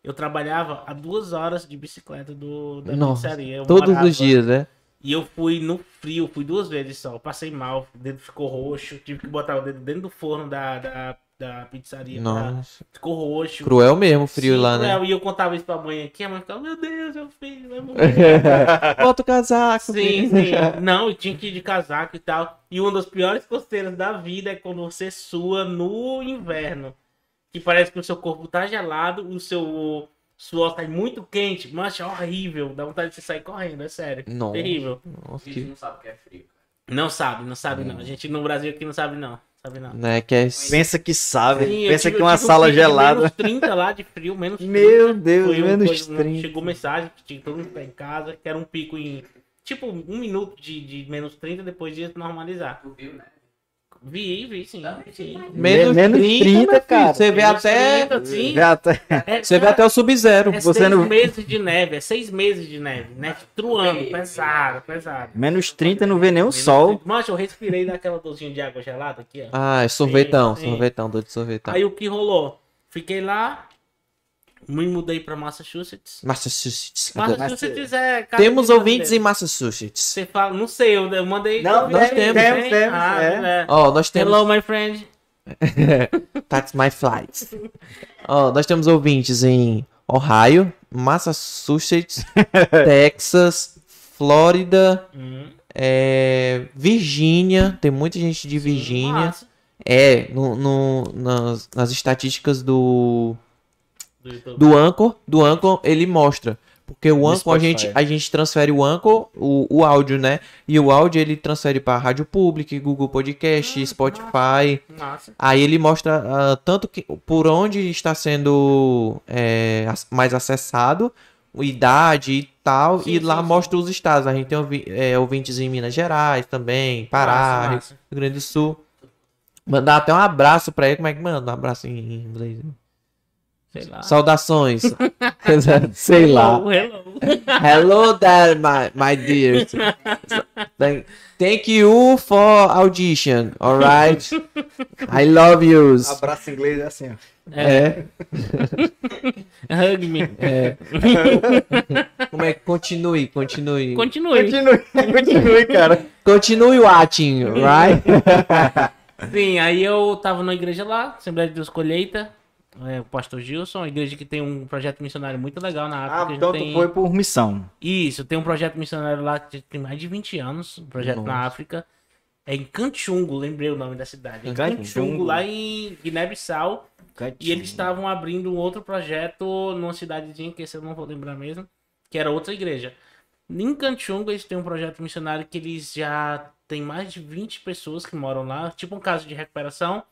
Eu trabalhava a duas horas de bicicleta do, da Nossa, pizzaria. Eu Todos morava- os dias, né? E eu fui no frio, fui duas vezes só. Passei mal, o dedo ficou roxo. Tive que botar o dedo dentro do forno da, da, da pizzaria. pra- Nossa. Ficou roxo. Cruel mesmo o frio Sim, lá, né? cruel. E eu contava isso pra mãe aqui, a mãe ficava, meu Deus, meu filho vai morrer. Bota o casaco. sim, sim. Não, eu tinha que ir de casaco e tal. E uma das piores costeiras da vida é quando você sua no inverno. Que parece que o seu corpo tá gelado, o seu suor tá muito quente. Mancha, é horrível. Dá vontade de você sair correndo, é sério. Nossa. Terrível. Nossa, que... não sabe o que é frio. Não sabe, não sabe Hum. não. A gente no Brasil aqui não sabe não. Sabe não. Né, que é... Pensa que sabe. Sim, Pensa tive- que uma um sala de gelada. Menos 30 lá de frio, menos 30. Meu Deus, Foi menos um- 30. Chegou mensagem que tinha todo mundo em casa, que era um pico em. Tipo, um minuto de, de menos 30, depois ia normalizar. Tu viu, né? Vi, vi, sim. sim. Menos, Menos 30, 30, meu filho. cara. Você vê até... 30, sim. Já tá- É, Você vê até o Sub-Zero. é você seis não- meses de neve, é seis meses de neve. Neve truando, pesado, pesado. Menos 30 não vê nenhum Menos sol. 30. Mancha, eu respirei daquela dozinha de água gelada aqui, ó. Ah, é sorvetão, Sim, sim. sorvetão, dor de sorvetão. Aí o que rolou? Fiquei lá, me mudei pra Massachusetts. Massachusetts. Massachusetts é. Temos ouvintes em. Massachusetts. Você fala, não sei, eu, eu mandei. Não, nós Tem, temos, temos, temos, Ah, é. é. Ó, nós temos... Hello, my friend. That's my flight. Ó, nós temos ouvintes em Ohio, Massachusetts, Texas, Flórida, Hum, é, Virgínia. Tem muita gente de Virgínia. É, no, no- nas, nas estatísticas do, Do YouTube. do Anchor, do Anchor, ele mostra. Porque o Anchor, a gente, a gente transfere o Anchor, o, o áudio, né? E o áudio ele transfere para Rádio Public, Google Podcast, Ah, Spotify. Massa. Aí ele mostra ah, tanto que por onde está sendo é, mais acessado, idade e tal, Sim, e lá sim, sim. mostra os estados. A gente tem ouvi- é, ouvintes em Minas Gerais também, Pará, Massa, Rio. Grande do Sul. Mandar até um abraço pra ele. Como é que manda? Um abraço em inglês. Sei lá. Saudações. Sei lá. Hello, hello. Hello there, my, my dears. Thank, thank you for audition, alright? I love yous. Abraço em inglês é assim, ó. É. Hug me. É. Como é que continue, continue. Continue. Continue, continue, cara. Continue watching, right? Sim, aí eu tava na igreja lá, Assembleia de Deus Colheita, é, o pastor Gilson, a igreja que tem um projeto missionário muito legal na África. Ah, então tem... foi por missão. Isso, tem um projeto missionário lá que tem mais de 20 anos, um projeto na Nossa. África. É em Canchungo, lembrei o nome da cidade. Em Canchungo. Lá em Guiné-Bissau. E eles estavam abrindo um outro projeto numa cidadezinha, que esse eu não vou lembrar mesmo, que era outra igreja. Em Canchungo, eles têm um projeto missionário que eles já tem mais de 20 pessoas que moram lá, tipo um caso de recuperação.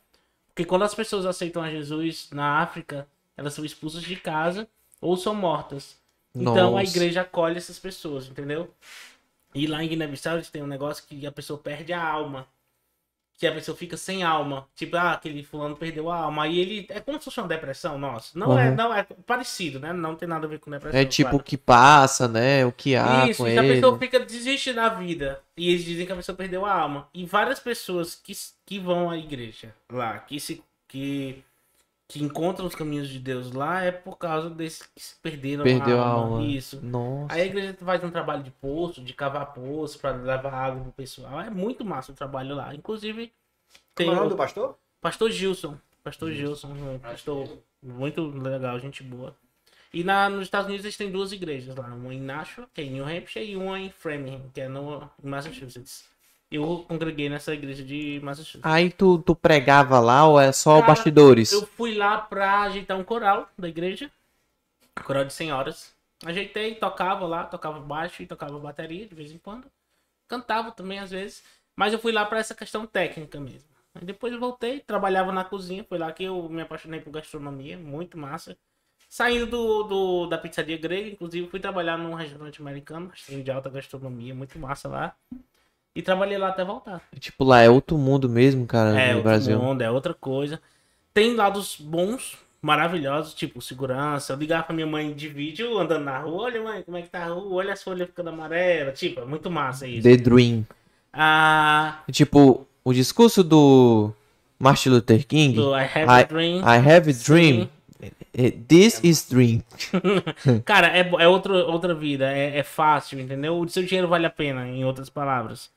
Porque quando as pessoas aceitam a Jesus na África, elas são expulsas de casa ou são mortas. Então a Nossa. igreja acolhe essas pessoas, entendeu? E lá em Guiné-Bissau eles têm um negócio que a pessoa perde a alma. Que a pessoa fica sem alma. Tipo, ah, aquele fulano perdeu a alma. Aí ele. É como se fosse uma depressão, nossa. Não, é, Uhum. não é parecido, né? Não tem nada a ver com depressão. É tipo o claro. que passa, né? O que há Isso, com e a pessoa fica desiste da vida. E eles dizem que a pessoa perdeu a alma. E várias pessoas que, que vão à igreja lá, que se. Que, que encontram os caminhos de Deus lá é por causa desse que se perderam Perdeu a a alma. alma. Isso. Nossa. Aí a igreja faz um trabalho de poço, de cavar poço pra levar água pro pessoal. É muito massa o trabalho lá. Inclusive, tem Como é o nome do pastor? pastor Gilson. Pastor Gilson, um pastor muito legal, gente boa. E na, nos Estados Unidos eles têm duas igrejas lá. Uma em Nashua, que é em New Hampshire, e uma em Framingham, que é no, em Massachusetts. Eu congreguei nessa igreja de Massachusetts. Aí tu, tu pregava lá ou é só Cara, bastidores? Eu fui lá pra ajeitar um coral da igreja. Coral de senhoras. Ajeitei, tocava lá, tocava baixo e tocava bateria de vez em quando. Cantava também às vezes. Mas eu fui lá pra essa questão técnica mesmo. Aí depois eu voltei, trabalhava na cozinha. Foi lá que eu me apaixonei por gastronomia. Muito massa. Saindo do, do- da pizzaria grega, inclusive fui trabalhar num restaurante americano, restaurante de alta gastronomia, muito massa lá. E trabalhei lá até voltar. Tipo, lá é outro mundo mesmo, cara, É, no outro Brasil. mundo, é outra coisa. Tem lados bons, maravilhosos, tipo segurança. Eu ligava pra minha mãe de vídeo andando na rua, olha mãe, como é que tá a rua, olha as folhas ficando amarelas. Tipo, é muito massa isso. The Dream. Ah, Tipo, o discurso do Martin Luther King, do I Have I- a Dream. I Have a Dream, Sim. É, This is dream. Cara, é, é outro, outra vida, é, é fácil, entendeu? O seu dinheiro vale a pena, em outras palavras.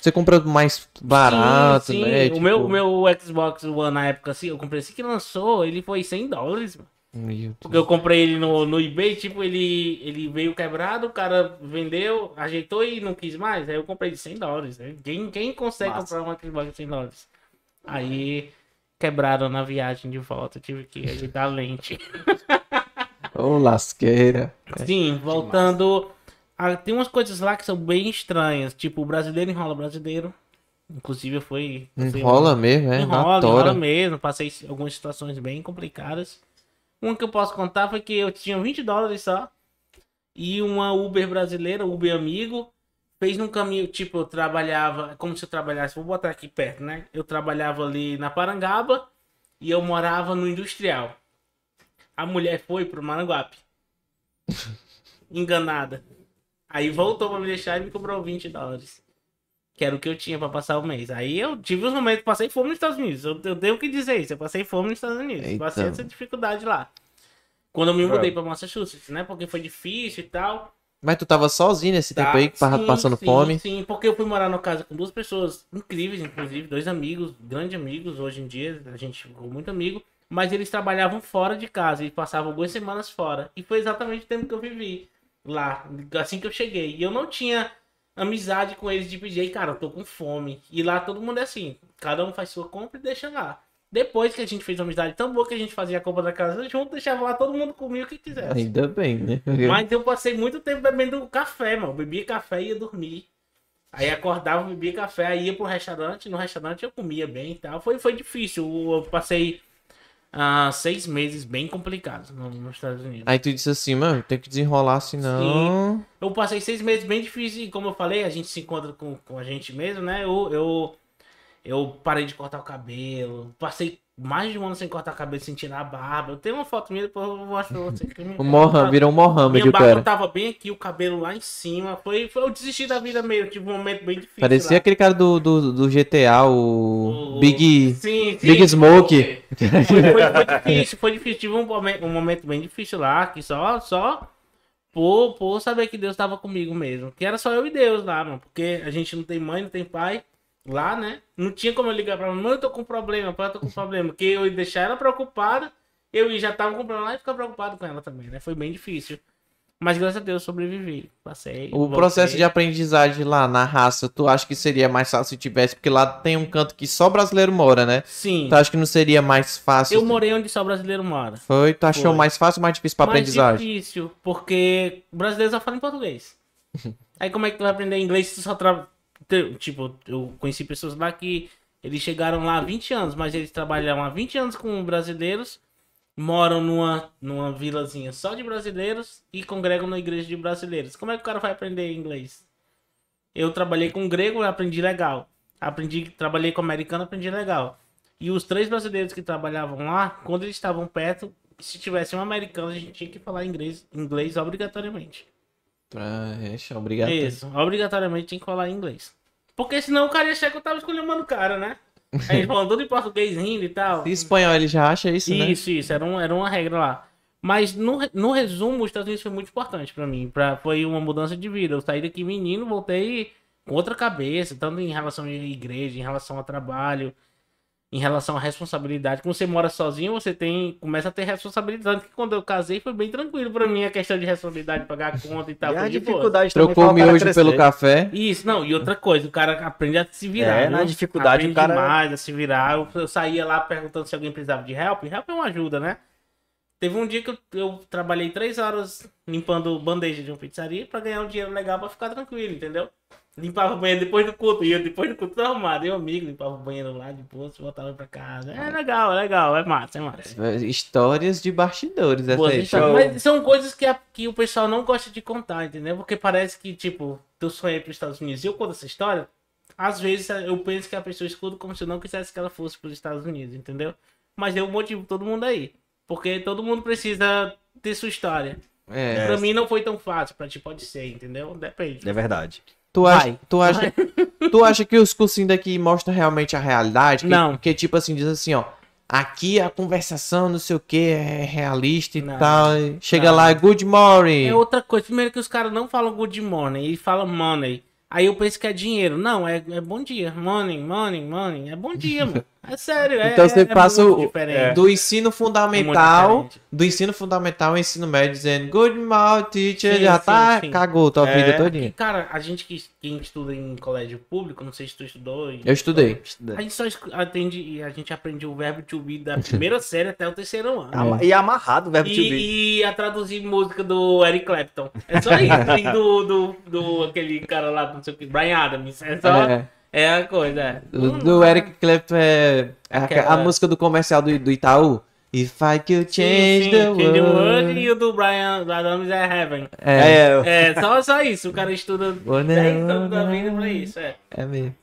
Você compra mais barato, Sim, sim. né? O meu, o meu Xbox One na época, assim, eu comprei assim que lançou, ele foi 100 dólares, Porque eu comprei ele no, no eBay, tipo, ele, ele veio quebrado, o cara vendeu, ajeitou e não quis mais. Aí eu comprei de 100 dólares. né? Quem, quem consegue Massa. comprar um Xbox de 100 dólares? Aí quebraram na viagem de volta, tive que ajeitar a lente. Ô, lasqueira. Sim, voltando. a- tem umas coisas lá que são bem estranhas. Tipo, o brasileiro enrola brasileiro. Inclusive, eu fui. passei Enrola mesmo, é? Enrola, enrola mesmo. Passei algumas situações bem complicadas. Uma que eu posso contar foi que eu tinha 20 dólares só. E uma Uber brasileira, Uber amigo, fez num caminho, tipo, eu trabalhava, é como se eu trabalhasse, vou botar aqui perto, né? Eu trabalhava ali na Parangaba e eu morava no Industrial. A mulher foi pro Maranguape. Enganada. Aí voltou pra me deixar e me cobrou 20 dólares. Que era o que eu tinha pra passar o mês. Aí eu tive os momentos, passei fome nos Estados Unidos. Eu, eu tenho que dizer isso, eu passei fome nos Estados Unidos. Eita. Passei essa dificuldade lá. Quando eu me mudei pra Massachusetts, né? Porque foi difícil e tal. Mas tu tava sozinho nesse tempo Tá, aí, que tava sim, passando sim, fome. Sim, porque eu fui morar na casa com duas pessoas incríveis, inclusive, dois amigos, grandes amigos. Hoje em dia a gente ficou muito amigo. Mas eles trabalhavam fora de casa e passavam algumas semanas fora. E foi exatamente o tempo que eu vivi lá, assim que eu cheguei. E eu não tinha amizade com eles de pedir, "Ei, cara, eu tô com fome. E lá todo mundo é assim, cada um faz sua compra e deixa lá. Depois que a gente fez uma amizade tão boa que a gente fazia a compra da casa junto, deixava lá todo mundo comia o que quisesse. Ainda bem, né? Mas eu passei muito tempo bebendo café, mano. Bebia café e ia dormir. Aí acordava, bebia café, aí ia pro restaurante. No restaurante eu comia bem e tal. Foi, foi difícil. Eu passei ah, seis meses bem complicados no- nos Estados Unidos. Aí tu disse assim, mano, tem que desenrolar, senão. Eu passei seis meses bem difíceis e como eu falei, a gente se encontra com, com a gente mesmo, né? Eu, eu, eu parei de cortar o cabelo. Passei mais de um ano sem cortar o cabelo, sem tirar a barba. Eu tenho uma foto minha, depois eu você. que minha- O Mohamed, virou um Mohamed, Minha barba cara. tava bem aqui, o cabelo lá em cima. Foi, foi eu desisti da vida meio, tive um momento bem difícil. Parecia lá. aquele cara do, do, do GTA, o, O- Big, Sim, sim. Big Smoke. Foi, foi- foi difícil, foi difícil. Tive um momento, um momento bem difícil lá, que só, só por, por saber que Deus tava comigo mesmo. Que era só eu e Deus lá, mano. Porque a gente não tem mãe, não tem pai lá, né? Não tinha como eu ligar pra mãe, eu tô com problema, pai, eu tô com problema. Porque eu ia deixar ela preocupada, eu ia- já tava com problema lá e ficar preocupado com ela também, né? Foi bem difícil. Mas graças a Deus sobrevivi. Passei. O voltei. processo de aprendizagem lá na raça, tu acha que seria mais fácil se tivesse? Porque lá tem um canto que só brasileiro mora, né? Sim. Tu acha que não seria mais fácil? Eu morei onde só brasileiro mora. Foi? Tu achou Foi. mais fácil ou mais difícil pra mais aprendizagem? difícil, porque brasileiro só fala em português. Aí como é que tu vai aprender inglês se tu só tra... Tipo, eu conheci pessoas lá que eles chegaram lá há 20 anos, mas eles trabalham há 20 anos com brasileiros, moram numa, numa vilazinha só de brasileiros e congregam na igreja de brasileiros. Como é que o cara vai aprender inglês? Eu trabalhei com grego, aprendi legal. Aprendi, trabalhei com americano, aprendi legal. E os três brasileiros que trabalhavam lá, quando eles estavam perto, se tivesse um americano, a gente tinha que falar inglês, inglês obrigatoriamente. Ah, é, obrigado. Isso, obrigatoriamente tinha que falar inglês. Porque senão o cara ia achar que eu tava escolhendo o cara, né? Aí eles falando tudo em português rindo e tal. E espanhol ele já acha isso, né? Isso, isso, era, um, era uma regra lá. Mas no, no resumo, os Estados Unidos foi muito importante pra mim. Pra, foi uma mudança de vida. Eu saí daqui menino, voltei com outra cabeça, tanto em relação à igreja, em relação ao trabalho, em relação à responsabilidade. Quando você mora sozinho, você tem começa a ter responsabilidade. Que quando eu casei foi bem tranquilo pra mim a questão de responsabilidade, pagar a conta e tal. e a dificuldade também Trocou o miojo pelo café. Isso, não, e outra coisa, o cara aprende a se virar. É, na viu? dificuldade, aprende o cara- demais a se virar. Eu, eu saía lá perguntando se alguém precisava de help. Help é uma ajuda, né? Teve um dia que eu, eu trabalhei três horas limpando bandeja de uma pizzaria pra ganhar um dinheiro legal pra ficar tranquilo, entendeu? Limpava o banheiro depois do culto, ia depois do culto tudo arrumado. Eu, amigo, limpava o banheiro lá de boa, voltava pra casa. É legal, é legal, é massa, é massa. Histórias de bastidores, essa Boas aí. Mas são coisas que, a- que o pessoal não gosta de contar, entendeu? Porque parece que, tipo, teu sonho é pros Estados Unidos. E eu conto essa história, às vezes eu penso que a pessoa escuta como se eu não quisesse que ela fosse pros Estados Unidos, entendeu? Mas eu motivo todo mundo aí. Porque todo mundo precisa ter sua história. É. Pra mim não foi tão fácil, pra ti pode ser, entendeu? Depende. É verdade. Tu acha, Vai. tu, acha, tu acha que os cursinhos daqui mostram realmente a realidade? Que- Não. Que tipo assim, diz assim, ó. aqui a conversação, não sei o que, é realista e Não, tal. Chega não. lá, good morning. É outra coisa. Primeiro que os caras não falam good morning, eles falam money. Aí eu penso que é dinheiro. Não, é, é bom dia. Morning, morning, morning. É bom dia, mano. É sério. É, Então você é passa muito o- diferente. Do ensino fundamental, do ensino fundamental ao ensino médio, dizendo good morning, teacher, Sim, já sim, tá, sim. cagou tua É. vida E, todinha. cara, a gente que quem estuda em colégio público, não sei se tu estudou. Eu estudei. A gente só atende e a gente aprende o verbo to be da primeira série até o terceiro ano. Ama- E amarrado o verbo to be. E, e a traduzir música do Eric Clapton. É só isso. e do, do, do aquele cara lá, não sei o que, Brian Adams. É só. É, É, a coisa. É. do, do Eric Clapton é, é a- a música do comercial do, do Itaú. If I could Sim, change sim, the Change world. E o do Brian Adams é Heaven. É, É, É, só, só isso. O cara estuda Oh, não, 10 anos da vida pra isso. É. é mesmo.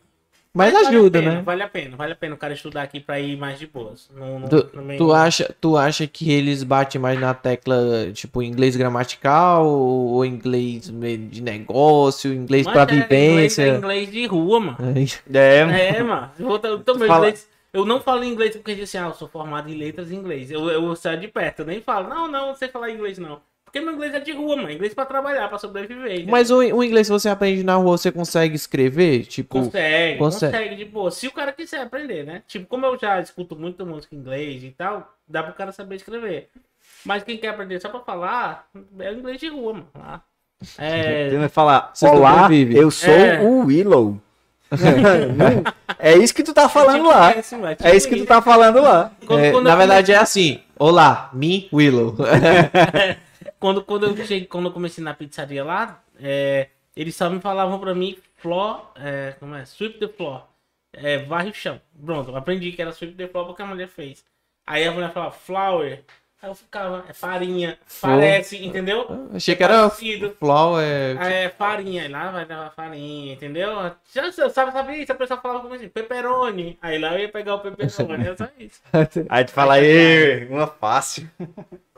Mas vale a ajuda, pena, né? Vale a pena, vale a pena o cara estudar aqui pra ir mais de boas. Não, não, Tu, também- tu acha, tu acha que eles batem mais na tecla, tipo, inglês gramatical ou inglês de negócio, inglês Mas pra é, Inglês, é vivência? inglês de rua, mano. é. É, mano. Eu, vou- eu, tô- meu Fala- inglês- eu não falo inglês porque diz assim, ah, eu sou formado em letras em inglês. Eu, eu saio de perto, eu nem falo, não, não, não sei falar inglês não. Porque meu inglês é de rua, mano. Inglês pra trabalhar, pra sobreviver. entendeu? Mas o, o inglês que você aprende na rua, você consegue escrever? Tipo, Consegue, consegue. consegue, de boa. Se o cara quiser aprender, né? Tipo, como eu já escuto muita música em inglês e tal, dá pro cara saber escrever. Mas quem quer aprender só pra falar, é o inglês de rua, mano. Ah. É. Ele vai falar, Você olá, sobrevive." eu sou É. o Willow. É isso que tu tá falando lá. Tipo isso, É isso que tu tá falando lá. Quando- é, na verdade é assim. Olá, me Willow. quando, quando eu cheguei, quando eu comecei na pizzaria lá, é, eles só me falavam pra mim, floor, é, como é? Sweep the floor. É, varre o chão. Pronto, eu aprendi que era sweep the floor porque a mulher fez. Aí a mulher falava flour. Aí eu ficava, é farinha, parece, entendeu? Achei que era Parecido. flow, é... Aí é farinha, aí lá vai dar farinha, entendeu? Já já sabe, sabe isso, a pessoa falava como assim, pepperoni. Aí lá eu ia pegar o pepperoni, é só isso. Aí tu fala aí, uma fácil.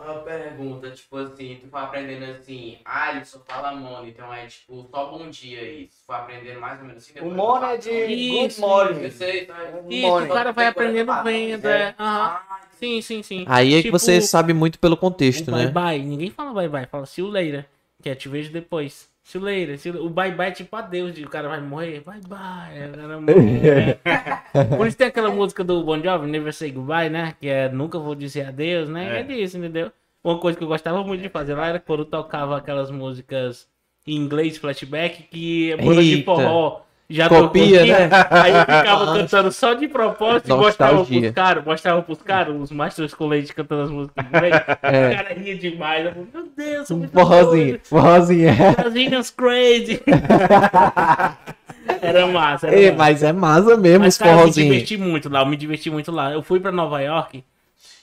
Uma pergunta, tipo assim, tu foi aprendendo assim, ah, só fala mono, então é tipo, só bom dia isso. Foi aprendendo mais ou menos assim. O tu é de Isso, good morning. Eu sei, tá? Isso, Morning. o cara vai Depois aprendendo vendo, é. é. Aham. Ah, Sim, sim, sim. Aí é que Tipo, você sabe muito pelo contexto, o bye né? bye, ninguém fala bye bye, fala see you later, que é te vejo depois. You later. O bye bye é tipo adeus, de o cara vai morrer, bye bye, aí o cara morre. Por isso tem aquela música do Bon Jovi, Never Say Goodbye, né? Que é nunca vou dizer adeus, né? É, disso, entendeu? Uma coisa que eu gostava muito de fazer lá era quando tocava aquelas músicas em inglês, flashback, que é banda de forró. Já Copia, tocou, né? Aí eu ficava cantando só de propósito e mostrava Nostalgia. pros caras, mostrava pros caras, os masters com leite cantando as músicas. É. O cara ria demais. Eu falei, meu Deus, Um forrozinho, forrozinho. é. Brazilians crazy. era massa, era Ei, massa. mas é massa mesmo Mas, cara, eu me diverti muito lá, eu me diverti muito lá. Eu fui pra Nova York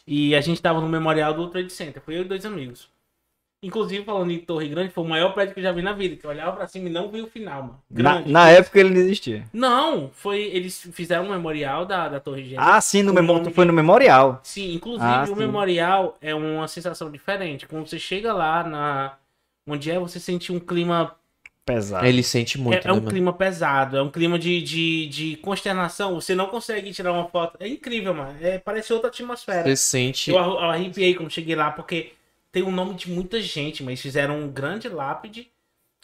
e a gente tava no memorial do Trade Center. Fui eu e dois amigos. Inclusive, falando em Torre Grande, foi o maior prédio que eu já vi na vida. Que eu olhava pra cima e não vi o final, mano. Na, Grande. na época ele não existia. Não, foi. Eles fizeram um memorial da, da Torre Gêmea. Ah, sim, no O memo... nome foi no memorial. Sim, inclusive Ah, o sim. memorial é uma sensação diferente. Quando você chega lá na. Onde é, você sente um clima. Pesado. Ele sente muito, é, é né, um mano? clima pesado, é um clima de, de, de consternação. Você não consegue tirar uma foto. É incrível, mano. É, parece outra atmosfera. Você sente... Eu arrepiei quando cheguei lá, porque tem o nome de muita gente, mas fizeram um grande lápide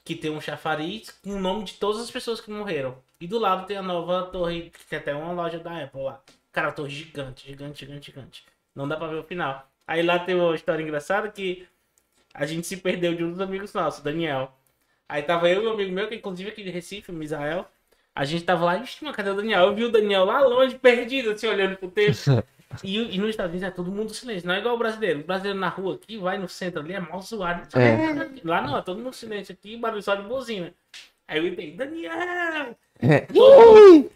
que tem um chafariz com o nome de todas as pessoas que morreram. E do lado tem a nova torre, que tem até uma loja da Apple lá. Cara, torre gigante, gigante, gigante, gigante. Não dá pra ver o final. Aí lá tem uma história engraçada que a gente se perdeu de um dos amigos nossos, Daniel. Aí tava eu e um amigo meu, que inclusive é aqui de Recife, o Misael. A gente tava lá, ixi, cadê o Daniel? Eu vi o Daniel lá longe, perdido, assim, olhando pro tempo. E, e nos Estados Unidos é todo mundo silêncio, não é igual o brasileiro. O brasileiro na rua aqui, vai no centro ali, é mal zoado. É. Lá não, é todo mundo silêncio aqui, barulho só de buzina. Aí eu gritei, Daniel! É.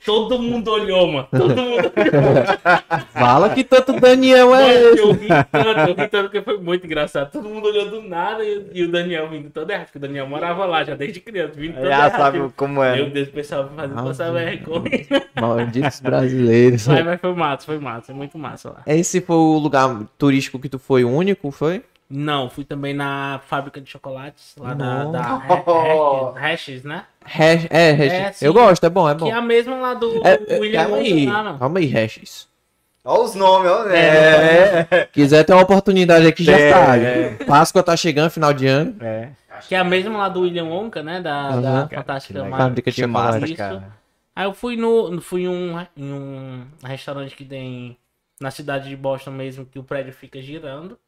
Todo mundo olhou, mano. Todo mundo Fala que tanto Daniel é Mano, esse. eu ri tanto, eu ri tanto porque foi muito engraçado. Todo mundo olhou do nada e, e o Daniel vindo todo errado, porque o Daniel morava lá já desde criança, vindo todo Já errado. sabe como é. Meu Deus, o pessoal fazendo Ah, passar vergonha. Malditos brasileiros. Mas, mas foi massa, foi massa, muito massa lá. Esse foi o lugar turístico que tu foi único, foi? Não, fui também na fábrica de chocolates, lá da, da Hashes, né? Hash, é, hash. É, sim. eu gosto, é bom, é bom. Que é a mesma lá do É, é, William calma aí, calma aí, hashes. Olha os nomes, ó. É. É. Quiser ter uma oportunidade aqui, já É, sabe. é. Páscoa tá chegando, final de ano. É. Que é a mesma lá do William Wonka, né? Da, Aham. da Fantástica. Fábrica de Que massa, chocolate. Isso. cara. Aí eu fui no. Fui em um, em um restaurante que tem na cidade de Boston mesmo, que o prédio fica girando.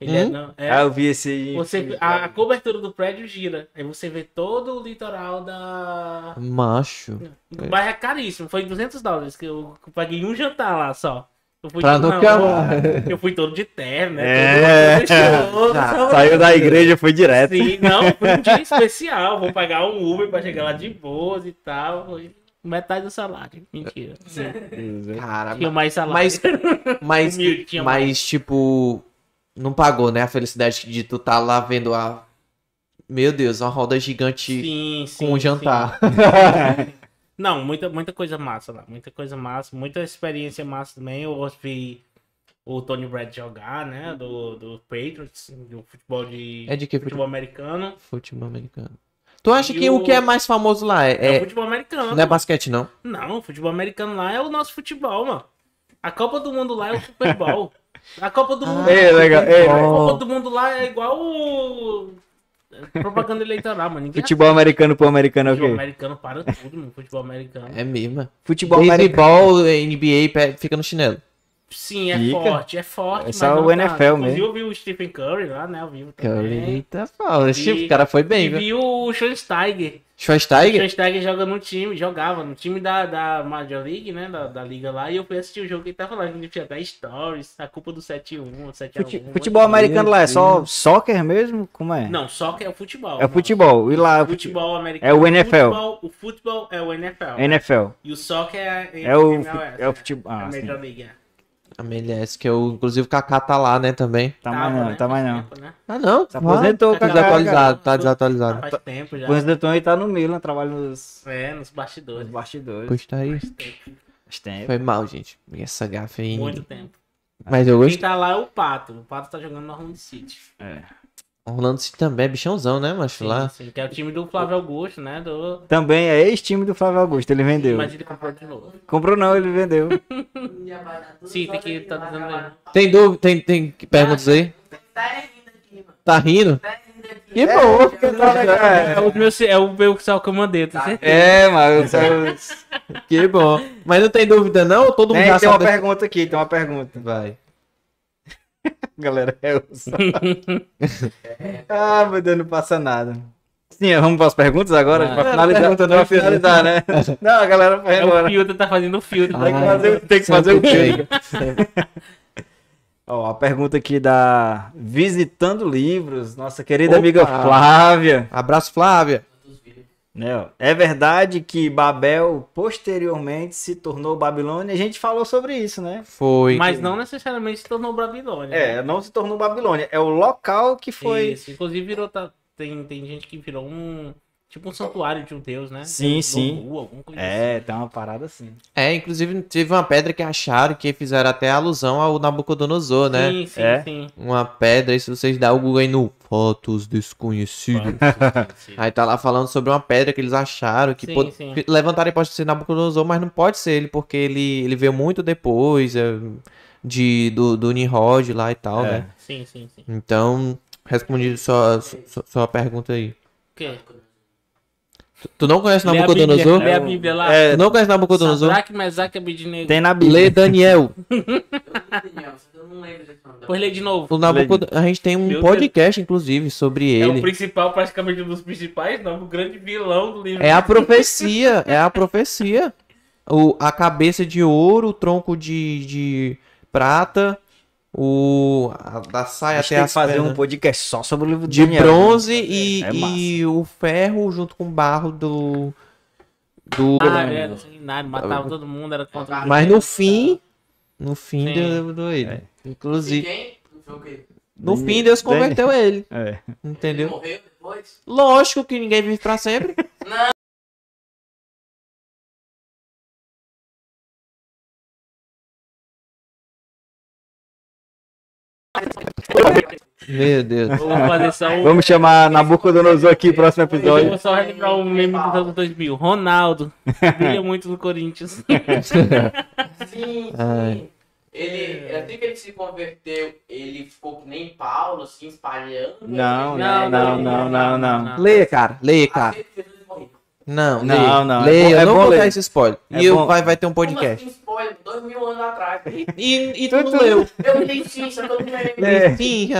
Ele é, Hum? não, é- Ah, eu vi esse aí. você, a, a cobertura do prédio gira. Aí você vê todo o litoral da. Macho. O bairro é caríssimo. Foi 200 dólares que eu paguei um jantar lá só. Eu fui Pra todo- nunca mais. Eu fui todo de terno, né? É. Todo Ah? Saiu da igreja, foi direto. Sim, não, foi um dia especial. Vou pagar um Uber pra chegar lá de boas e tal. Foi metade do salário. Mentira. Cara, Tinha mais salário. mas, mas, mas, tipo, não pagou, né? A felicidade de tu tá lá vendo a. Meu Deus, uma roda gigante Sim, sim. com um jantar. Não, muita, muita coisa massa lá. Muita coisa massa. Muita experiência massa também. Eu vi o Tony Brad jogar, né? Do, do Patriots, do futebol de. É de que futebol americano. Futebol americano. Tu acha E que o- o que é mais famoso lá É, é. o é- futebol americano. não é basquete, não? Não, o futebol americano lá é o nosso futebol, mano. A Copa do Mundo lá é o Super Bowl. A Copa do Mundo. É, legal. É, A legal. Copa do Mundo lá é igual o... propaganda eleitoral, mano. Ninguém Futebol americano pro americano é o Futebol americano para tudo, mano. Futebol americano. É mesmo. Futebol americano. Beisebol, NBA, fica no chinelo. Sim, é Fica. forte, é forte. É só o NFL tanto. mesmo. Inclusive eu vi o Stephen Curry lá, né, ao vivo também. Eita, fala. E- O cara foi bem, E viu? vi o Schweinsteiger. O Schweinsteiger? Schweinsteiger joga no time, jogava no time da, da Major League, né, da, da liga lá. E eu fui assistir o jogo e ele tava lá, ele tinha até stories, a culpa do 7-1, 7x1. Fute- Futebol americano lá é só soccer mesmo? Como é? Não, que é o futebol. É o futebol. E lá O futebol americano. É o NFL. futebol- o futebol é o NFL. NFL. E o soccer é, É o, MLS, é o né? futebol. É Ah, a sim. Major League. é. A MLS, que eu, inclusive o Kaká tá lá, né, também. Tá mais não, né, tá mais não. tempo, né? Ah, não. Se aposentou, Tá desatualizado, tá desatualizado. Faz tempo já. Tom aí tá no Milan, trabalha nos, É, nos nos bastidores. bastidores. Pois tá aí. Faz tempo. Faz tempo. Foi mal, gente. Essa gafe aí. Muito tempo. Mas eu Quem gosto. tá lá é o Pato. O Pato tá jogando no Orlando City. É. Orlando City também é bichãozão, né, macho? Sim, Lá. sim, que é o time do Flávio Augusto, né? Do... Também é ex-time do Flávio Augusto, ele vendeu. Mas ele comprou de novo. Comprou não, ele vendeu. Sim, tem que tá dizendo. Tem dúvida? Tem, tem perguntas aí? Tá rindo aqui, mano. Tá rindo? Tá rindo aqui. Que bom, fica É o meu, é o meu sal que eu mandei, tá certo? É, mas. Que bom. Mas não tem dúvida, não? Todo mundo tem, já tem uma sabe. pergunta aqui, tem uma pergunta. Vai. Galera, é o Ah, meu Deus, não passa nada. Sim, vamos para as perguntas agora? Ah. Pra finalizar, não, pra finalizar, né? Não, a galera vai É embora. o filtro, tá fazendo o filtro. Tem que fazer, tem que fazer o quê? Ó, a pergunta aqui da Visitando Livros, nossa querida Opa. amiga Flávia. Abraço, Flávia. Né. É verdade que Babel posteriormente se tornou Babilônia? A gente falou sobre isso, né? Foi. Mas não necessariamente se tornou Babilônia. É, né? não se tornou Babilônia. É o local que foi. Isso. Inclusive virou. tá- tem, tem gente que virou um. Tipo um santuário de um deus, né? Sim, Deus sim. Alguma coisa assim. É, tá uma parada assim. É, inclusive teve uma pedra que acharam que fizeram até alusão ao Nabucodonosor, né? Sim, sim, É? sim. Uma pedra, e se vocês dão o Google aí no Fotos Desconhecidas. Aí tá lá falando sobre uma pedra que eles acharam que Sim, pode- sim. levantaram pode ser Nabucodonosor, mas não pode ser ele, porque ele, ele veio muito depois é, de, do, do Nimrod lá e tal, É. né? Sim, sim, sim. Então, respondi sua, sua, sua pergunta aí. O quê? Tu, não conhece Nabucodonosor? Lê a Bíblia lá. É, Tu não conhece Nabucodonosor? Sadraque, Mesaque e tem na Bíblia. Lê Daniel. Pois lê de novo. O Nabucod... A gente tem um Meu podcast, inclusive, sobre É o ele. principal, praticamente um dos principais, não. O grande vilão do livro. É a profecia, é a profecia. O, a cabeça de ouro, o tronco de, de prata, o a, da saia até tem que as fazer um pernas podcast só sobre o livro de Daniel. bronze e, É e o ferro junto com o barro do do Ah, era sanguinário, matava todo mundo, era contra mas no fim no fim Sim. deu do ele É. E inclusive quem? No fim Deus converteu ele É. Ele entendeu morreu depois? lógico que ninguém vive pra sempre Não. Meu Deus um. Vamos chamar Nabucodonosor aqui, próximo Eu episódio. vou só relembrar um meme dos anos 2000. Ronaldo. Brilha muito no Corinthians. Sim, sim. Ele, assim que ele se converteu, ele ficou que nem Paulo, assim, espalhando. Não, Ele- não, não, não, não, não. Leia, cara. Leia, cara. Morrer. Não, Não, leia. não, é Leia, bom- é eu não bom vou ler. dar esse spoiler. É e eu, bom. vai, vai ter um Como podcast. assim, spoiler? Dois mil anos atrás. E, e Tu- tu não leu. Eu li sim, só tô. É.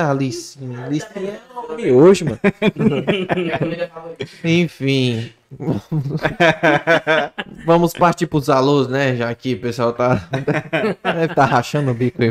Alice. Alice é hoje, mano. Minha comida favorita. Enfim. Vamos partir pros alôs, né? Já que o pessoal tá. Deve tá rachando o bico aí.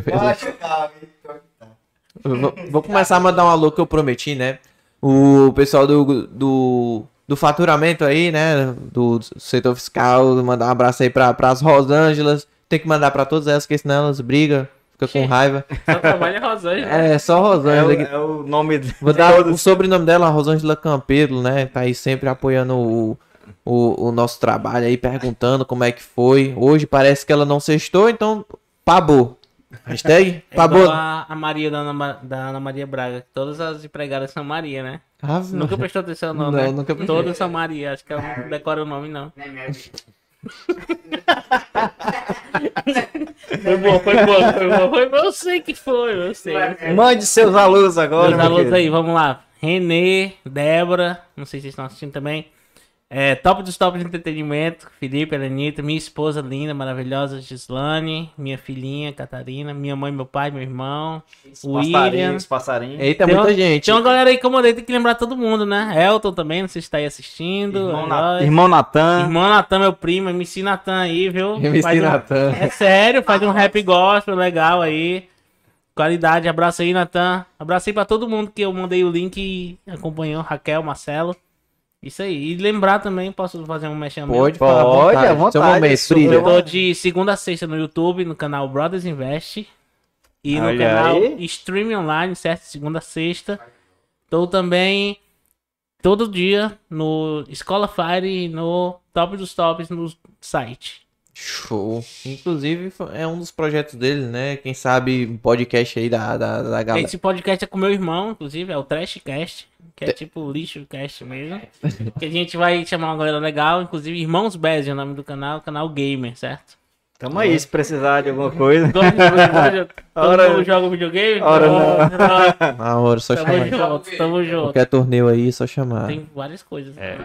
Eu Vou, vou começar a mandar um alô que eu prometi, né? O pessoal do, do, do faturamento aí, né? Do setor fiscal, mandar um abraço aí pra, pras Rosângelas. Tem que mandar pra todas elas, porque senão elas brigam, fica com raiva. Só trabalha Rosângela. É, só É, o, Rosângela. é o nome Vou dar o sobrenome dela, Rosângela Campelo, né? Tá aí sempre apoiando o, o, o nosso trabalho aí, perguntando como é que foi. Hoje parece que ela não sextou, então pabou. Hashtag É pabou. igual a, a Maria da Ana, da Ana Maria Braga. que Todas as empregadas são Maria, né? Ave Nunca Maria. prestou atenção não, Não, né? nunca prestei. Todas são Maria. Acho que ela não decora o nome, não. Foi bom, foi bom, foi bom. Foi bom, eu sei que foi, eu sei. Mande seus alunos agora. Meu alunos aí, vamos lá. Renê, Débora, não sei se vocês estão assistindo também. É, top dos tops de entretenimento, Felipe, Elenita, minha esposa linda, maravilhosa, Gislane, minha filhinha, Catarina, minha mãe, meu pai, meu irmão, William. Passarinhos, passarinhos. Eita, Tem muita uma- gente. Tem uma galera aí que eu mandei, tem que lembrar todo mundo, né? Elton também, não sei se tá aí assistindo. Irmão, é Na-. Irmão Natan. Irmão Natan, meu primo, MC Natan aí, viu? MC Faz um- Natan. É sério, faz um rap gospel legal aí. Qualidade, abraço aí, Natan. Abraço aí pra todo mundo que eu mandei o link e acompanhou, Raquel, Marcelo. Isso aí. E lembrar também, posso fazer um mexendo Pode, Pode, falar à vontade, Seu momento, brilha. Eu tô de segunda a sexta no YouTube, no canal Brothers Invest. E no canal aí. Stream Online, certo? Segunda a sexta. Tô também todo dia no Escola Fire e no Top dos Tops no site. Show. Inclusive, é um dos projetos dele, né? Quem sabe um podcast aí da, da, da galera. Esse podcast é com meu irmão, inclusive, é o Trashcast, que é tipo lixo cast mesmo. que a gente vai chamar uma galera legal, inclusive Irmãos Bez é o nome do canal, canal Gamer, certo? Tamo aí, se precisar de alguma coisa. Gosta de videogame? Todo Ora- mundo joga videogame? ora não. Ora, Na hora, só Tamo chamar. junto, tamo junto. Qualquer torneio aí, só chamar. Tem várias coisas. É.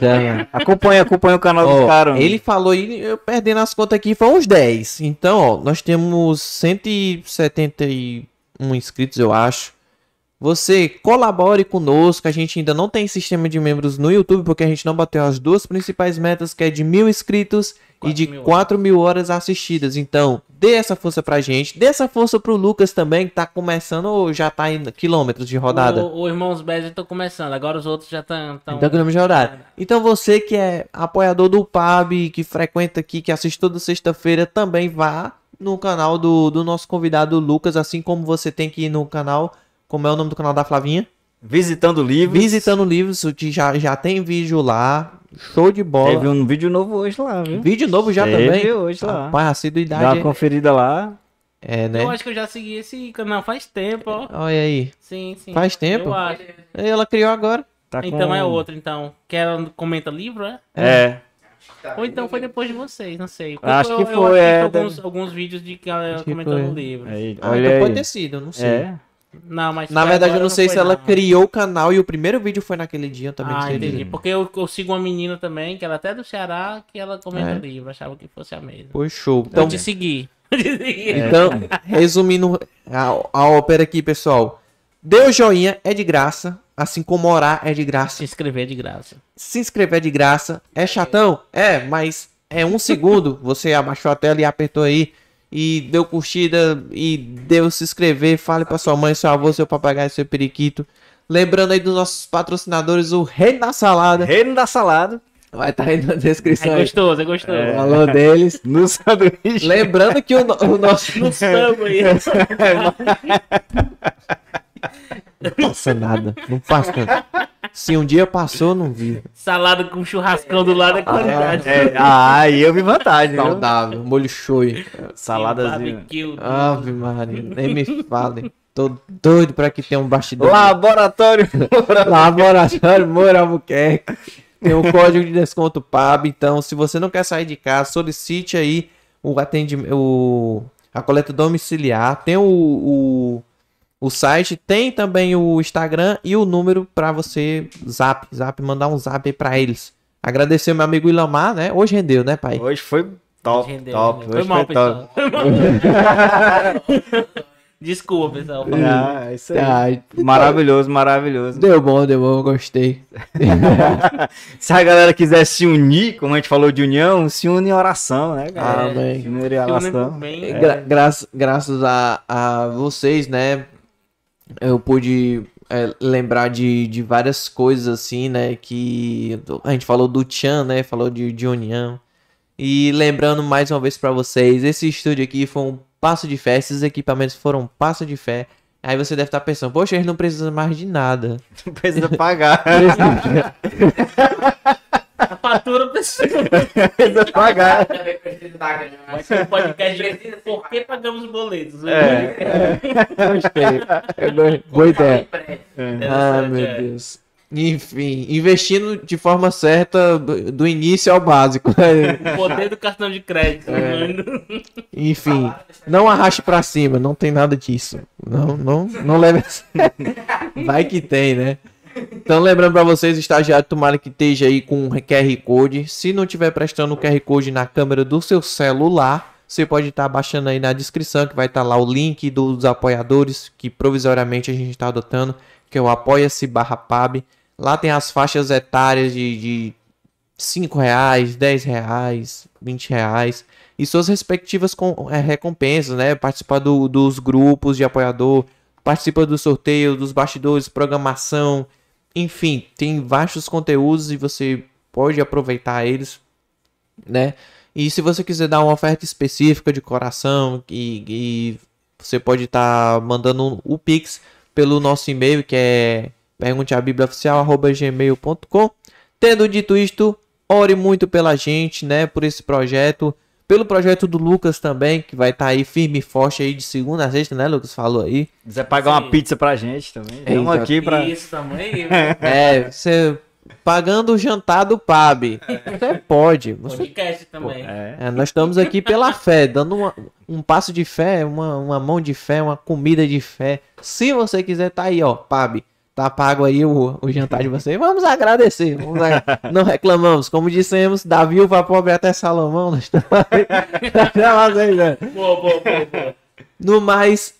É. Acompanha, acompanha o canal Ó, dos caras. ele falou aí, eu perdendo as contas aqui, foi uns 10. Então, ó, nós temos 171 inscritos, eu acho. Você colabore conosco. A gente ainda não tem sistema de membros no YouTube, porque a gente não bateu as duas principais metas, que é de mil inscritos e de mil 4 mil horas assistidas. Então, dê essa força pra gente. Dê essa força pro Lucas também, que tá começando ou já tá em quilômetros de rodada. O, o Irmãos Bez eu tô começando, agora os outros já estão. Então, quilômetros de rodada. Então você que é apoiador do PAB, que frequenta aqui, que assiste toda sexta-feira, também vá no canal do, do nosso convidado Lucas, assim como você tem que ir no canal, como é o nome do canal da Flavinha? Visitando livros. Visitando Livros, que já, já tem vídeo lá, show de bola. Teve um vídeo novo hoje lá, viu? Vídeo novo já Teve também. hoje lá. Rapaz, a Dá assiduidade uma conferida lá. é, né? Eu acho que eu já segui esse canal faz tempo, ó. Olha aí. Sim, sim. Faz tempo? Eu acho. Ela criou agora. Tá com... Então é outro, então. Que ela comenta livro, é? É. Ou então foi depois de vocês, não sei. Acho Eu- que eu foi, é, assisto alguns, alguns vídeos de que ela Acho que comentando foi. livro. Aí, Ah, olha então aí. pode ter sido, eu não sei. É. Não, mas Na verdade, eu não sei se ela não. criou o canal e o primeiro vídeo foi naquele dia, também Ah, entendi. Porque eu, eu sigo uma menina também, que ela é até do Ceará, que ela comenta É. livro. Achava que fosse a mesma. Foi show. Então, Então, te segui. Segui. então resumindo a, a ópera aqui, pessoal. Dê o joinha, é de graça. Assim como orar é de graça. Se inscrever de graça. Se inscrever é de graça. É chatão? É, mas é um segundo. Você abaixou a tela e apertou aí. E deu curtida e deu se inscrever. Fale pra sua mãe, seu avô, seu papagaio, seu periquito. Lembrando aí dos nossos patrocinadores, o Rei da Salada. Reino da salada. Vai estar aí na descrição. É aí. gostoso, é gostoso. O valor deles. No sanduíche. Lembrando que o, no- o nosso. No samba aí. Não passa nada. Não passa. Se um dia passou, não vi. Salada com churrascão do lado é qualidade. É, ah, aí eu vi vantagem? Saudável. Molho shoyu. Saladazinha. Ave Maria. Nem me falem. Tô doido pra que tenha um bastidor. Laboratório. Laboratório Moura Albuquerque. Tem o código de desconto PAB. Então, se você não quer sair de casa, solicite aí o atendimento. O... a coleta domiciliar. Tem o, o, o site, tem também o Instagram e o número pra você zap, zap, mandar um zap aí pra eles. Agradecer o meu amigo Ilamar, né? Hoje rendeu, né, pai? Hoje foi top, Rendeu, top. rendeu. Foi Hoje mal, foi top. pessoal. Desculpa, pessoal. Ah, isso aí. Ai, Maravilhoso, maravilhoso. deu bom, deu bom, gostei. Se a galera quiser se unir, como a gente falou de união, se une em oração, né, cara? Amém. Se une em oração. bem. É, Gra- graças, graças a, a vocês, né? Eu pude é, lembrar de, de várias coisas assim, né? Que a gente falou do Tchan, né? Falou de, de união. E lembrando mais uma vez pra vocês, esse estúdio aqui foi um passo de fé, esses equipamentos foram um passo de fé. Aí você deve estar pensando, poxa, eles não precisam mais de nada. Não precisa pagar. A fatura precisa. pagar. Também precisa da grana. Vai ser um podcast de Precisa por que pagamos boletos. É. Gostei. Eu go- Boa ideia. Ah, meu é. Deus. Enfim, investindo de forma certa do início ao básico. O poder do cartão de crédito. É. Enfim, não arraste pra cima, não tem nada disso. Não, não, não leve assim. Vai que tem, né? Então, lembrando pra vocês, estagiário tomara que esteja aí com o QR Code. Se não tiver prestando o QR Code na câmera do seu celular, você pode estar baixando aí na descrição, que vai estar lá o link dos apoiadores, que provisoriamente a gente está adotando, que é o apoia-se barra pab. Lá tem as faixas etárias de, de 5 reais, 10 reais, 20 reais e suas respectivas com- é, recompensas, né? Participar do- dos grupos de apoiador, participa do sorteio, dos bastidores, programação, enfim, tem vastos conteúdos e você pode aproveitar eles, né? E se você quiser dar uma oferta específica de coração, e, e você pode estar mandando o Pix pelo nosso e-mail que é pergunteabibliaoficial.gmail.com Tendo dito isto, ore muito pela gente, né? Por esse projeto. Pelo projeto do Lucas também, que vai estar aí firme e forte aí de segunda a sexta, né, Lucas? Falou aí. quiser pagar uma Sim. pizza pra gente também. Estamos Exato. aqui pra. Isso também. É, você pagando o jantar do PAB. Você pode. Você Podcast também. É. É, nós estamos aqui pela fé, dando uma- um passo de fé, uma, uma mão de fé, uma comida de fé. Se você quiser, tá aí, ó, Pab. Tá pago aí o, o jantar de vocês. Vamos agradecer. vamos agra- Não reclamamos. Como dissemos, da viúva pobre até Salomão. Nós estamos aí. Né? Boa, boa, boa, boa. No mais,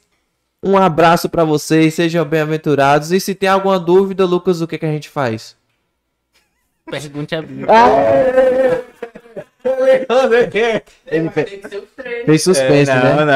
um abraço pra vocês. Sejam bem-aventurados. E se tem alguma dúvida, Lucas, o que, que a gente faz? Pergunte a Bíblia. Ele fez suspense, É, né? não, não.